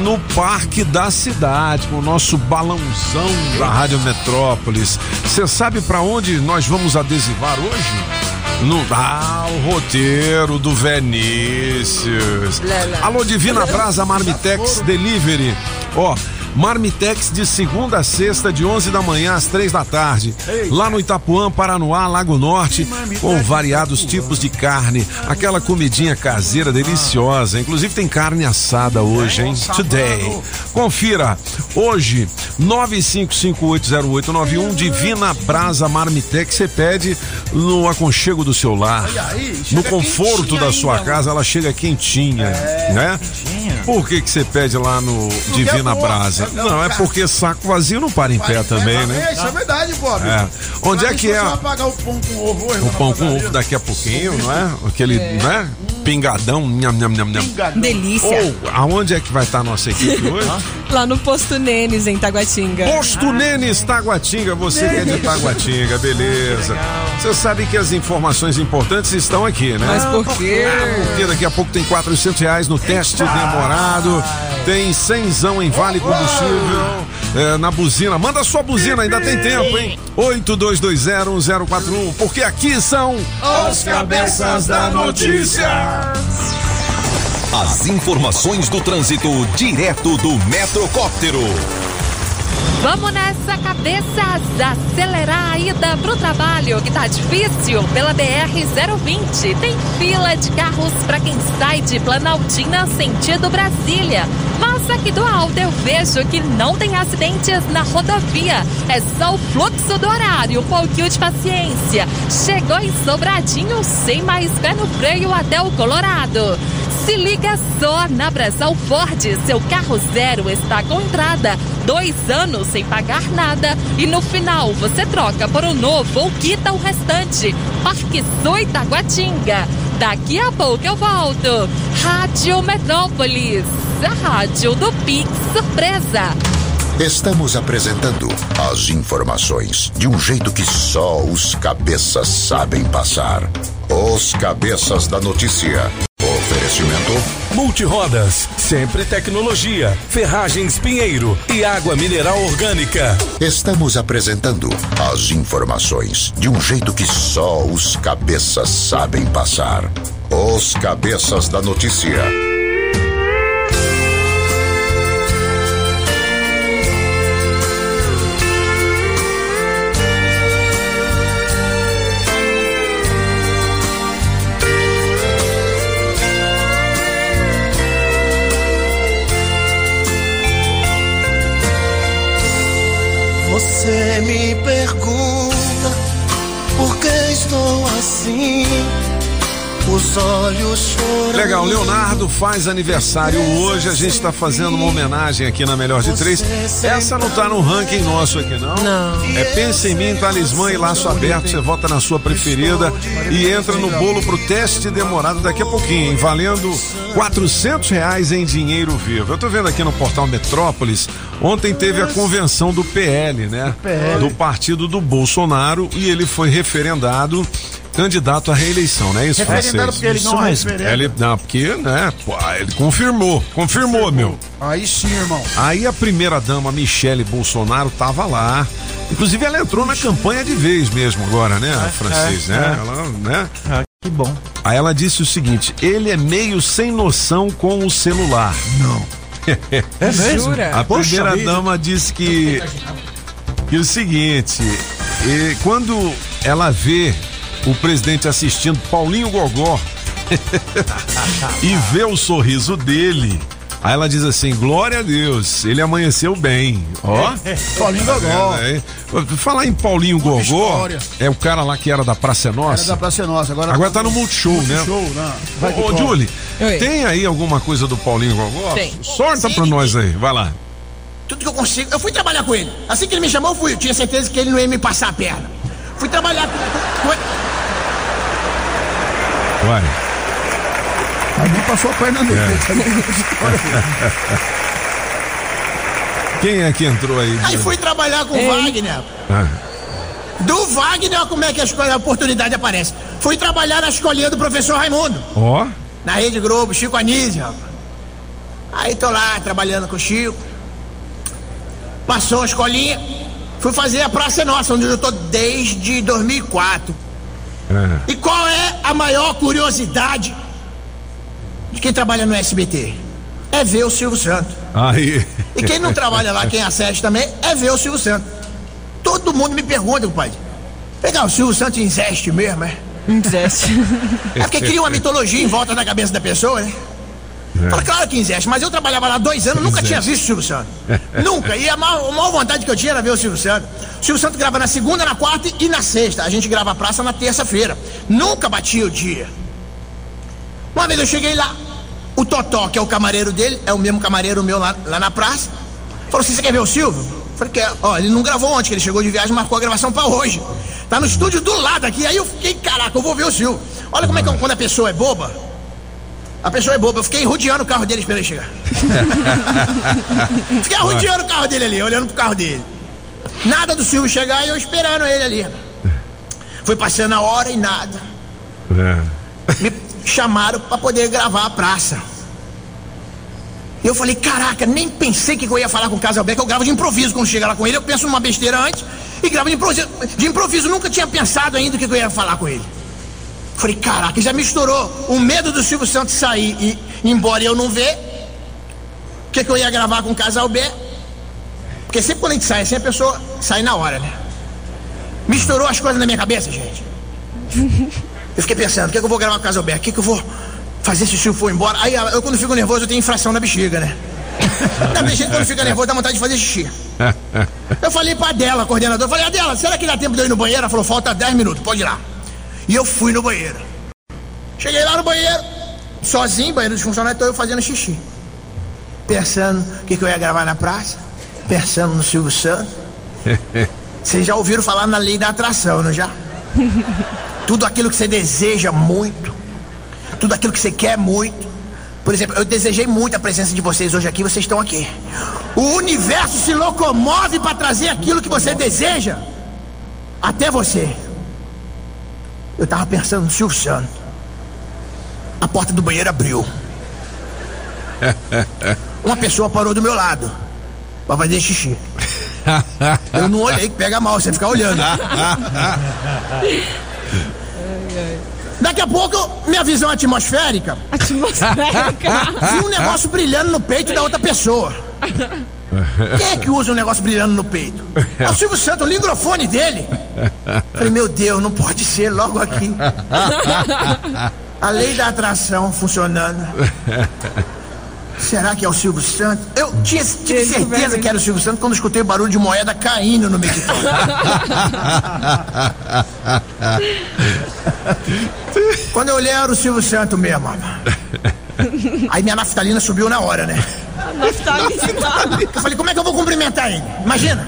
no Parque da Cidade, com o nosso balãozão da Rádio Metrópolis. Você sabe para onde nós vamos adesivar hoje? No, ah, o roteiro do Vinícius. Alô, Divina Brasa Marmitex Delivery. Ó, Marmitex de segunda a sexta, de 11 da manhã às três da tarde. Lá no Itapuã, Paranoá, Lago Norte, com variados tipos de carne. Aquela comidinha caseira deliciosa. Inclusive tem carne assada hoje, hein? Today. Confira. Hoje, 95580891, Divina Brasa Marmitex. Você pede no aconchego do seu lar. No conforto da sua casa, ela chega quentinha, né? Por que que você pede lá no Divina
é.
Brasa? Não, é porque saco vazio não para em pé também,
É,
né?
isso é verdade, Bob.
É. Onde é que é?
Você vai pagar o pão com ovo?
O pão com ovo daqui a pouquinho, não é? Aquele, né? Pingadão, nham, nham, nham, nham.
Delícia.
Ou, aonde é que vai estar a nossa equipe hoje?
Lá no Posto Nenes, em Taguatinga.
Posto Nenes Taguatinga, você que é de Taguatinga, beleza. Você sabe que as informações importantes estão aqui, né?
Mas por quê?
Ah, porque daqui a pouco tem 400 reais no teste demorado, tem 100 em Vale Combustível, é, na buzina. Manda sua buzina, ainda tem tempo, hein? 82201041, porque aqui são
Os cabeças da notícia.
As informações do trânsito direto do Metrocóptero.
Vamos nessa, cabeças! Acelerar a ida pro trabalho, que tá difícil, pela BR-020. Tem fila de carros para quem sai de Planaltina sentido Brasília. Mas aqui do alto eu vejo que não tem acidentes na rodovia. É só o fluxo do horário, um pouquinho de paciência. Chegou em Sobradinho sem mais pé no freio até o Colorado. Se liga só, na Brasal Ford, seu carro zero está com entrada, dois anos sem pagar nada e no final você troca por um novo ou quita o restante. Parque Sul Itaguatinga. Daqui a pouco eu volto. Rádio Metrópolis, a rádio do Pix Surpresa.
Estamos apresentando as informações de um jeito que só os cabeças sabem passar. Os cabeças da notícia. Oferecimento
Multirodas, sempre tecnologia, ferragens Pinheiro e água mineral orgânica.
Estamos apresentando as informações de um jeito que só os cabeças sabem passar. Os cabeças da notícia.
Você me pergunta por que estou assim? Os olhos chorando.
Legal, Leonardo faz aniversário hoje. A gente está fazendo uma homenagem aqui na Melhor de Três. Essa não tá no ranking nosso aqui, não?
Não.
É Pensa em Mim, Talismã e Laço Aberto. Você vota na sua preferida e entra no bolo pro teste demorado daqui a pouquinho, hein? Valendo 400 reais em dinheiro vivo. Eu tô vendo aqui no portal Metrópolis. Ontem teve a convenção do PL, né? Do partido do Bolsonaro e ele foi referendado. Candidato à reeleição, não é isso,
Referendado
francês?
porque ele não referenda.
Ele, não, porque, né, pô, ele confirmou, confirmou, meu.
Aí sim, irmão.
Aí a primeira dama, Michele Bolsonaro, tava lá. Inclusive, ela entrou na campanha de vez mesmo agora, né, francês,
é,
né?
é.
Ela, né?
Ah, que bom.
Aí ela disse o seguinte: ele é meio sem noção com o celular. Não.
É mesmo?
A
Poxa
primeira dama disse que, que o seguinte: e quando ela vê o presidente assistindo Paulinho Gogó e vê o sorriso dele. Aí ela diz assim: Glória a Deus, ele amanheceu bem. Ó.
Paulinho Gogó.
Tá vendo aí? Falar em Paulinho Gogó,
história.
é o cara lá que era da Praça é
Era
Nossa.
da Praça é Nossa. Agora,
Agora tá no Multishow, né?
Multishow, né?
Ô, ô. Julie,
Oi.
tem aí alguma coisa do Paulinho Gogó?
Tem.
Sorta pra nós aí, vai lá.
Tudo que eu consigo. Eu fui trabalhar com ele. Assim que ele me chamou, eu fui. Eu tinha certeza que ele não ia me passar a perna. Fui trabalhar com. com...
Vai.
Nem passou a perna dele.
Quem é que entrou aí?
Aí fui trabalhar com o. Wagner.
Ah,
Do Wagner, olha como é que a, oportunidade aparece. Fui trabalhar na escolinha do professor Raimundo.
Ó.
Na Rede Globo, Chico Anísio, rapaz. Aí tô lá trabalhando com o Chico. Passou a escolinha. Fui fazer a Praça é Nossa, onde eu tô desde 2004.
É.
E qual é a maior curiosidade de quem trabalha no SBT? É ver o Silvio Santos.
Aí.
E quem não trabalha lá, quem assiste também, é ver o Silvio Santos. Todo mundo me pergunta, compadre. Pegar o Silvio Santos existe mesmo, é?
Existe.
É porque cria uma mitologia em volta da cabeça da pessoa, né? Fala, claro que existe, mas eu trabalhava lá dois anos, nunca tinha visto o Silvio Santos. nunca. E a maior, a maior vontade que eu tinha era ver o Silvio Santos. O Silvio Santos grava na segunda, na quarta e na sexta. A gente grava a praça na terça-feira. Nunca batia o dia. Uma vez eu cheguei lá, o Totó, que é o camareiro dele, é o mesmo camareiro meu lá, lá na praça. Falou assim: você quer ver o Silvio? Falei, quer. Ó, ele não gravou ontem, que ele chegou de viagem, marcou a gravação pra hoje. Tá no estúdio do lado aqui. Aí eu fiquei, caraca, eu vou ver o Silvio. Olha como é que quando a pessoa é boba. A pessoa é boba. Eu fiquei rodeando o carro dele esperando ele chegar. Fiquei rodeando o carro dele ali, olhando pro carro dele. Nada do Silvio chegar e eu esperando ele ali. Foi passando a hora e nada.
É.
Me chamaram pra poder gravar a praça. Eu falei, caraca, nem pensei que eu ia falar com o Casalbeck, eu gravo de improviso quando chega lá com ele, eu penso numa besteira antes e gravo de improviso. De improviso, nunca tinha pensado ainda o que eu ia falar com ele. Falei, caraca, já misturou o medo do Silvio Santos sair e ir embora e eu não ver. O que, que eu ia gravar com o Casal B? Porque sempre quando a gente sai, assim a pessoa sai na hora, né? Misturou as coisas na minha cabeça, gente. Eu fiquei pensando, o que, que eu vou gravar com o Casal B? O que, que eu vou fazer se o Silvio for embora? Aí eu quando fico nervoso eu tenho infração na bexiga, né? Da gente quando fica nervoso dá vontade de fazer xixi. Eu falei pra Adela, coordenadora, falei, Adela, será que dá tempo de eu ir no banheiro? Ela falou, falta 10 minutos, pode ir lá. E eu fui no banheiro. Cheguei lá no banheiro, sozinho, banheiro dos funcionários, tô eu fazendo xixi. Pensando o que, que eu ia gravar na praça, pensando no Silvio Santos. Vocês já ouviram falar na lei da atração, não já? Tudo aquilo que você deseja muito, tudo aquilo que você quer muito. Por exemplo, eu desejei muito a presença de vocês hoje aqui, vocês estão aqui. O universo se locomove para trazer aquilo que você deseja até você. Eu tava pensando no Silvio Santos. A porta do banheiro abriu. Uma pessoa parou do meu lado pra fazer xixi. Eu não olhei, que pega mal, você fica olhando. Daqui a pouco, minha visão atmosférica.
Atmosférica.
Vi um negócio brilhando no peito da outra pessoa. Quem é que usa um negócio brilhando no peito? É o Silvio Santos, o microfone dele. Falei, meu Deus, não pode ser logo aqui. A lei da atração funcionando. Será que é o Silvio Santos? Eu tinha, tive certeza que era o Silvio Santos quando escutei o barulho de moeda caindo no microfone. quando eu olhei era o Silvio Santos mesmo. Aí minha naftalina subiu na hora, né? Eu falei, como é que eu vou cumprimentar ele? Imagina.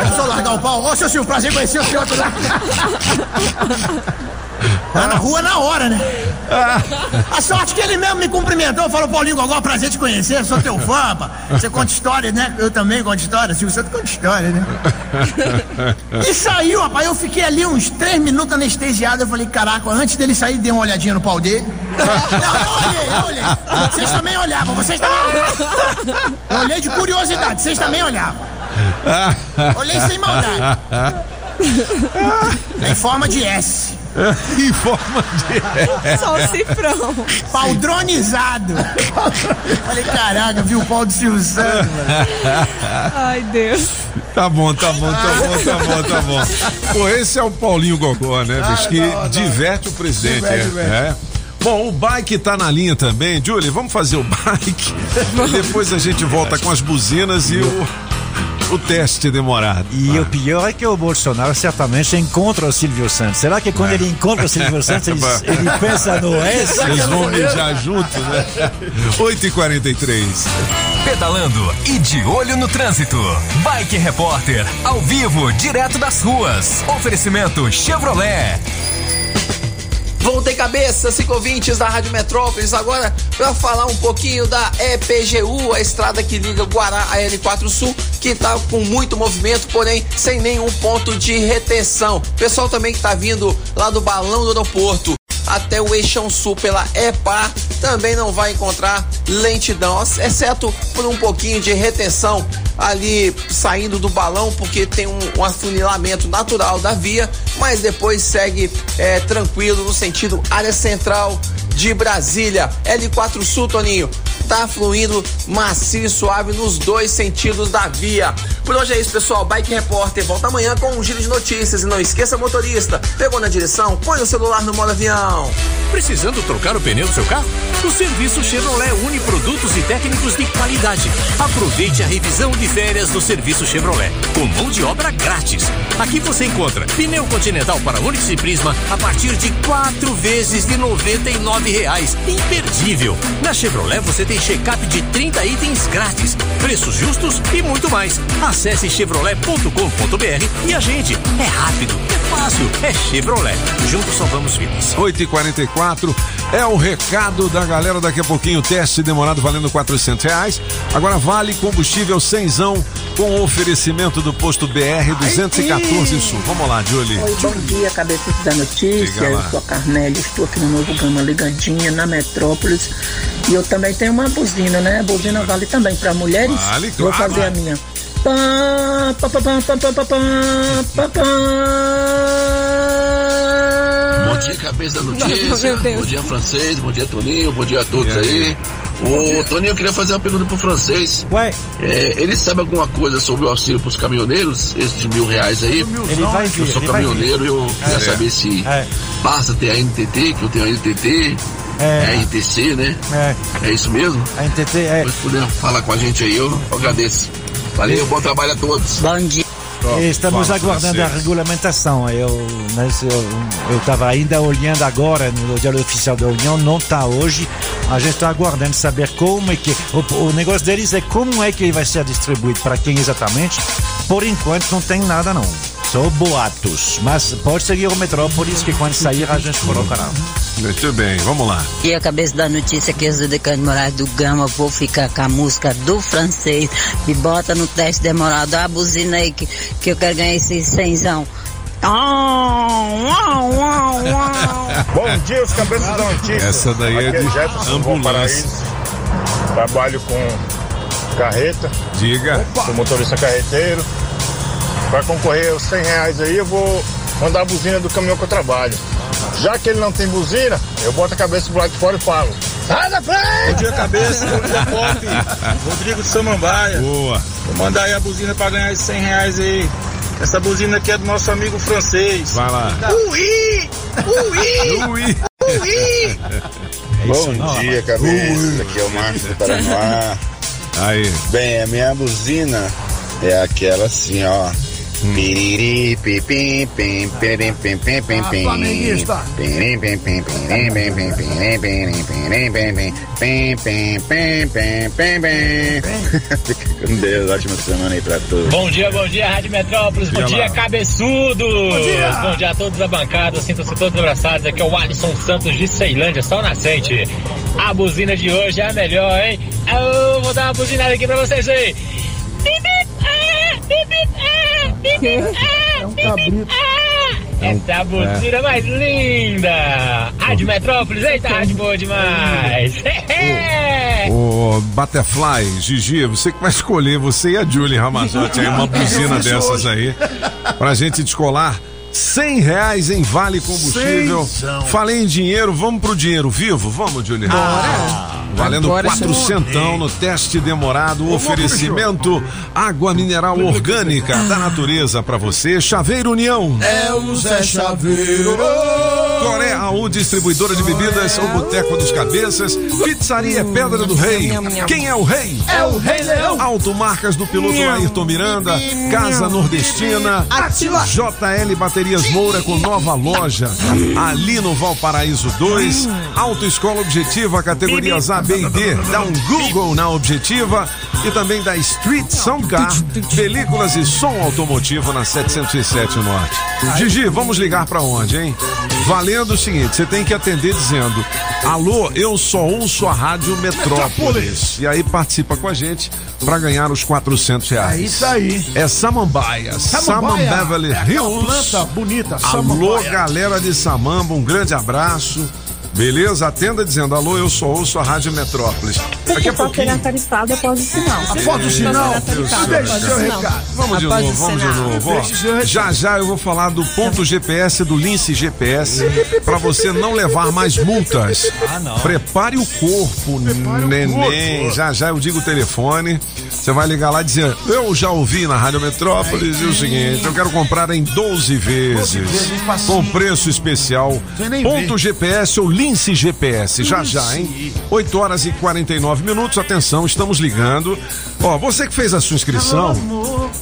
Eu só largar o pau. Ô, seu Silvio, prazer em conhecer o senhor. Lá na rua na hora, né? A sorte que ele mesmo me cumprimentou, falou, Paulinho Gogó, prazer te conhecer, sou teu fã, pá. Você conta história, né? Eu também conto história, Silvio Santos conta história, né? E saiu, rapaz, eu fiquei ali uns três minutos anestesiado, eu falei, caraca, antes dele sair, dei uma olhadinha no pau dele. Não, eu olhei, eu olhei. Vocês também olhavam, vocês também olhavam. Eu olhei de curiosidade, vocês também olhavam. Olhei sem maldade. Em forma de S.
em forma de.
Só o cifrão.
Padronizado. Falei, caraca, viu o pau do Silvio Santos, mano.
Ai, Deus.
Tá bom, tá bom, tá bom, tá bom, tá bom. Pô, esse é o Paulinho Gogó, né, bicho? Que diverte o presidente.
Diverte,
é,
diverte.
é. Bom, o bike tá na linha também. Julie, vamos fazer o bike. Depois a gente volta com as buzinas e o, o teste demorado.
E o pior é que o Bolsonaro certamente encontra o Silvio Santos. Será que quando ele encontra o Silvio Santos, ele, ele pensa no S?
Eles vão mijar juntos, né? 8h43.
Pedalando e de olho no trânsito. Bike Repórter, ao vivo, direto das ruas. Oferecimento Chevrolet.
Voltei cabeça, ciclovintes da Rádio Metrópolis, agora para falar um pouquinho da EPGU, a estrada que liga Guará a L4 Sul, que tá com muito movimento, porém sem nenhum ponto de retenção. Pessoal também que tá vindo lá do balão do aeroporto até o Eixão Sul pela EPA também não vai encontrar lentidão, exceto por um pouquinho de retenção ali saindo do balão, porque tem um, um afunilamento natural da via, mas depois segue é, tranquilo no sentido área central de Brasília. L4 Sul, Toninho, tá fluindo macio e suave nos dois sentidos da via. Por hoje é isso, pessoal. Bike Repórter volta amanhã com um giro de notícias. E não esqueça, motorista, pegou na direção, põe o celular no modo avião.
Precisando trocar o pneu do seu carro? O serviço Chevrolet une produtos e técnicos de qualidade. Aproveite a revisão de férias do serviço Chevrolet, com mão de obra grátis. Aqui você encontra pneu Continental para Onix e Prisma a partir de quatro vezes de R$ 99 reais. Imperdível! Na Chevrolet você tem check-up de 30 itens grátis, preços justos e muito mais. Acesse chevrolet.com.br e agende. É rápido, é fácil, é Chevrolet. Juntos salvamos vidas.
8h44 é o recado da galera. Daqui a pouquinho, teste demorado valendo 400 reais. Agora vale combustível cenzão com oferecimento do posto BR 214 Sul. Vamos lá, Julie.
Oi, bom dia, cabeças da notícia. Eu sou a Carnélia, estou aqui no Novo Gama Na Metrópolis. E eu também tenho uma buzina, né? A buzina vale também para mulheres.
Vale,
Vou
claro.
fazer a minha. Pá, pá, pá, pá, pá, pá, pá, pá, pá.
Bom dia, cabeça da notícia.
Deus.
Bom dia, francês. Bom dia, Toninho. Bom dia a todos aí. Ô, Toninho, eu queria fazer uma pergunta pro francês.
Ué?
É, ele sabe alguma coisa sobre o auxílio pros caminhoneiros? Esses de mil reais aí?
Ele vai vir,
Eu sou caminhoneiro e eu queria
É.
saber se
É.
basta ter a NTT, que eu tenho a NTT.
É.
a NTC, né?
É.
É isso mesmo?
A NTT é.
Se puder falar com a gente aí, eu agradeço. Valeu, bom trabalho a todos.
Bom dia.
E Estamos aguardando a regulamentação. Eu eu estava ainda olhando agora no Diário Oficial da União, não está hoje. A gente está aguardando saber como é que. O, o negócio deles é como é que ele vai ser distribuído, para quem exatamente. Por enquanto não tem nada não. Só boatos. Mas pode seguir o Metrópolis que quando sair a gente colocará.
Muito bem, vamos lá.
E a cabeça da notícia que eu de Cândido Moraes do Gama, vou ficar com a música do francês. Me bota no teste demorado, a buzina aí que, que eu quero ganhar esse cenzão.
Bom dia, os cabeças da notícia.
Essa daí é
Aqui
de
Jefferson, Bom
ambulância.
Trabalho com carreta.
Diga.
Sou motorista carreteiro. Para concorrer aos 100 reais aí, eu vou mandar a buzina do caminhão que eu trabalho. Já que ele não tem buzina, eu boto a cabeça pro lado de fora e falo. Sai da frente!
Bom dia, cabeça. Bom dia, Pop. Rodrigo de Samambaia.
Boa.
Vou mandar aí a buzina pra ganhar esses 100 reais aí. Essa buzina aqui é do nosso amigo francês.
Vai lá.
Ui! Ui!
Ui!
Ui! Bom dia, cabeça. Aqui é o Marcos do Paranoá.
Aí.
Bem, a minha buzina é aquela assim, ó. Piriri, pipim, pim, pirim, pim, pim, pim, pim.
flamenguista.
Pirim, pim, pim, pirim, pim, pim, pirim, pirim, pirim, pim, pim. Pim, pim, pim, pim, pim, pim. Fica com Deus, ótima semana aí pra todos.
Bom dia, bom dia, Rádio Metrópolis, bom dia, cabeçudos!
Bom dia.
Bom dia a todos da bancada, sintam-se todos abraçados. Aqui é o Alisson Santos de Ceilândia, Sol Nascente. A buzina de hoje é a melhor, hein? Eu vou dar uma buzinada aqui pra vocês aí.
É um cabrito.
Essa é a buzina mais linda! Rádio Metrópolis, eita, rádio boa demais!
Ô, Butterfly, Gigi, você que vai escolher, você e a Julie Ramazotti aí, uma buzina dessas aí, pra gente descolar. 100 reais em vale combustível. Falei em dinheiro, vamos pro dinheiro vivo? Vamos, Julie? Valendo
Agora
quatrocentão no teste demorado. Oferecimento água mineral orgânica da natureza pra você. Chaveiro União.
É o Zé Chaveiro.
Coré AU, distribuidora de bebidas, o Boteco dos Cabeças, Pizzaria Pedra do Rei. Quem é o rei?
É o Rei Leão.
Automarcas do piloto Ayrton Miranda, Casa Nordestina,
Ativa.
JL Baterias Moura com nova loja, ali no Valparaíso 2, Autoescola Objetiva, categorias A, B e D, dá um Google na Objetiva e também da Street Sound Car, películas e som automotivo na 707 Norte. Gigi, vamos ligar pra onde, hein? Valendo o seguinte, você tem que atender dizendo: Alô, eu só ouço a Rádio Metrópolis. E aí participa com a gente pra ganhar os 400 reais.
É isso aí.
É Samambaia, Samam Beverly
É
Hills.
planta bonita,
Alô,
samambaia.
galera de Samamba, um grande abraço. Beleza? Atenda dizendo, alô, eu só ouço a Rádio Metrópolis. Daqui a pouquinho.
tarifado após o sinal.
Após o sinal, deixe seu recado.
Vamos de novo, vamos de novo. ó. Já já eu vou falar do ponto GPS do Lince GPS para você não levar mais multas.
Ah, não.
Prepare o corpo, neném.
corpo.
Já já eu digo o telefone. Você vai ligar lá e dizer: Eu já ouvi na Rádio Metrópolis e o seguinte, eu quero comprar em 12 vezes.
vezes, facinho.
Com preço especial.
Você
Ponto. GPS ou Lince GPS. Já já, hein? 8 horas e 49 minutos. Atenção, estamos ligando. Ó, você que fez a sua inscrição,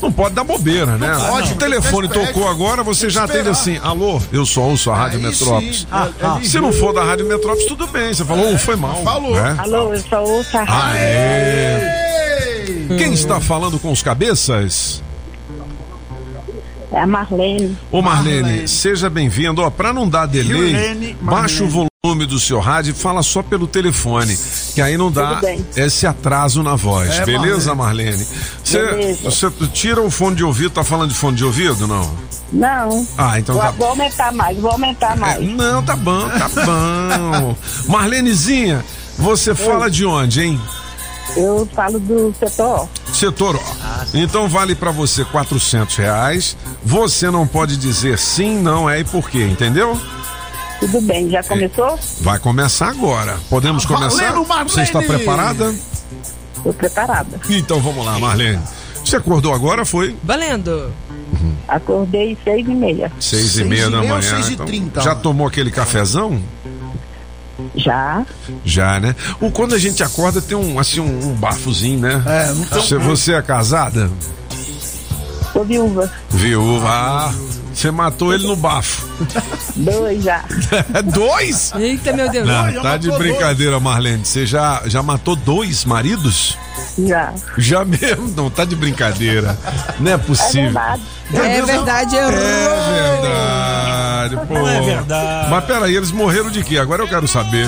não pode dar bobeira, né?
Não pode,
o telefone tocou agora, você já atende assim: alô, eu só ouço a Rádio Metrópolis.
Ah, ah.
Se não for da Rádio Metrópolis, tudo bem. Você falou, "Oh, foi mal.
Falou.
né?
Alô, eu só ouço a rádio.
Aê! Quem está falando com os cabeças?
É a Marlene.
Ô Marlene, seja bem-vindo. Ó, pra não dar delay,
Marlene,
baixa o volume do seu rádio e fala só pelo telefone, que aí não dá esse atraso na voz.
É,
Beleza, Marlene? Você
Beleza.
você tira o fone de ouvido, tá falando de fone de ouvido, não?
Não.
Ah, então
vou,
tá
vou aumentar mais, vou aumentar mais.
Não, tá bom, tá bom. Marlenezinha, você fala de onde, hein?
Eu falo do setor.
Setor O. Então vale pra você 400 reais. Você não pode dizer sim, não é e por quê, entendeu?
Tudo bem, já começou?
Vai começar agora. Podemos
Tá
começar?
valendo, Marlene!
Você está preparada?
Estou preparada.
Então vamos lá, Marlene. Você acordou agora? Foi
Valendo.
Acordei seis e meia.
seis, e meia da manhã.
seis e
então.
trinta.
Já tomou aquele cafezão?
Já.
Já, né? O quando a gente acorda tem um assim um, um bafozinho, né?
É, não
você, você é casada?
Sou viúva.
Viúva. Ah, você matou ele no bafo.
Dois já.
dois?
Eita, meu Deus.
Não, tá de brincadeira, Marlene. Você já, já matou dois maridos?
Já.
Já mesmo? Não, tá de brincadeira. Não é possível.
É verdade, errou.
É verdade, pô.
Não é verdade.
Mas peraí, eles morreram de quê? Agora eu quero saber.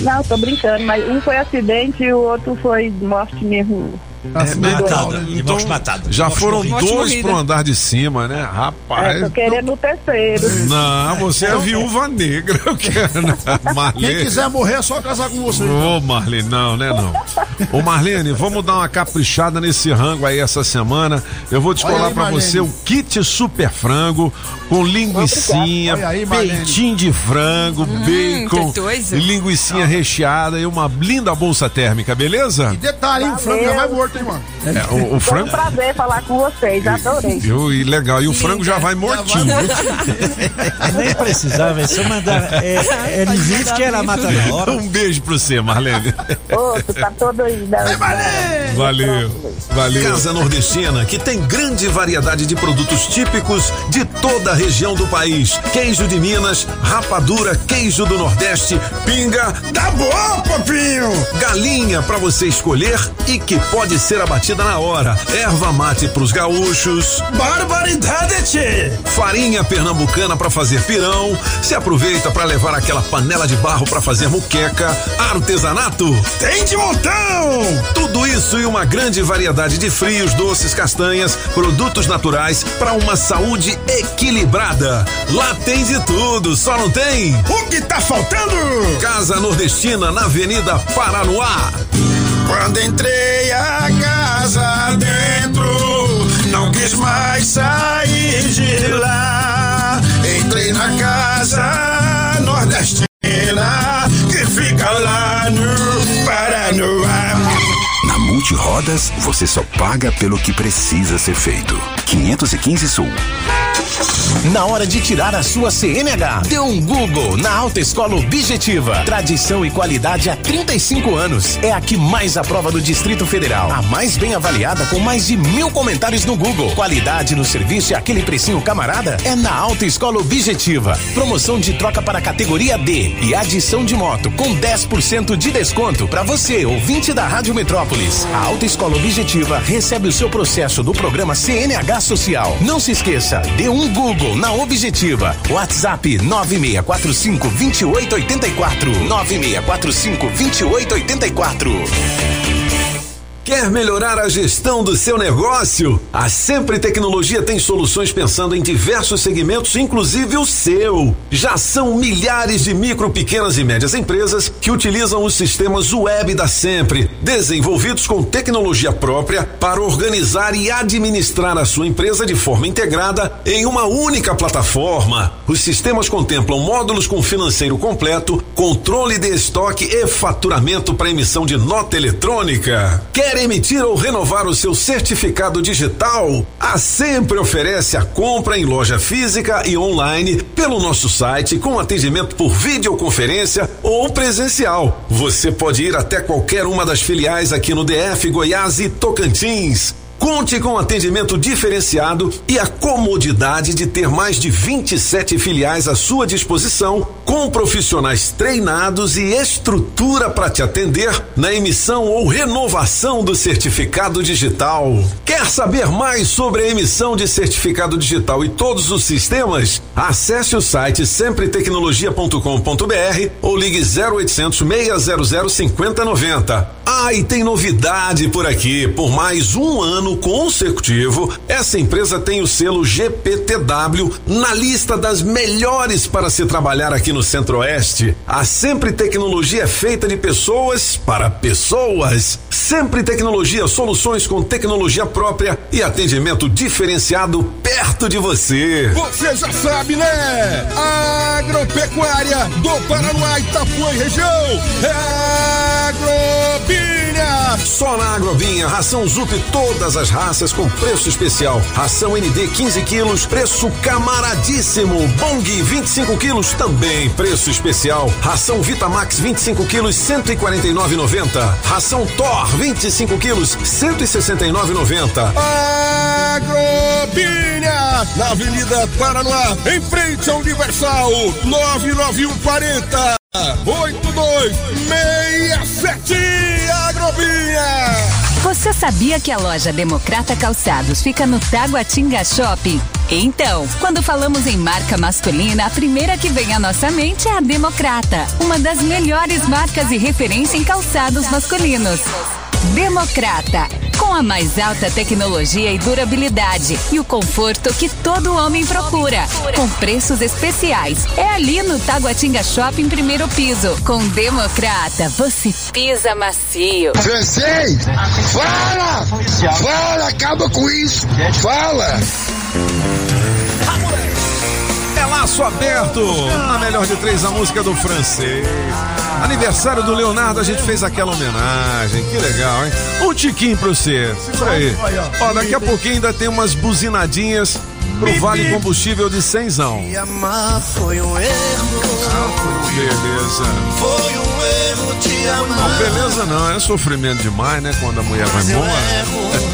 Não, tô brincando, mas um foi acidente e o outro foi morte mesmo.
É,
matada,
então,
de morte matada.
Já
Morte
foram
morrida.
dois
morrida.
pro andar de cima, né?
É,
Rapaz.
tô querendo o terceiro.
Não, você é viúva negra. Eu quero, né? Marlene.
Quem quiser morrer é só casar com você.
Ô, Marlene, não, né, não. Ô, Marlene, vamos dar uma caprichada nesse rango aí essa semana. Eu vou descolar
Olha aí,
pra
Marlene.
você o kit super frango com
aí, Marlene.
peitinho de frango, bacon,
que coisa.
linguicinha recheada e uma linda bolsa térmica, beleza?
E detalhe, hein, o frango já vai morto.
Hein, mano?
É, o, o
Foi um
frango.
prazer falar com vocês, adorei.
Viu? E legal. E o frango já vai mortinho.
Nem precisava, é só mandar. É, ele vive que ela mata na hora.
Um beijo pra você, Marlene.
Outro, tá todo aí. né?
Valeu. Valeu.
Casa Nordestina, que tem grande variedade de produtos típicos de toda a região do país. Queijo de Minas, rapadura, queijo do Nordeste, pinga. Tá bom, papinho! Galinha pra você escolher e que pode ser abatida na hora. Erva mate pros gaúchos. Barbaridade, tchê! Farinha pernambucana pra fazer pirão. Se aproveita pra levar aquela panela de barro pra fazer muqueca. Artesanato. Tem de montão! Tudo isso e uma grande variedade de frios, doces, castanhas, produtos naturais para uma saúde equilibrada. Lá tem de tudo, só não tem. O que tá faltando? Casa Nordestina na Avenida Paranoá.
Quando entrei a casa dentro, não quis mais sair de lá. Entrei na casa nordestina que fica lá no Paranoá.
Na Multirodas, você só paga pelo que precisa ser feito. 515 Sul.
Na hora de tirar a sua CNH, dê um Google na Alta Escola Objetiva. Tradição e qualidade há 35 anos. É a que mais aprova do Distrito Federal. A mais bem avaliada com mais de mil comentários no Google. Qualidade no serviço e aquele precinho camarada é na Alta Escola Objetiva. Promoção de troca para categoria D e adição de moto com 10% de desconto para você, ouvinte da Rádio Metrópolis. A Alta Escola Objetiva recebe o seu processo do programa CNH Social. Não se esqueça, dê um Google na Objetiva. WhatsApp 9645 2884. 9645 2884.
Quer melhorar a gestão do seu negócio? A Sempre Tecnologia tem soluções pensando em diversos segmentos, inclusive o seu. Já são milhares de micro, pequenas e médias empresas que utilizam os sistemas web da Sempre, desenvolvidos com tecnologia própria para organizar e administrar a sua empresa de forma integrada em uma única plataforma. Os sistemas contemplam módulos com financeiro completo, controle de estoque e faturamento para emissão de nota eletrônica. Quer emitir ou renovar o seu certificado digital? A Sempre oferece a compra em loja física e online pelo nosso site com atendimento por videoconferência ou presencial. Você pode ir até qualquer uma das filiais aqui no DF, Goiás e Tocantins. Conte com atendimento diferenciado e a comodidade de ter mais de 27 filiais à sua disposição, com profissionais treinados e estrutura para te atender na emissão ou renovação do certificado digital. Quer saber mais sobre a emissão de certificado digital e todos os sistemas? Acesse o site sempretecnologia.com.br ou ligue 0800 600 5090. Ah, e tem novidade por aqui. Por mais um ano consecutivo, essa empresa tem o selo GPTW na lista das melhores para se trabalhar aqui no Centro-Oeste. A Sempre Tecnologia é feita de pessoas para pessoas. Sempre Tecnologia, soluções com tecnologia própria e atendimento diferenciado perto de você.
Você já sabe, né? Agropecuária do Paraná, Itapuã e região. É Agrobinha.
Só na Agrobinha, ração Zup todas as raças com preço especial. Ração ND 15 quilos, preço camaradíssimo. Bong 25 quilos, também preço especial. Ração Vitamax 25 quilos, 149,90. Ração Thor 25 quilos, 169,90.
Agrobinha, na Avenida Paraná, em frente ao Universal, 99140 8267 Agrobinha.
Você sabia que a loja Democrata Calçados fica no Taguatinga Shopping? Então, quando falamos em marca masculina, a primeira que vem à nossa mente é a Democrata, uma das melhores marcas e referência em calçados masculinos. Democrata, com a mais alta tecnologia e durabilidade e o conforto que todo homem procura, com preços especiais. É ali no Taguatinga Shopping, primeiro piso. Com Democrata, você pisa macio.
Francês, fala! Fala, acaba com isso! Fala!
Espaço aberto. Na melhor de três, a música do francês. Aniversário do Leonardo, a gente fez aquela homenagem. Que legal, hein? Um tiquinho pra você. Segura aí. Ó, daqui a pouquinho ainda tem umas buzinadinhas pro Vale Combustível de cenzão.
Me amar foi um erro.
Beleza.
Foi um erro te amar.
Não, beleza não, é sofrimento demais, né? Quando a mulher vai embora.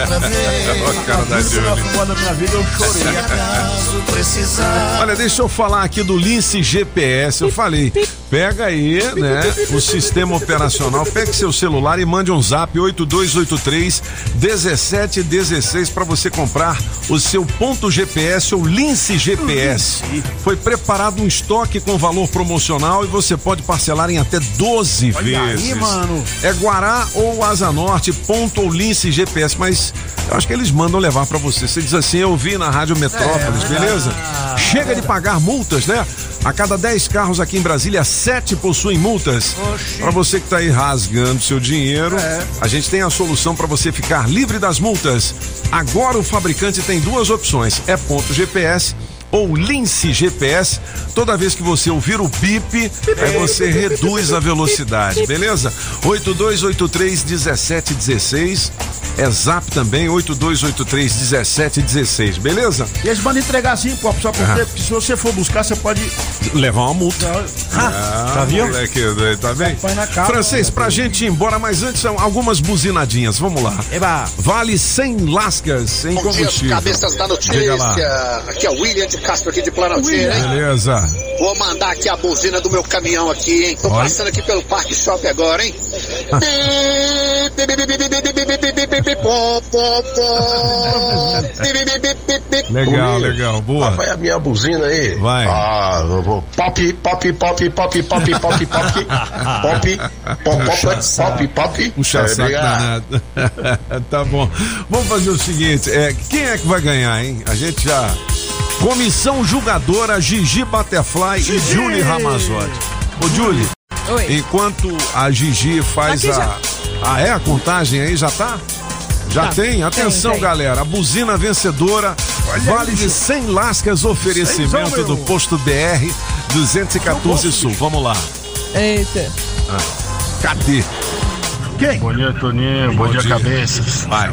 Olha a cara da Julie.
da minha vida eu chorei.
Caso precisar.
Olha, deixa eu falar aqui do Lince GPS. Eu falei, pega aí, né, o sistema operacional, pegue seu celular e mande um zap 8283 1716 para você comprar o seu ponto GPS ou Lince GPS. Foi preparado um estoque com valor promocional e você pode parcelar em até 12
Olha aí,
vezes.
mano.
É Guará ou Asa Norte, ponto ou Lince GPS, mas eu acho que eles mandam levar pra você. Você diz assim, eu vi na Rádio Metrópolis,
É,
beleza? Chega de pagar multas, né? A cada 10 carros aqui em Brasília, 7 possuem multas. Pra você que tá aí rasgando seu dinheiro,
É.
a gente tem a solução pra você ficar livre das multas. Agora o fabricante tem duas opções: é ponto GPS ou Lince GPS. Toda vez que você ouvir o bip, aí você reduz a velocidade, beleza? 8283 1716. É zap também, 8283 1716, beleza?
E eles mandam entregar assim, pô, só porque,
Ah.
porque se você for buscar, você pode.
Levar uma multa.
Ah,
tá viu? Moleque, doido, tá bem? Francês, pra gente ir embora, mas antes são algumas buzinadinhas, vamos lá.
Eba.
Vale 100 lascas em
Bom dia,
combustível.
cabeças da notícia. Aqui é o William de Castro aqui de Planaltina, hein?
Beleza.
Vou mandar aqui a buzina do meu caminhão aqui, hein? Tô
Olha.
passando aqui pelo Parque Shopping agora, hein?
Legal, legal, boa.
Vai a minha buzina aí.
Vai.
Ah, eu vou. Pop, pop, pop, pop, pop, pop, pop. Pop, pop, pop, pop, pop.
Puxa
É,
saco
obrigado.
danado. tá bom. Vamos fazer o seguinte: é, quem é que vai ganhar, hein? A gente já. Comissão julgadora Gigi Butterfly e Julie Ramazotti. Ô, Julie,
Oi.
enquanto a Gigi faz
Aqui
a.
já.
Ah, é? A contagem aí já tá? Já
Tá.
tem? Atenção,
Tem, tem.
galera. A buzina vencedora vale de 100 lascas oferecimento do posto BR 214 Sul. Vamos lá.
Eita.
Ah, cadê?
Quem?
Bom dia, Toninho. Bom, dia, cabeças.
Vai.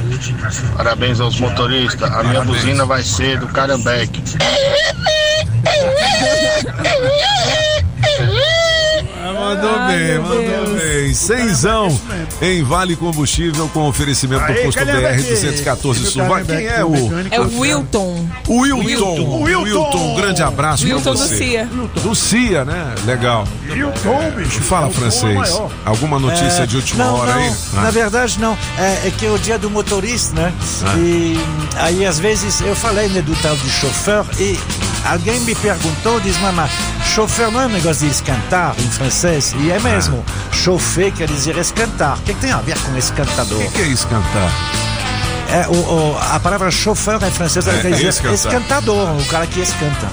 Parabéns aos motoristas. A minha
Parabéns.
buzina vai ser do Carambeque.
Ah, Mandou
Ai,
bem, mandou
Deus.
bem. Cenzão em Vale Combustível com oferecimento do
Aê,
posto
cadê
BR
aqui?
214
Esse
Sul. Vai,
cara
quem
é
é o.
É o Wilton.
O Wilton.
Wilton.
Wilton, um grande abraço
Wilton
pra
do
você.
CIA.
Do CIA, né? Legal.
Hilton, bicho.
Fala
é
francês.
maior.
Alguma notícia
É,
de última
não,
hora
não,
aí?
Na
Ah.
verdade, não. É, é que é o dia do motorista, né?
Ah.
E aí, às vezes, eu falei né, do tal de chauffeur e alguém me perguntou, diz, mas chauffeur não é um negócio de escantar em francês? E é mesmo. Chauffer quer dizer escantar. O que, que tem a ver com escantador?
O que, que é isso cantar?
É, o, o- a palavra chauffeur em francês
É,
quer dizer
escantar.
escantador, o cara que escanta.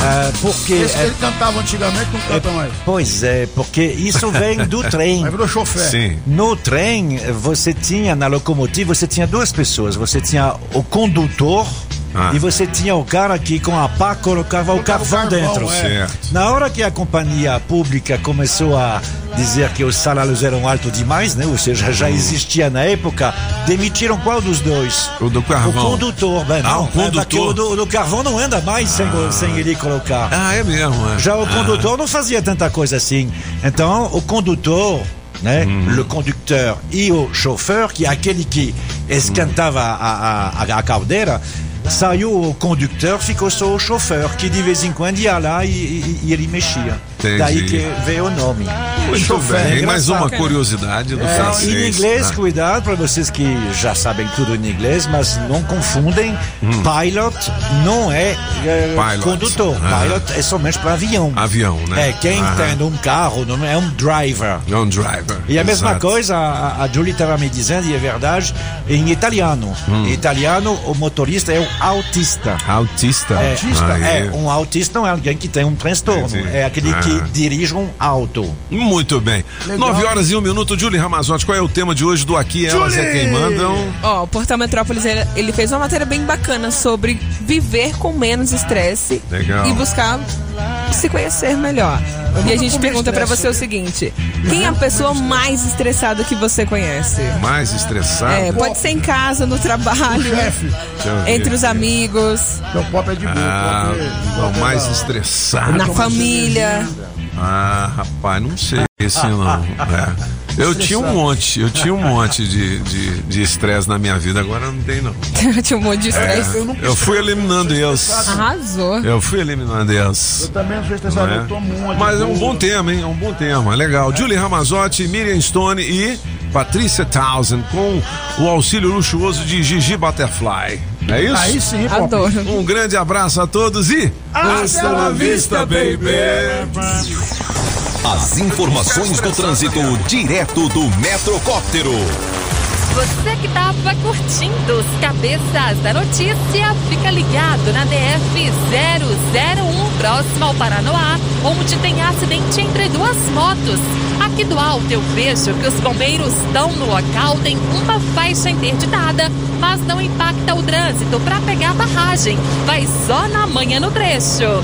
É, porque.
Esse que
é-
ele cantava antigamente não canta mais.
Pois é, porque isso vem do trem.
Mas virou chofer.
Sim.
No trem, você tinha, na locomotiva, você tinha duas pessoas. Você tinha o condutor
Ah.
e você tinha o cara que com a pá colocava o
o
carvão
carvão,
dentro.
é.
Certo.
Na hora que a companhia pública começou a dizer que os salários eram altos demais, né? Ou seja, já existia na época, demitiram qual dos dois?
O do
O
carvão.
condutor, bem,
Ah,
não,
o
é porque
condutor.
o do, o do carvão não anda mais sem, sem ele colocar.
Ah, é mesmo, é.
Já o
Ah.
condutor não fazia tanta coisa assim. Então, o condutor, né,
Uhum.
o conductor e o chauffeur, que é aquele que esquentava a, a, a, a caldeira, saiu o condutor, ficou só o chauffeur, que de vez em quando ia lá e, e- e ele mexia.
Entendi.
Daí que veio o nome.
Muito
Chauffeur,
bem.
é
mais uma curiosidade do
É,
francês.
em inglês,
Ah.
cuidado para vocês que já sabem tudo em inglês, mas não confundem. Pilot não é, é,
Hum. Pilot.
condutor.
Ah.
Pilot é somente para avião.
Avião, né?
É, quem
Aham.
tem um carro não é um driver.
É um driver.
E a mesma
Exato.
coisa, a, a Julie estava me dizendo, e é verdade, em italiano.
Hum.
Em italiano, o motorista é o autista.
Autista.
É,
Ah,
é, um autista não é alguém que tem um transtorno,
Entendi.
é aquele que
Ah.
dirige um auto.
Muito bem. Nove horas e um minuto, Julie Ramazotti. Qual é o tema de hoje do Aqui Elas é Quem Mandam?
Ó, o Portal Metrópolis, ele, ele fez uma matéria bem bacana sobre viver com menos estresse
Legal.
e buscar se conhecer melhor. E a gente pergunta pra você o seguinte: quem é a pessoa mais estressada que você conhece?
Mais estressado?
É, pode ser em casa, no trabalho, entre os amigos,
Meu pop é de boa.
Ah, não, mais estressado.
na família.
Ah, rapaz, não sei esse não. É. Eu tinha um monte, eu tinha um monte de de de estresse na minha vida, agora não tem não.
Tinha um monte de
É,
estresse.
eu fui eliminando eles.
Arrasou.
Eu fui eliminando eles.
Eu também sou estressado,
é?
eu tomo
Mas é um bom tema, hein? É um bom tema. Legal. Julie Ramazotti, Miriam Stone e Patrícia Townsend com o auxílio luxuoso de Gigi Butterfly. É isso?
Aí sim, pô.
Adoro.
Um grande abraço a todos e.
Hasta la vista, baby.
As informações do trânsito direto do Metrocóptero.
Você que estava curtindo os cabeças da notícia, fica ligado na DF 001, próximo ao Paranoá, onde tem acidente entre duas motos. Aqui do alto eu vejo que os bombeiros estão no local, tem uma faixa interditada, mas não impacta o trânsito para pegar a barragem. Vai só na manhã no trecho.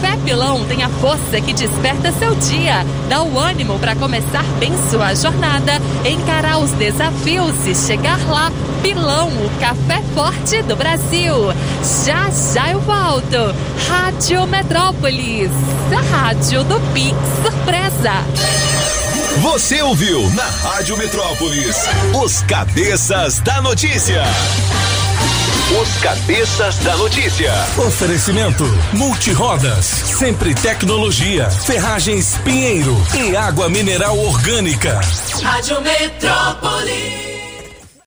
Café Pilão tem a força que desperta seu dia, dá o ânimo para começar bem sua jornada, encarar os desafios e chegar lá. Pilão, o café forte do Brasil. Já já eu volto. Rádio Metrópolis, a rádio do Pix Surpresa.
Você ouviu na Rádio Metrópolis os cabeças da notícia. Os cabeças da notícia.
Oferecimento Multirodas, sempre tecnologia, ferragens Pinheiro e água mineral orgânica.
Rádio Metrópolis.